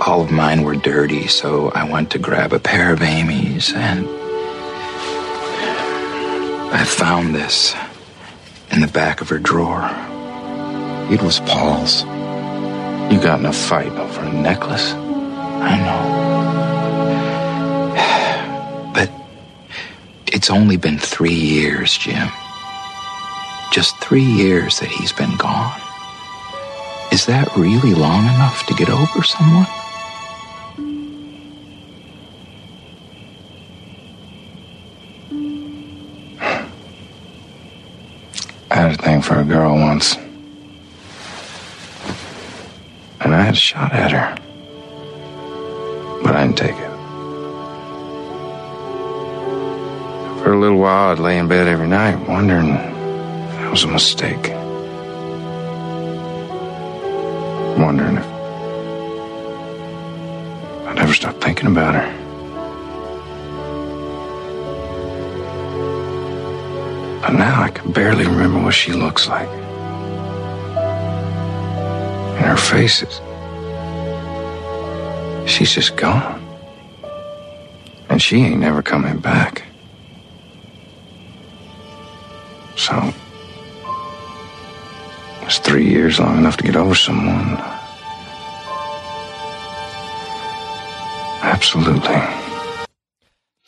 all of mine were dirty, so I went to grab a pair of Amy's, and I found this in the back of her drawer. It was Paul's. You got in a fight over a necklace? I know. But it's only been three years, Jim. Just three years that he's been gone. Is that really long enough to get over someone? I had a thing for a girl once. And I had a shot at her. But I didn't take it. For a little while, I'd lay in bed every night wondering that was a mistake. Wondering if I'd ever stop thinking about her. But now I can barely remember what she looks like. And her face is. She's just gone. And she ain't never coming back. So. It's three years long enough to get over someone. Absolutely.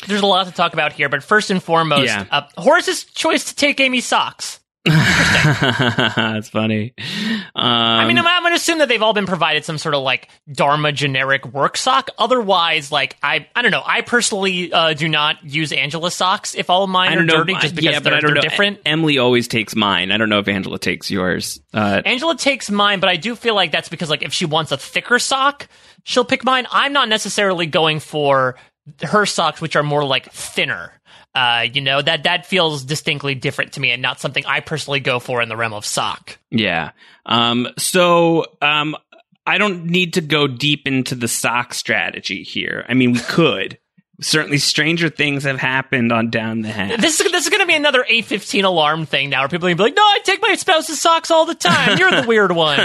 There's a lot to talk about here, but first and foremost, Yeah. uh, Horace's choice to take Amy's socks. That's funny. Um, I mean, I'm, I'm going to assume that they've all been provided some sort of like Dharma generic work sock. Otherwise, like I, I don't know. I personally uh, do not use Angela socks if all of mine are know. dirty, just because yeah, they're, but I don't they're different. Emily always takes mine. I don't know if Angela takes yours. Uh, Angela takes mine, but I do feel like that's because like if she wants a thicker sock, she'll pick mine. I'm not necessarily going for her socks, which are more like thinner. Uh, you know that that feels distinctly different to me, and not something I personally go for in the realm of sock. Yeah. Um, so um, I don't need to go deep into the sock strategy here. I mean, we could. Certainly, stranger things have happened on Down the Hatch. This is this is going to be another eight fifteen alarm thing now, where people are gonna be like, "No, I take my spouse's socks all the time. You're the weird one."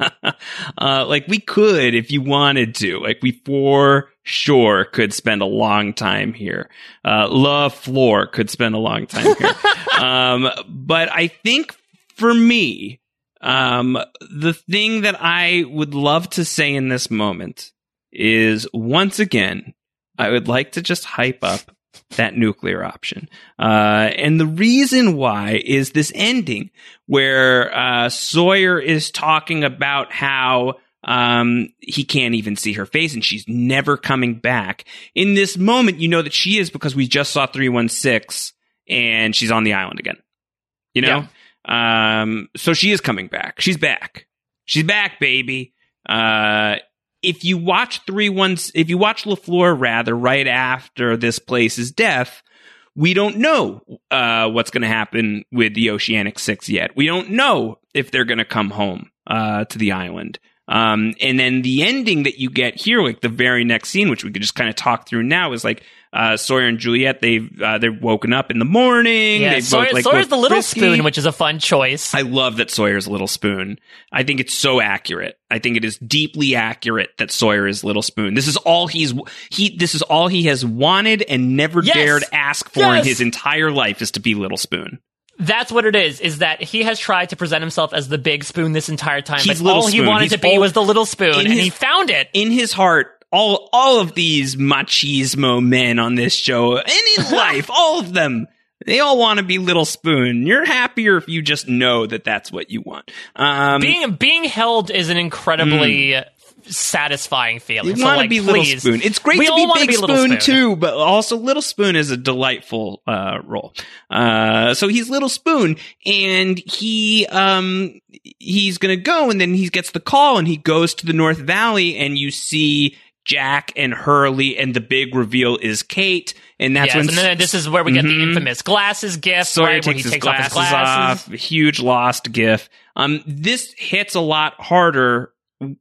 uh, like we could if you wanted to. Like we for sure could spend a long time here. Uh, LaFleur could spend a long time here. um, but I think for me, um, the thing that I would love to say in this moment is once again, I would like to just hype up that nuclear option. Uh, and the reason why is this ending where uh, Sawyer is talking about how um, he can't even see her face and she's never coming back. In this moment, you know that she is because we just saw 316 and she's on the island again. You know? Um, so she is coming back. She's back. She's back, baby. Uh, if you watch three ones, if you watch LaFleur rather right after this place's death, we don't know uh, what's going to happen with the Oceanic Six yet. We don't know if they're going to come home uh, to the island. Um, and then the ending that you get here, like the very next scene, which we could just kind of talk through now, is like uh, Sawyer and Juliet. They've uh, they've woken up in the morning. Yeah, Sawyer, both, like, Sawyer's the little spoon, which is a fun choice. I love that Sawyer's Little Spoon. I think it's so accurate. I think it is deeply accurate that Sawyer is Little Spoon. This is all he's he. This is all he has wanted and never Yes! dared ask for in his entire life is to be Little Spoon. That's what it is. Is that he has tried to present himself as the big spoon this entire time, He's but all he wanted He's to be was the little spoon, and his- he found it. in his heart. All all of these machismo men on this show and in life, all of them. They all want to be Little Spoon. You're happier if you just know that that's what you want. Um, being being held is an incredibly satisfying feeling. You So, want to like, be Little Spoon. It's great we to be Big Little Spoon, too, but also Little Spoon is a delightful uh, role. Uh, so he's Little Spoon, and he um he's gonna go, and then he gets the call, and he goes to the North Valley, and you see Jack and Hurley, and the big reveal is Kate, and that's yes, when and then this is where we get the Mhm. infamous glasses gift, Sawyer right? When takes, he his takes off his glasses glasses. off. Huge lost gif. Um, this hits a lot harder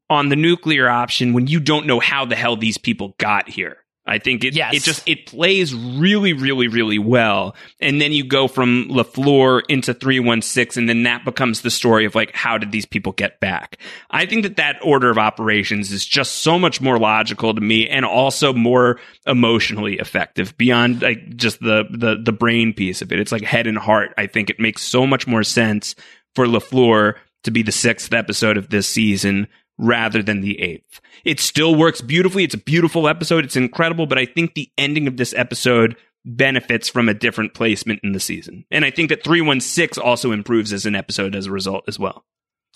on the nuclear option when you don't know how the hell these people got here. I think it Yes. it just it plays really really really well, and then you go from LaFleur into three one six, and then that becomes the story of like how did these people get back? I think that that order of operations is just so much more logical to me, and also more emotionally effective beyond like just the the the brain piece of it. It's like head and heart. I think it makes so much more sense for LaFleur to be the sixth episode of this season rather than the eighth. It still works beautifully. It's a beautiful episode. It's incredible, but I think the ending of this episode benefits from a different placement in the season. And I think that 316 also improves as an episode as a result as well.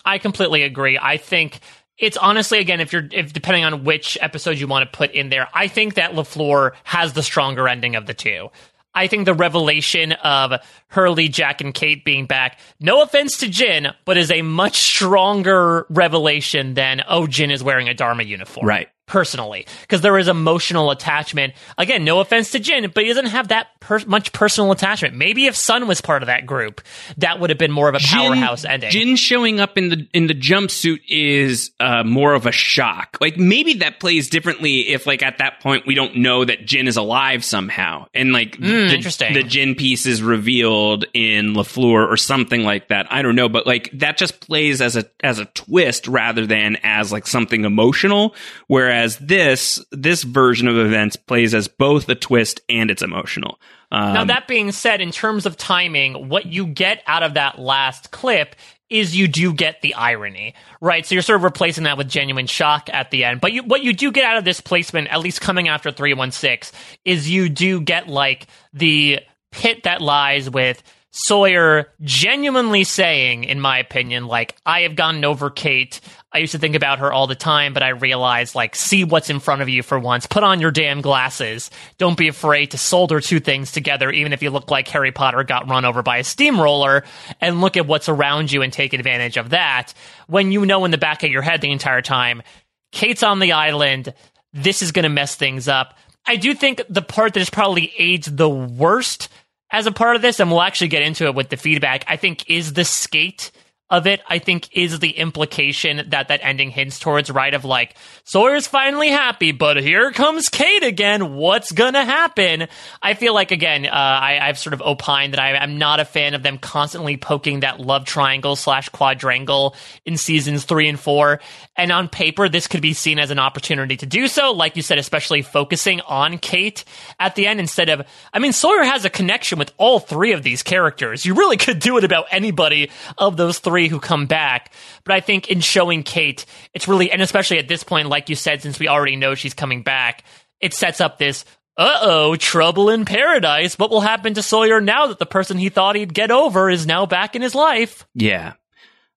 I completely agree. I think it's honestly again if you're if depending on which episode you want to put in there, I think that LaFleur has the stronger ending of the two. I think the revelation of Hurley, Jack, and Kate being back, no offense to Jin, but is a much stronger revelation than, oh, Jin is wearing a Dharma uniform. Right. Personally, because there is emotional attachment. Again, no offense to Jin, but he doesn't have that per- much personal attachment. Maybe if Sun was part of that group, that would have been more of a powerhouse ending. Jin showing up in the in the jumpsuit is uh, more of a shock. Like maybe that plays differently if like at that point we don't know that Jin is alive somehow, and like Mm, the, interesting. the Jin piece is revealed in LaFleur or something like that. I don't know, but like that just plays as a as a twist rather than as like something emotional. Whereas this this version of events plays as both a twist and it's emotional. Um, now, that being said, in terms of timing, what you get out of that last clip is you do get the irony, right? So you're sort of replacing that with genuine shock at the end. But you, what you do get out of this placement, at least coming after 316, is you do get like the pit that lies with Sawyer genuinely saying, in my opinion, like, I have gotten over Kate. I used to think about her all the time, but I realized, like, see what's in front of you for once. Put on your damn glasses. Don't be afraid to solder two things together, even if you look like Harry Potter got run over by a steamroller, and look at what's around you and take advantage of that. When you know in the back of your head the entire time, Kate's on the island. This is going to mess things up. I do think the part that has probably aged the worst as a part of this, and we'll actually get into it with the feedback, I think is the skate of it. I think is the implication that that ending hints towards, right? Of like, Sawyer's finally happy, but here comes Kate again. What's gonna happen? I feel like, again, uh, I, I've sort of opined that I, I'm not a fan of them constantly poking that love triangle slash quadrangle in seasons three and four. And on paper, this could be seen as an opportunity to do so. Like you said, especially focusing on Kate at the end instead of, I mean, Sawyer has a connection with all three of these characters. You really could do it about anybody of those three who come back. But I think in showing Kate, it's really, and especially at this point, like you said, since we already know she's coming back, it sets up this, uh oh, trouble in paradise. What will happen to Sawyer now that the person he thought he'd get over is now back in his life? Yeah.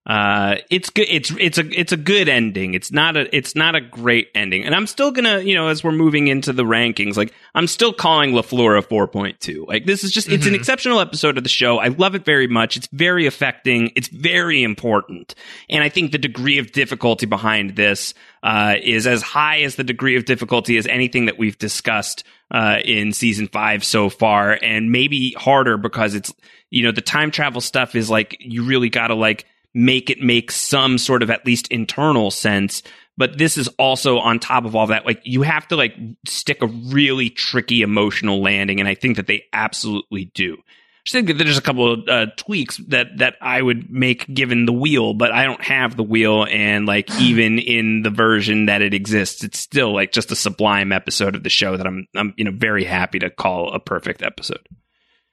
Uh, it's good. It's it's a it's a good ending. It's not a it's not a great ending. And I'm still gonna you know as we're moving into the rankings, like I'm still calling LaFleur a 4.2. Like this is just it's an Mhm. exceptional episode of the show. I love it very much. It's very affecting. It's very important. And I think the degree of difficulty behind this uh, is as high as the degree of difficulty as anything that we've discussed uh, in season five so far, and maybe harder because it's you know the time travel stuff is like you really got to like make it make some sort of at least internal sense. But this is also on top of all that, like you have to like stick a really tricky emotional landing, and I think that they absolutely do. I think that there's a couple of uh, tweaks that that I would make given the wheel, but I don't have the wheel, and like even in the version that it exists, it's still like just a sublime episode of the show that I'm I'm you know very happy to call a perfect episode.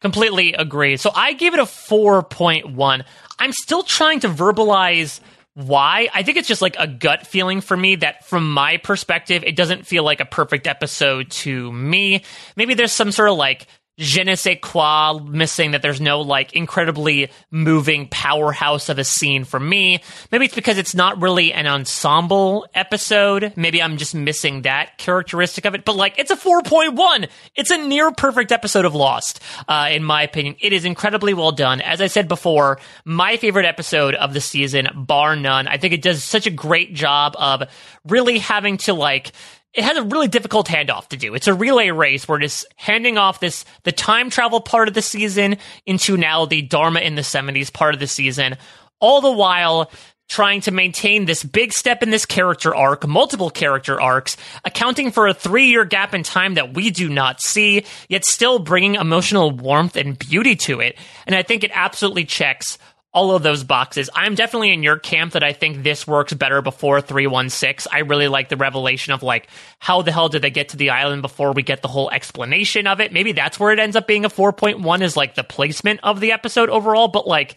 Completely agree. So I gave it a 4.1. I'm still trying to verbalize why. I think it's just like a gut feeling for me that from my perspective, it doesn't feel like a perfect episode to me. Maybe there's some sort of like je ne sais quoi missing that there's no like incredibly moving powerhouse of a scene for me. Maybe it's because it's not really an ensemble episode. Maybe I'm just missing that characteristic of it. But like, it's a 4.1. It's a near perfect episode of Lost, uh, in my opinion. It is incredibly well done. As I said before, my favorite episode of the season, bar none. I think it does such a great job of really having to like, it has a really difficult handoff to do. It's a relay race where it's handing off this the time travel part of the season into now the Dharma in the 70s part of the season, all the while trying to maintain this big step in this character arc, multiple character arcs, accounting for a three year gap in time that we do not see, yet still bringing emotional warmth and beauty to it. And I think it absolutely checks all of those boxes. I'm definitely in your camp that I think this works better before 316. I really like the revelation of like, how the hell did they get to the island before we get the whole explanation of it? Maybe that's where it ends up being a 4.1 is like the placement of the episode overall, but like,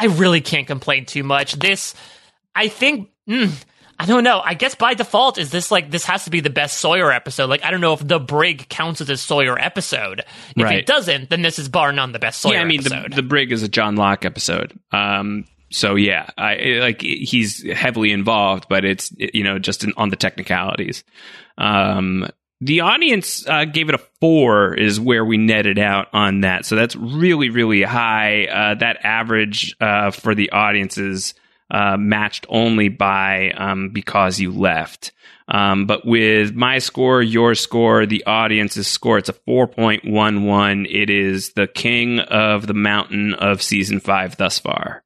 I really can't complain too much. This, I think, mm, I don't know. I guess by default, is this like this has to be the best Sawyer episode? Like I don't know if the Brig counts as a Sawyer episode. If Right. it doesn't, then this is bar none the best Sawyer yeah, I mean the the brig is a John Locke episode. Um, so yeah, I like he's heavily involved, but it's you know just in, on the technicalities. Um, the audience uh, gave it a four, is where we netted out on that. So that's really really high. Uh, that average uh, for the audience is uh, matched only by um, because you left. Um, but with my score, your score, the audience's score, it's a 4.11. It is the king of the mountain of season five thus far.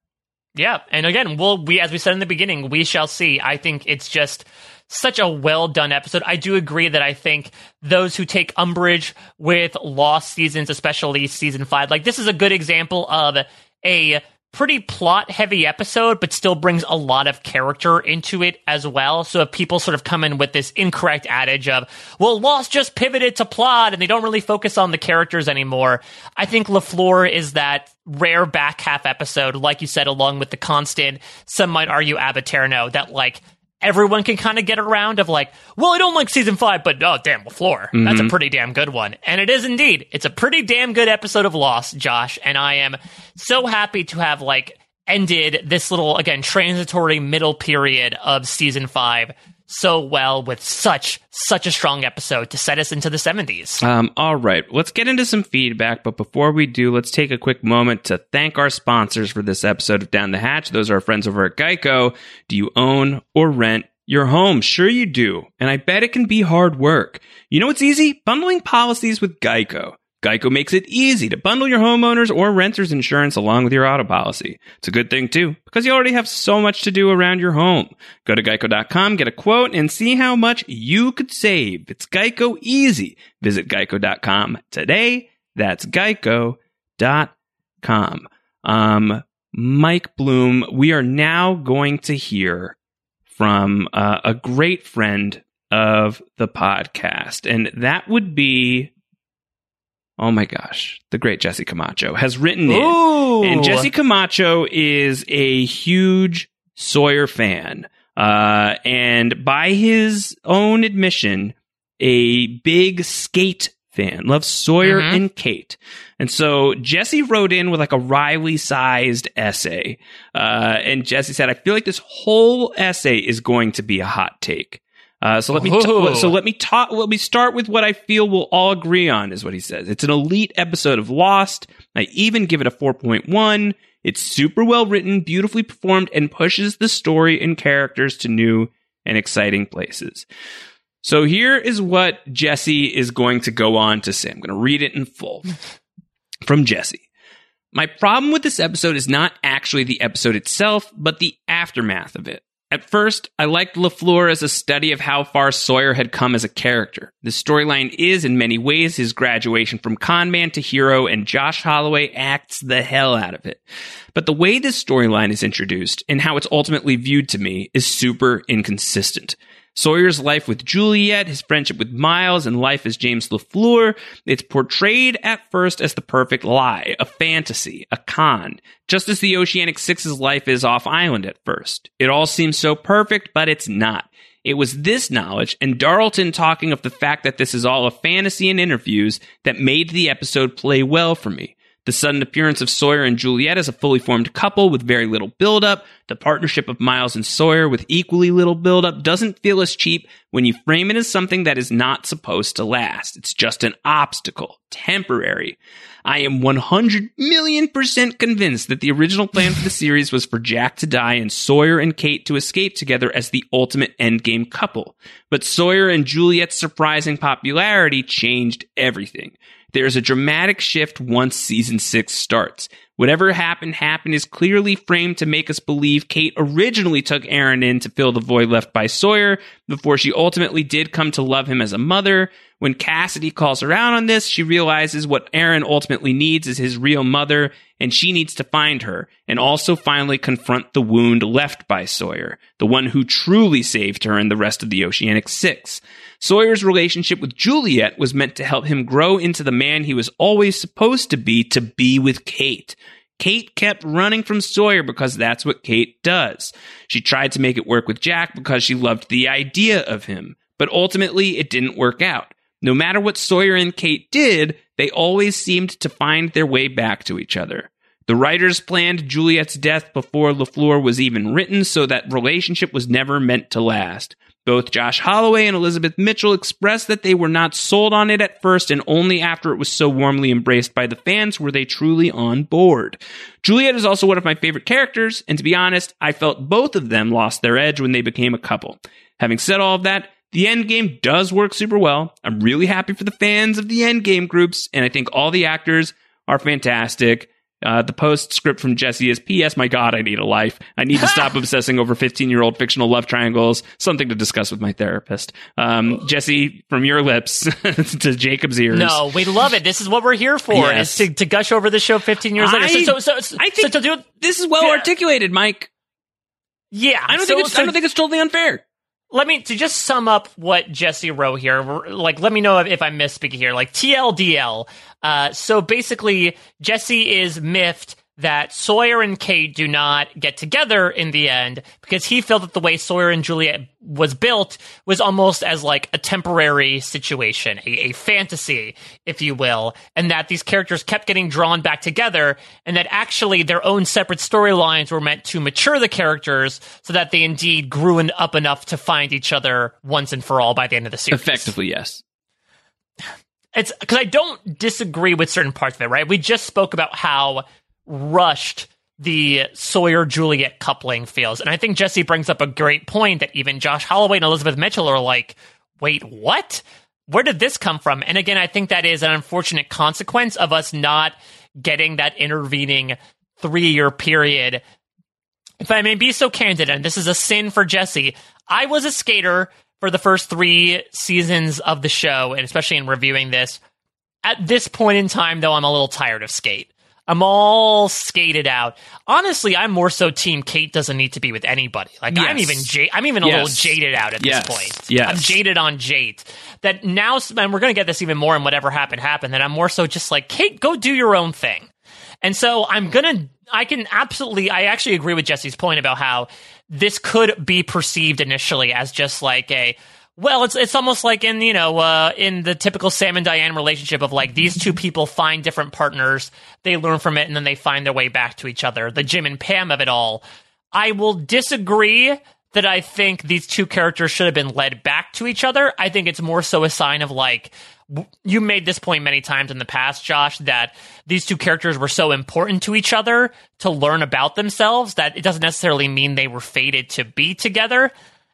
Yeah, and again, we'll we as we said in the beginning, we shall see. I think it's just such a well done episode. I do agree that I think those who take umbrage with lost seasons, especially season five, like this is a good example of a pretty plot heavy episode, but still brings a lot of character into it as well. So if people sort of come in with this incorrect adage of, well, Lost just pivoted to plot and they don't really focus on the characters anymore, I think LaFleur is that rare back half episode, like you said, along with the constant, some might argue Ab Aeterno, that like everyone can kind of get around of like, well, I don't like season five, but oh, damn, LaFleur. That's a Mhm. pretty damn good one. And it is indeed. It's a pretty damn good episode of Lost, Josh. And I am so happy to have like ended this little, again, transitory middle period of season five so well with such, such a strong episode to set us into the 70s. Um, all right, let's get into some feedback. But before we do, let's take a quick moment to thank our sponsors for this episode of Down the Hatch. Those are our friends over at Geico. Do you own or rent your home? Sure, you do. And I bet it can be hard work. You know what's easy? Bundling policies with Geico. Geico makes it easy to bundle your homeowners or renters insurance along with your auto policy. It's a good thing too, because you already have so much to do around your home. Go to geico.com, get a quote, and see how much you could save. It's Geico easy. Visit geico.com today. That's geico.com. Um, Mike Bloom, we are now going to hear from uh, a great friend of the podcast, and that would be Oh my gosh, the great Jesse Camacho has written in. Ooh. And Jesse Camacho is a huge Sawyer fan. Uh, and by his own admission, a big skate fan. Loves Sawyer Mhm. and Kate. And so Jesse wrote in with like a Riley sized essay. Uh, and Jesse said, I feel like this whole essay is going to be a hot take. Uh, so let me Ooh. so let me talk. Let me start with what I feel we'll all agree on. Is what he says. It's an elite episode of Lost. I even give it a four point one. It's super well written, beautifully performed, and pushes the story and characters to new and exciting places. So here is what Jesse is going to go on to say. I'm going to read it in full from Jesse. My problem with this episode is not actually the episode itself, but the aftermath of it. At first, I liked LaFleur as a study of how far Sawyer had come as a character. The storyline is, in many ways, his graduation from conman to hero, and Josh Holloway acts the hell out of it. But the way this storyline is introduced and how it's ultimately viewed to me is super inconsistent. Sawyer's life with Juliet, his friendship with Miles, and life as James LaFleur, it's portrayed at first as the perfect lie, a fantasy, a con, just as the Oceanic Six's life is off island at first. It all seems so perfect, but it's not. It was this knowledge and Darlton talking of the fact that this is all a fantasy in interviews that made the episode play well for me. The sudden appearance of Sawyer and Juliet as a fully formed couple with very little buildup, the partnership of Miles and Sawyer with equally little buildup doesn't feel as cheap when you frame it as something that is not supposed to last. It's just an obstacle, temporary. I am 100 million percent convinced that the original plan for the series was for Jack to die and Sawyer and Kate to escape together as the ultimate endgame couple. But Sawyer and Juliet's surprising popularity changed everything. There's a dramatic shift once season six starts. Whatever happened, happened is clearly framed to make us believe Kate originally took Aaron in to fill the void left by Sawyer before she ultimately did come to love him as a mother. When Cassidy calls her out on this, she realizes what Aaron ultimately needs is his real mother, and she needs to find her and also finally confront the wound left by Sawyer, the one who truly saved her and the rest of the Oceanic Six. Sawyer's relationship with Juliet was meant to help him grow into the man he was always supposed to be to be with Kate. Kate kept running from Sawyer because that's what Kate does. She tried to make it work with Jack because she loved the idea of him, but ultimately it didn't work out. No matter what Sawyer and Kate did, they always seemed to find their way back to each other. The writers planned Juliet's death before LaFleur was even written, so that relationship was never meant to last. Both Josh Holloway and Elizabeth Mitchell expressed that they were not sold on it at first, and only after it was so warmly embraced by the fans were they truly on board. Juliet is also one of my favorite characters, and to be honest, I felt both of them lost their edge when they became a couple. Having said all of that, the Endgame does work super well. I'm really happy for the fans of the Endgame groups, and I think all the actors are fantastic. Uh, the postscript from Jesse is P.S. My God, I need a life. I need to stop obsessing over 15 year old fictional love triangles. Something to discuss with my therapist. Um, Jesse, from your lips to Jacob's ears. No, we love it. This is what we're here for, Yes. is to, to gush over the show 15 years later. I- So, so, so, I think so to do, this is well articulated, Mike. Yeah, I don't so- think it's, I don't think it's totally unfair. Let me to just sum up what Jesse wrote here. Like, let me know if, I'm misspeaking here. Like TLDL. Uh, so basically, Jesse is miffed that Sawyer and Kate do not get together in the end because he felt that the way Sawyer and Juliet was built was almost as like a temporary situation, a, a fantasy, if you will, and that these characters kept getting drawn back together, and that actually their own separate storylines were meant to mature the characters so that they indeed grew en- up enough to find each other once and for all by the end of the series. Effectively, yes. It's because I don't disagree with certain parts of it, right? We just spoke about how rushed the Sawyer Juliet coupling feels. And I think Jesse brings up a great point that even Josh Holloway and Elizabeth Mitchell are like, wait, what? Where did this come from? And again, I think that is an unfortunate consequence of us not getting that intervening three year period. If I may be so candid, and this is a sin for Jesse, I was a skater for the first three seasons of the show, and especially in reviewing this. At this point in time, though, I'm a little tired of skate. I'm all skated out. Honestly, I'm more so team Kate doesn't need to be with anybody. Like I'm even ja- I'm even a little jaded out at Yes. this point. Yes. I'm jaded on Jade. That now, and we're gonna get this even more in whatever happened happened. That I'm more so just like Kate, go do your own thing. And so I'm gonna, I can absolutely, I actually agree with Jesse's point about how this could be perceived initially as just like a, well, it's it's almost like in you know uh, in the typical Sam and Diane relationship of like these two people find different partners, they learn from it, and then they find their way back to each other. The Jim and Pam of it all. I will disagree that I think these two characters should have been led back to each other. I think it's more so a sign of like you made this point many times in the past, Josh, that these two characters were so important to each other to learn about themselves that it doesn't necessarily mean they were fated to be together.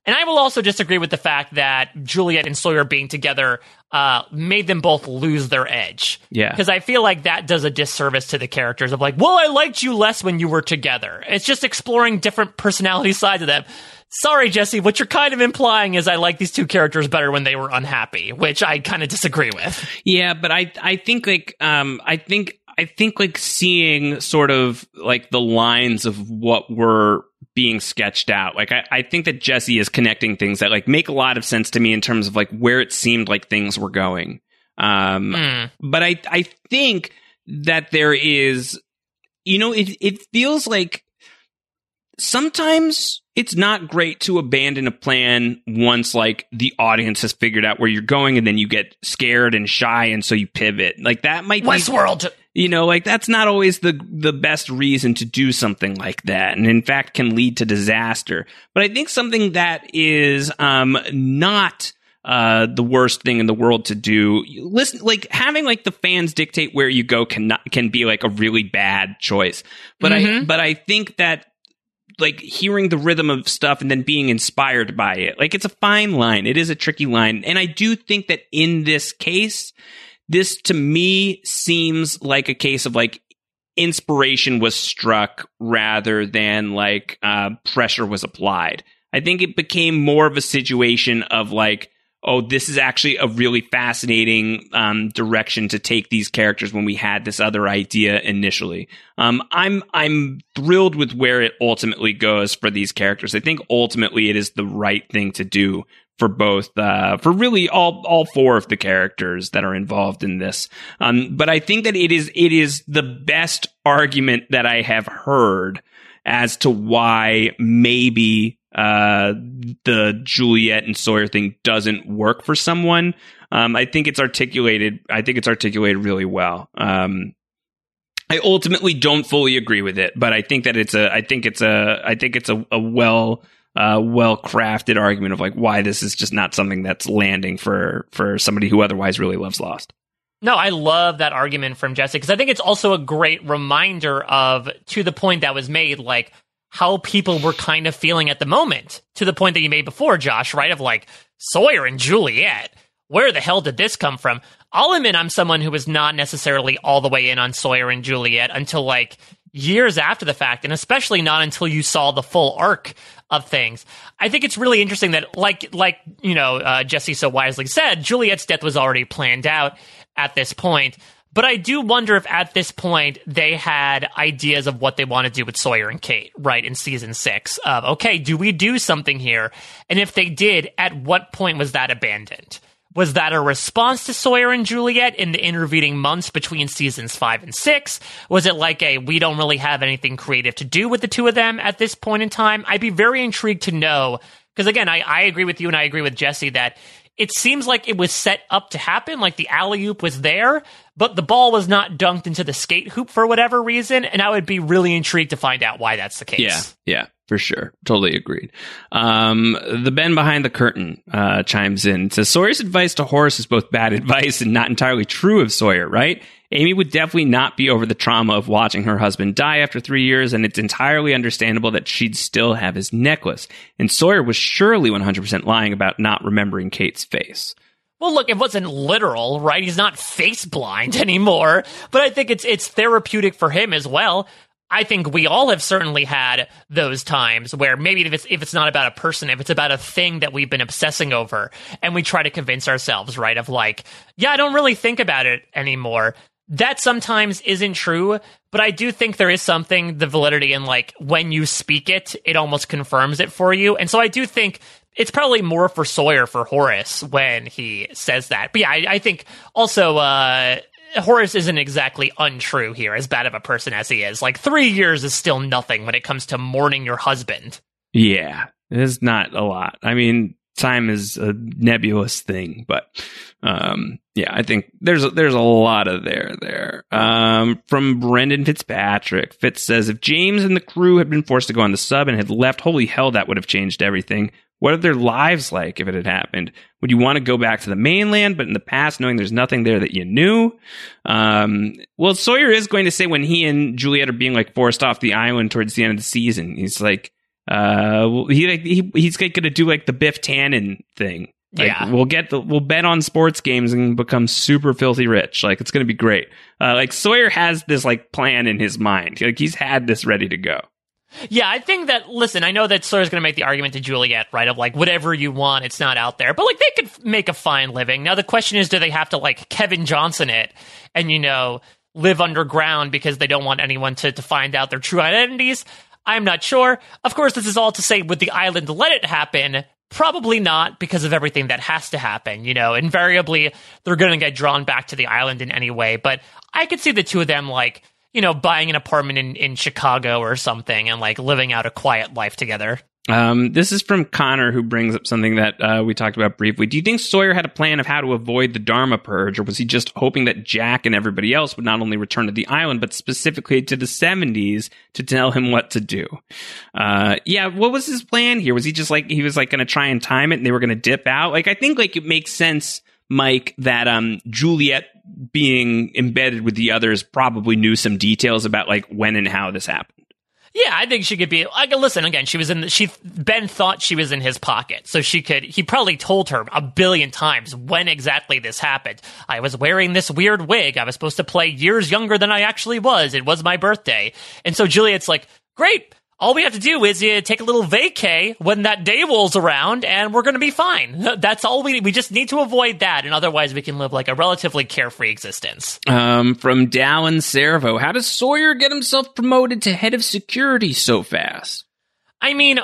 And I will also disagree with the fact that Juliet and Sawyer being together uh, made them both lose their edge. Yeah. Because I feel like that does a disservice to the characters of like, well, I liked you less when you were together. It's just exploring different personality sides of them. Sorry, Jesse, what you're kind of implying is I like these two characters better when they were unhappy, which I kind of disagree with. Yeah, but I I think like um I think I think like seeing sort of like the lines of what were being sketched out. Like I, I think that Jesse is connecting things that like make a lot of sense to me in terms of like where it seemed like things were going. Um Mm. but I I think that there is you know it it feels like sometimes it's not great to abandon a plan once like the audience has figured out where you're going and then you get scared and shy and so you pivot. Like that might be Westworld. You know, like that's not always the the best reason to do something like that, and in fact can lead to disaster. But I think something that is um, not uh, the worst thing in the world to do. Listen, like having like the fans dictate where you go can not, can be like a really bad choice. But I Mhm. but I think that like hearing the rhythm of stuff and then being inspired by it. Like it's a fine line. It is a tricky line. And I do think that in this case, this to me seems like a case of like inspiration was struck rather than like uh, pressure was applied. I think it became more of a situation of like, oh, this is actually a really fascinating um, direction to take these characters when we had this other idea initially. Um, I'm I'm thrilled with where it ultimately goes for these characters. I think ultimately it is the right thing to do for both uh, for really all all four of the characters that are involved in this. Um, but I think that it is it is the best argument that I have heard as to why maybe uh, the Juliet and Sawyer thing doesn't work for someone. Um, I think it's articulated. I think it's articulated really well. Um, I ultimately don't fully agree with it, but I think that it's a. I think it's a. I think it's a, a well. Uh, well crafted argument of like why this is just not something that's landing for for somebody who otherwise really loves Lost. No, I love that argument from Jesse because I think it's also a great reminder of, to the point that was made, like how people were kind of feeling at the moment. To the point that you made before, Josh, right? Of like Sawyer and Juliet. Where the hell did this come from? I'll admit I'm someone who was not necessarily all the way in on Sawyer and Juliet until like years after the fact, and especially not until you saw the full arc of things. I think it's really interesting that, like, like you know, uh, Jesse so wisely said, Juliet's death was already planned out at this point. But I do wonder if at this point they had ideas of what they want to do with Sawyer and Kate, right, in season six. Of, okay, do we do something here? And if they did, at what point was that abandoned? Was that a response to Sawyer and Juliet in the intervening months between seasons five and six? Was it like a we don't really have anything creative to do with the two of them at this point in time? I'd be very intrigued to know because again, I, I agree with you and I agree with Jesse that it seems like it was set up to happen, like the alley oop was there, but the ball was not dunked into the skate hoop for whatever reason, and I would be really intrigued to find out why that's the case. Yeah, yeah, for sure. Totally agreed. Um, the Ben behind the curtain uh, chimes in says Sawyer's advice to Horace is both bad advice and not entirely true of Sawyer, right? Amy would definitely not be over the trauma of watching her husband die after three years, and it's entirely understandable that she'd still have his necklace. And Sawyer was surely 100% lying about not remembering Kate's face. Well, look, it wasn't literal, right? He's not face blind anymore, but I think it's it's therapeutic for him as well. I think we all have certainly had those times where maybe if it's if it's not about a person, if it's about a thing that we've been obsessing over, and we try to convince ourselves, right, of like, yeah, I don't really think about it anymore. That sometimes isn't true, but I do think there is something the validity in like when you speak it, it almost confirms it for you, and so I do think it's probably more for Sawyer for Horace when he says that. But yeah, I, I think also uh, Horace isn't exactly untrue here, as bad of a person as he is. Like three years is still nothing when it comes to mourning your husband. Yeah, it's not a lot. I mean, time is a nebulous thing, but um, yeah, I think there's there's a lot of there there. Um, from Brendan Fitzpatrick, Fitz says if James and the crew had been forced to go on the sub and had left, holy hell, that would have changed everything. What are their lives like if it had happened? Would you want to go back to the mainland, but in the past, knowing there's nothing there that you knew? Um, well, Sawyer is going to say when he and Juliet are being like forced off the island towards the end of the season, he's like, Uh, well, he, like, he he's like gonna do like the Biff Tannen thing. Like, Yeah. we'll get the we'll bet on sports games and become super filthy rich. Like it's gonna be great. Uh, like Sawyer has this like plan in his mind. Like he's had this ready to go. Yeah, I think that. Listen, I know that Sawyer's going to make the argument to Juliet, right? Of like whatever you want, it's not out there. But like they could make a fine living. Now the question is, do they have to like Kevin Johnson it and you know live underground because they don't want anyone to to find out their true identities? I'm not sure. Of course, this is all to say, would the island let it happen? Probably not because of everything that has to happen. You know, invariably they're going to get drawn back to the island in any way. But I could see the two of them like you know, buying an apartment in, in Chicago or something and like living out a quiet life together. Um, this is from Connor, who brings up something that uh, we talked about briefly. Do you think Sawyer had a plan of how to avoid the Dharma purge, or was he just hoping that Jack and everybody else would not only return to the island, but specifically to the 70s to tell him what to do? Uh, yeah, what was his plan here? Was he just like, he was like going to try and time it and they were going to dip out? Like, I think like it makes sense, Mike, that um, Juliet being embedded with the others probably knew some details about like when and how this happened. Yeah, I think she could be. Like, listen again. She was in. The, she Ben thought she was in his pocket, so she could. He probably told her a billion times when exactly this happened. I was wearing this weird wig. I was supposed to play years younger than I actually was. It was my birthday, and so Juliet's like, "Great, all we have to do is uh, take a little vacay when that day rolls around, and we're going to be fine. That's all we we just need to avoid that, and otherwise we can live like a relatively carefree existence." Um, from Dallin Servo, how does Sawyer get himself promoted to head of security so fast? I mean,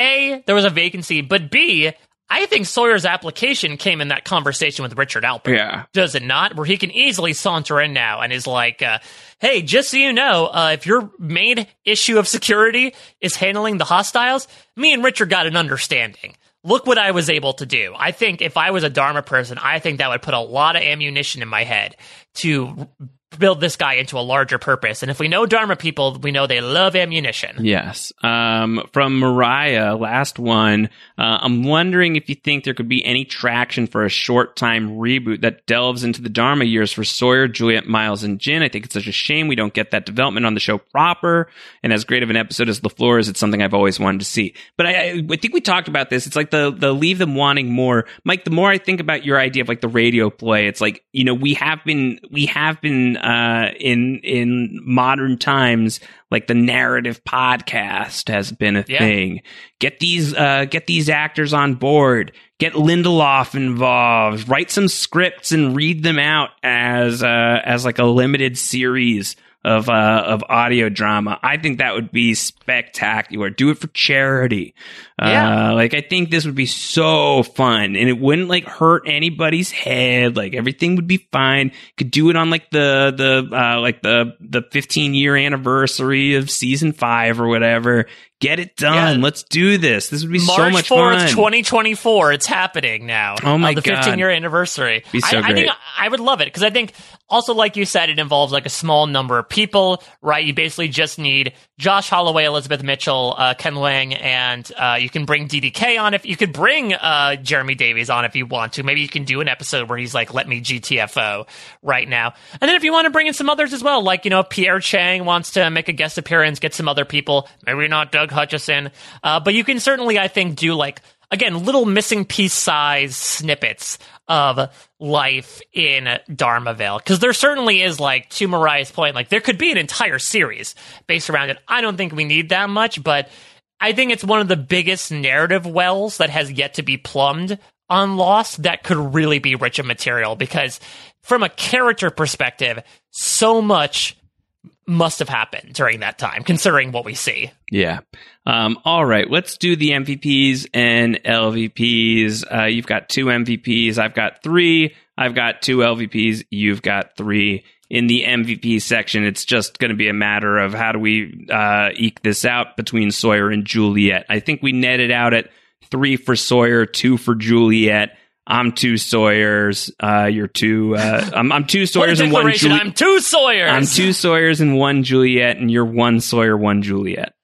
A, there was a vacancy, but B, I think Sawyer's application came in that conversation with Richard Alpert. Yeah. Does it not? Where he can easily saunter in now and is like, uh, hey, just so you know, uh, if your main issue of security is handling the hostiles, me and Richard got an understanding. Look what I was able to do. I think if I was a Dharma person, I think that would put a lot of ammunition in my head to build this guy into a larger purpose. And if we know Dharma people, we know they love ammunition. Yes. Um, from Mariah, last one. Uh, I'm wondering if you think there could be any traction for a short time reboot that delves into the Dharma years for Sawyer, Juliet, Miles, and Jin. I think it's such a shame we don't get that development on the show proper. And as great of an episode as LaFleur is, it's something I've always wanted to see. But I, I, I think we talked about this. It's like the, the leave them wanting more. Mike, the more I think about your idea of like the radio play, it's like, you know, we have been, we have been, uh, in, in modern times, like the narrative podcast has been a Yeah. thing. Get these, uh, get these actors on board. Get Lindelof involved. Write some scripts and read them out as, uh, as like a limited series of, uh, of audio drama. I think that would be spectacular. Do it for charity. Yeah. Uh, like I think this would be so fun and it wouldn't like hurt anybody's head. Like everything would be fine. Could do it on like the, the, uh, like the, the 15 year anniversary of season five or whatever. Get it done. Let's do this. This would be so much 4th, fun. 2024. It's happening now. Oh my Uh, the God. 15 year anniversary. Be so I, I think. I would love it because I think also, like you said, it involves like a small number of people, right? You basically just need Josh Holloway, Elizabeth Mitchell, uh, Ken Leung, and uh, you can bring DDK on if you could bring uh, Jeremy Davies on if you want to. Maybe you can do an episode where he's like, "Let me GTFO" right now, and then if you want to bring in some others as well, like you know, Pierre Chang wants to make a guest appearance, get some other people, maybe not Doug Hutchison, uh, but you can certainly, I think, do like again little missing piece size snippets of life in Dharmaville because there certainly is like to Mariah's point like there could be an entire series based around it. I don't think we need that much but I think it's one of the biggest narrative wells that has yet to be plumbed on Lost that could really be rich in material because from a character perspective so much must have happened during that time considering what we see Yeah. Um, all right. Let's do the MVPs and LVPs. Uh, you've got two MVPs. I've got three. I've got two LVPs. You've got three. In the MVP section, it's just going to be a matter of how do we uh, eke this out between Sawyer and Juliet. I think we netted out at three for Sawyer, two for Juliet. I'm two Sawyers. Uh, you're two. Uh, I'm, I'm two Sawyers and one Juliet. I'm two Sawyers I'm two Sawyers and one Juliet, and you're one Sawyer, one Juliet.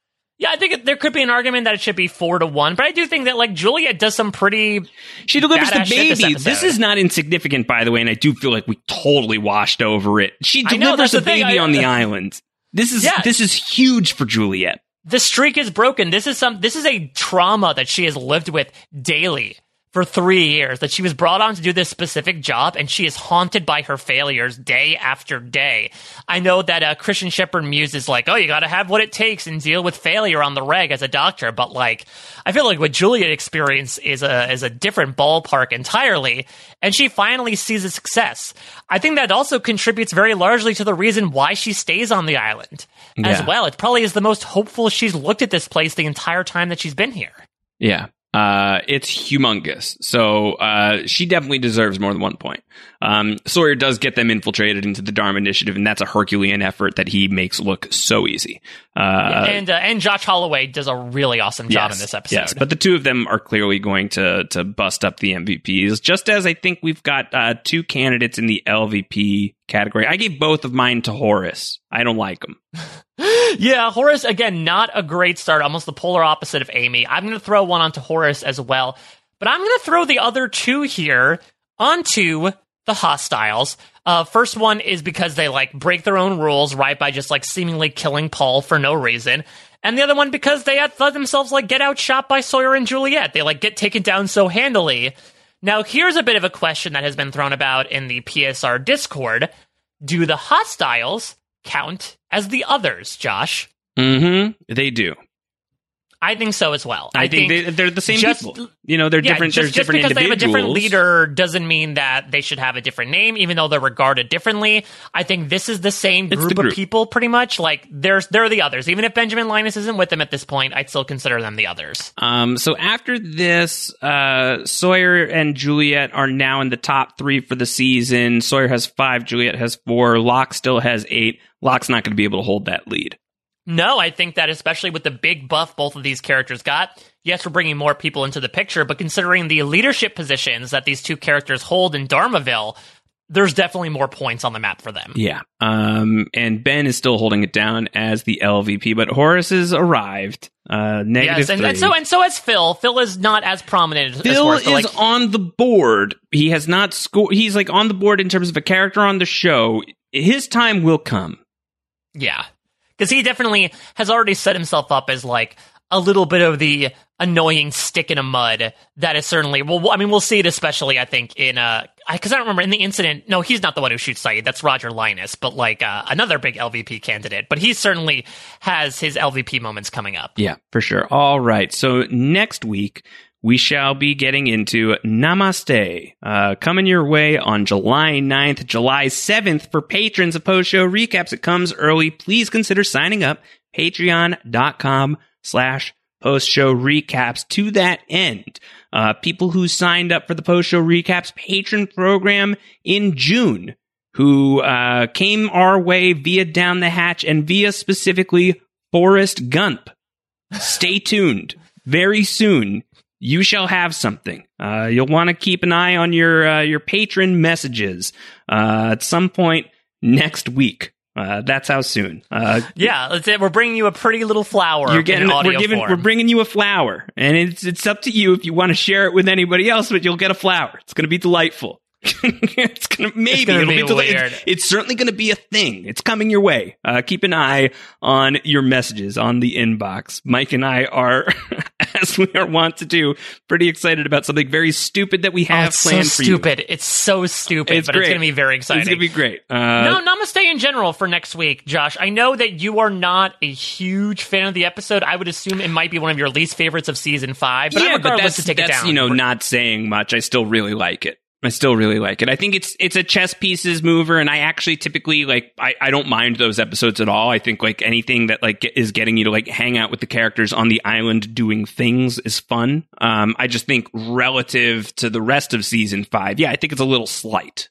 Yeah, I think it, there could be an argument that it should be four to one, but I do think that like Juliet does some pretty. She delivers the shit this baby. This, is not insignificant, by the way, and I do feel like we totally washed over it. She know, delivers that's the thing, baby on the uh, island. This is Yeah. this is huge for Juliet. the streak is broken. This is some this is a trauma that she has lived with daily for three years that she was brought on to do this specific job and she is haunted by her failures day after day. I know that uh, Christian Shephard Muse is like, oh, you got to have what it takes and deal with failure on the reg as a doctor. But like, I feel like what Juliet experience is a, is a different ballpark entirely. And she finally sees a success. I think that also contributes very largely to the reason why she stays on the island as well. It probably is the most hopeful she's looked at this place the entire time that she's been here. Yeah. Uh, it's humongous. So, uh, she definitely deserves more than one point. Um, Sawyer does get them infiltrated into the Dharma Initiative, and that's a Herculean effort that he makes look so easy. Uh, and uh, and Josh Holloway does a really awesome job in this episode. Yes, but the two of them are clearly going to to bust up the MVPs. Just as I think we've got uh, two candidates in the LVP category. I gave both of mine to Horace. I don't like him. yeah, Horace again, not a great start. Almost the polar opposite of Amy. I'm going to throw one onto Horace as well, but I'm going to throw the other two here onto the hostiles. Uh, first one is because they like break their own rules, right, by just like seemingly killing Paul for no reason. And the other one because they let themselves like get outshot by Sawyer and Juliet. They like get taken down so handily. Now, here's a bit of a question that has been thrown about in the PSR Discord. Do the hostiles count as the others, Josh? Mm-hmm. They do. I think so as well. I, think, they, they're the same just- people. You know, they're Yeah, different. Just, just different because they have a different leader doesn't mean that they should have a different name, even though they're regarded differently. I think this is the same group, group. of people, pretty much. Like there's they're the others. Even if Benjamin Linus isn't with them at this point, I'd still consider them the others. Um, so after this, uh, Sawyer and Juliet are now in the top three for the season. Sawyer has five, Juliet has four, Locke still has eight. Locke's not going to be able to hold that lead. No, I think that especially with the big buff both of these characters got, yes, we're bringing more people into the picture, but considering the leadership positions that these two characters hold in Dharmaville, there's definitely more points on the map for them. Yeah. Um, and Ben is still holding it down as the LVP, but Horace has arrived. Uh, negative yes, and, three. and so and so has Phil. Phil is not as prominent as Phil Horace, is like, on the board. He has not scored. He's like on the board in terms of a character on the show. His time will come. Yeah. Because he definitely has already set himself up as like a little bit of the annoying stick in a mud that is certainly well I mean we'll see it especially I think in uh because I don't remember in the incident no he's not the one who shoots Sayid that's Roger Linus but like uh, another big LVP candidate but he certainly has his LVP moments coming up Yeah, for sure. All right. So next week, we shall be getting into Namaste, uh, coming your way on July 9th, July 7th for patrons of post show recaps. It comes early. Please consider signing up. Patreon.com slash post show recaps. To that end, uh, people who signed up for the post show recaps patron program in June who uh, came our way via Down the Hatch and via specifically Forrest Gump. Stay tuned. Very soon, you shall have something. Uh, you'll want to keep an eye on your uh, your patron messages uh, at some point next week. Uh, that's how soon. Uh, yeah that's it we're bringing you a pretty little flower you're getting we're giving form. we're bringing you a flower, and it's it's up to you if you want to share it with anybody else, but you'll get a flower. It's going to be delightful. it's gonna maybe gonna it'll be deli- weird. It's, it's certainly going to be a thing. It's coming your way. Uh, keep an eye on your messages on the inbox. Mike and I are, we are wont to do, pretty excited about something very stupid that we Oh, have so planned for you. stupid it's so stupid It's but it's going to be very exciting It's going to be great. Uh, no, namaste in general for next week, Josh. I know that you are not a huge fan of the episode. I would assume it might be one of your least favorites of season five. But yeah, I'm but that's, to take it down. you know, not saying much. I still really like it. I still really like it. I think it's it's a chess pieces mover, and I actually typically like I, I don't mind those episodes at all. I think like anything that like is getting you to like hang out with the characters on the island doing things is fun. Um, I just think relative to the rest of season five, yeah, I think it's a little slight.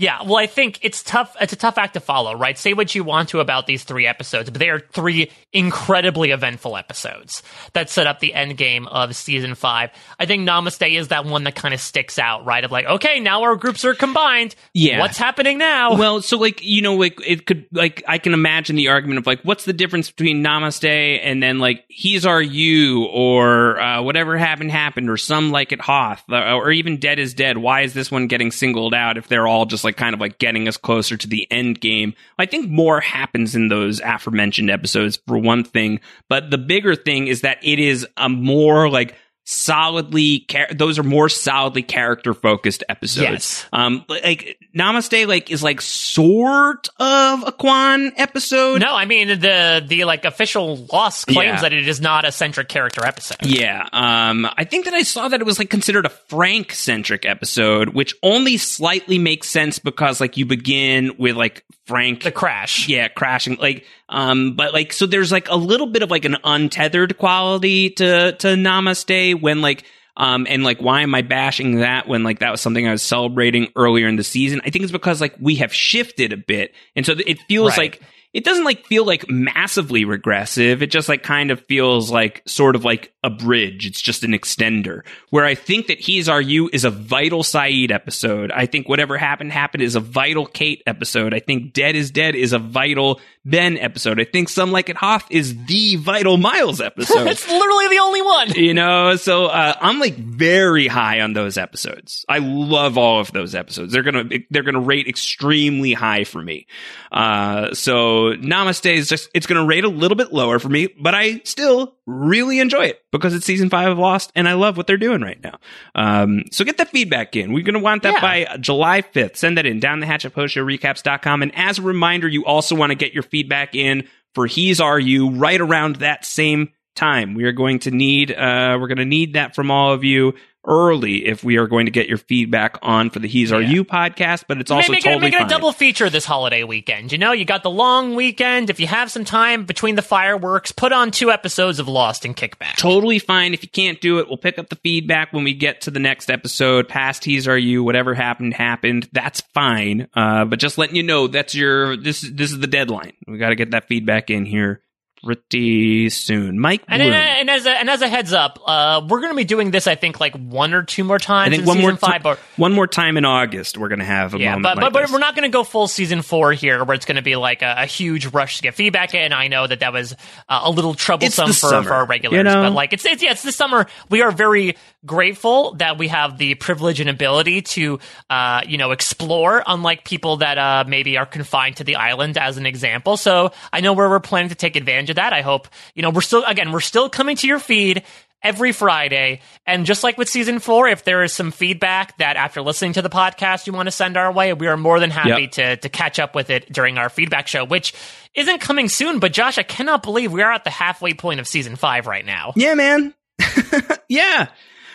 Yeah, well, I think it's tough. It's a tough act to follow, right? Say what you want to about these three episodes, but they are three incredibly eventful episodes that set up the end game of season five. I think Namaste is that one that kind of sticks out, right? Of like, okay, now our groups are combined. Yeah. what's happening now? Well, so like you know, like it could like I can imagine the argument of like, what's the difference between Namaste and then like He's Our You or uh, whatever happened happened or Some Like It Hoth uh, or even Dead is Dead. Why is this one getting singled out if they're all just like like kind of like getting us closer to the end game. I think more happens in those aforementioned episodes for one thing, but the bigger thing is that it is a more like solidly char- those are more solidly character focused episodes. Yes. Um like Namaste like is like sort of a Kwon episode. No, I mean the the like official loss claims Yeah. that it is not a centric character episode. Yeah, um, I think that I saw that it was like considered a Frank centric episode, which only slightly makes sense because like you begin with like Frank the crash, yeah, crashing, like, um, but like so there's like a little bit of like an untethered quality to to Namaste when like. Um, and like, why am I bashing that when like that was something I was celebrating earlier in the season? I think it's because like we have shifted a bit. And so it feels Right. like it doesn't like feel like massively regressive. It just like kind of feels like sort of like a bridge. It's just an extender. Where I think that He's Our You is a vital Sayid episode. I think Whatever Happened Happened is a vital Kate episode. I think Dead is Dead is a vital Ben episode. I think Some Like It Hoth is the vital Miles episode. it's literally the only one. you know so uh, i'm like very high on those episodes i love all of those episodes they're gonna they're gonna rate extremely high for me uh, so namaste is just it's gonna rate a little bit lower for me but i still really enjoy it because it's season five of lost and i love what they're doing right now. Um, so get that feedback in. We're gonna want that by july 5th send that in. Down the hatch at postshowrecaps.com and as a reminder you also want to get your feedback in for He's Our You right around that same time. We are going to need uh we're going to need that from all of you early if we are going to get your feedback on for the He's Our You podcast, but it's also make, totally it, make it a fine. double feature this holiday weekend. You know, you got the long weekend. If you have some time between the fireworks, put on two episodes of Lost and Kickback. Totally fine. If you can't do it, we'll pick up the feedback when we get to the next episode. Past He's Our You, whatever happened, happened. That's fine. Uh, but just letting you know, that's your, this, this is the deadline. We got to get that feedback in here pretty soon. Mike And, and, and as a, and as a heads up, uh, we're going to be doing this, I think, like one or two more times. I think in one more five, but one more time in August, we're going to have a yeah, moment but, like but, but we're not going to go full season four here, where it's going to be like a, a huge rush to get feedback in. I know that that was uh, a little troublesome for, summer, for our regulars, you know? but like it's, it's yeah, it's the summer. We are very grateful that we have the privilege and ability to, uh, you know, explore, unlike people that uh, maybe are confined to the island, as an example. So I know where we're planning to take advantage of that. I hope you know we're still again we're still coming to your feed every Friday. And just like with season four, if there is some feedback that after listening to the podcast you want to send our way, we are more than happy Yep. to to catch up with it during our feedback show, which isn't coming soon. But Josh, I cannot believe we are at the halfway point of season five right now. Yeah, man. yeah.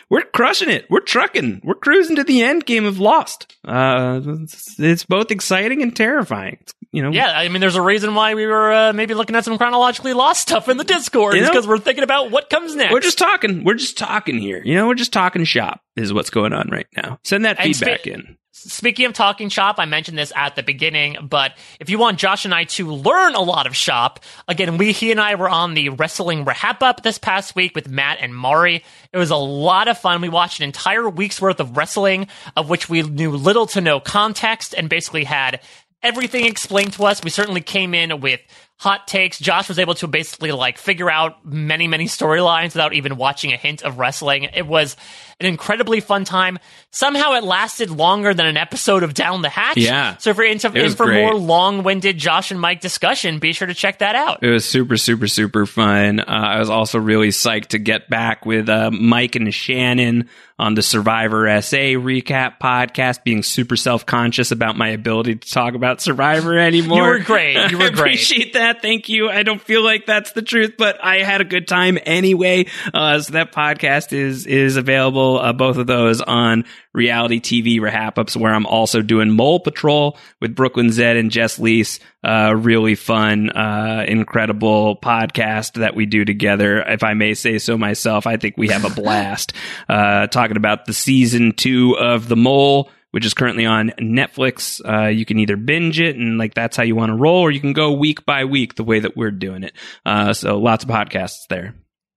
We're crushing it. We're trucking. We're cruising to the end game of Lost. Uh, it's, it's both exciting and terrifying. It's, you know, Yeah, I mean, there's a reason why we were uh, maybe looking at some chronologically lost stuff in the Discord, You know? because we're thinking about what comes next. We're just talking. We're just talking here. You know, we're just talking shop is what's going on right now. Send that And feedback spe- in. Speaking of talking shop, I mentioned this at the beginning, but if you want Josh and I to learn a lot of shop, again, we he and I were on the wrestling wrap up this past week with Matt and Mari. It was a lot of fun. We watched an entire week's worth of wrestling, of which we knew little to no context, and basically had everything explained to us. We certainly came in with hot takes. Josh was able to basically like figure out many, many storylines without even watching a hint of wrestling. It was an incredibly fun time. Somehow it lasted longer than an episode of Down the Hatch. Yeah. So if you're into, in for great. more long-winded Josh and Mike discussion, be sure to check that out. It was super, super, super fun. Uh, I was also really psyched to get back with uh, Mike and Shannon on the Survivor SA recap podcast, being super self conscious about my ability to talk about Survivor anymore. You were great. You were I great. appreciate that. Thank you. I don't feel like that's the truth, but I had a good time anyway. Uh, so that podcast is is available, uh, both of those on reality TV wrap ups, where I'm also doing Mole Patrol with Brooklyn Zed and Jess Leese. Uh, really fun, uh, incredible podcast that we do together. If I may say so myself, I think we have a blast uh, talking about the season two of The Mole which is currently on Netflix. Uh, you can either binge it and like that's how you want to roll, or you can go week by week the way that we're doing it. Uh, so lots of podcasts there.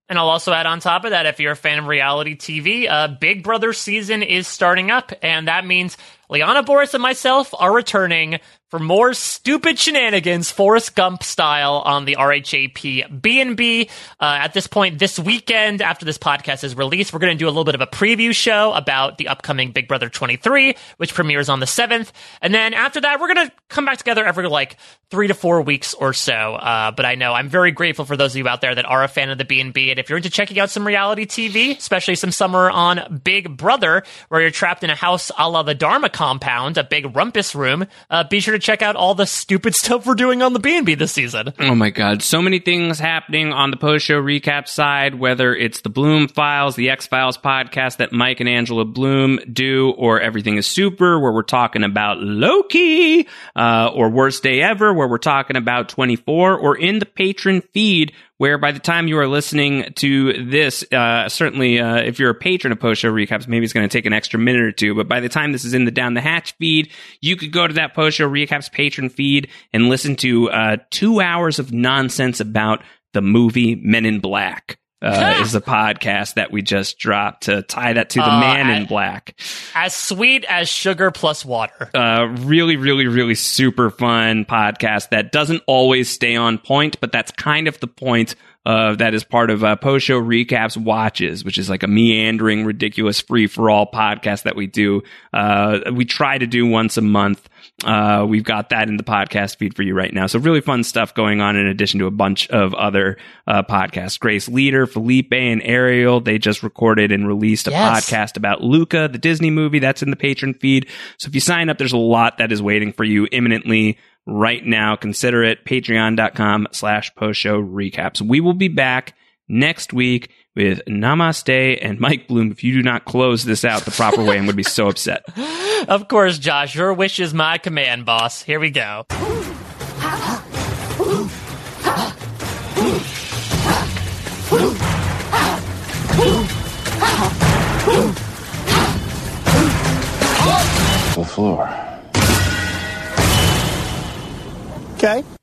And I'll also add on top of that, if you're a fan of reality TV, uh, Big Brother season is starting up, and that means Liana Boris and myself are returning for more stupid shenanigans, Forrest Gump style, on the RHAP B&B. Uh, at this point, this weekend, after this podcast is released, we're going to do a little bit of a preview show about the upcoming Big Brother 23, which premieres on the 7th. And then after that, we're going to come back together every like three to four weeks or so. Uh, but I know I'm very grateful for those of you out there that are a fan of the B&B. And if you're into checking out some reality TV, especially some summer on Big Brother, where you're trapped in a house a la the Dharma compound, a big rumpus room, uh, be sure to check out all the stupid stuff we're doing on the B&B this season. Oh my god, so many things happening on the post show recap side, whether it's the Bloom Files, the X Files podcast that Mike and Angela Bloom do, or Everything is Super, where we're talking about Loki, uh, or Worst Day Ever, where we're talking about 24, or in the patron feed, where by the time you are listening to this, uh, certainly uh, if you're a patron of post show recaps, maybe it's going to take an extra minute or two. But by the time this is in the down the hatch feed, you could go to that post show recaps patron feed and listen to uh, two hours of nonsense about the movie Men in Black. Uh, is the podcast that we just dropped to tie that to the Uh, man in black. As sweet as sugar plus water. Uh, really, really, really super fun podcast that doesn't always stay on point, but that's kind of the point of that is part of uh, post show recaps watches, which is like a meandering, ridiculous, free for all podcast that we do. Uh, we try to do once a month. Uh, we've got that in the podcast feed for you right now. So really fun stuff going on in addition to a bunch of other uh, podcasts. Grace Leader, Felipe, and Ariel, they just recorded and released a Yes. podcast about Luca, the Disney movie. That's in the patron feed. So if you sign up, there's a lot that is waiting for you imminently right now. Consider it patreon.com slash post show recaps. We will be back next week with Namaste and Mike Bloom. If you do not close this out the proper way, I'm going to be so upset. Of course, Josh, your wish is my command, boss. Here we go. The floor. Okay.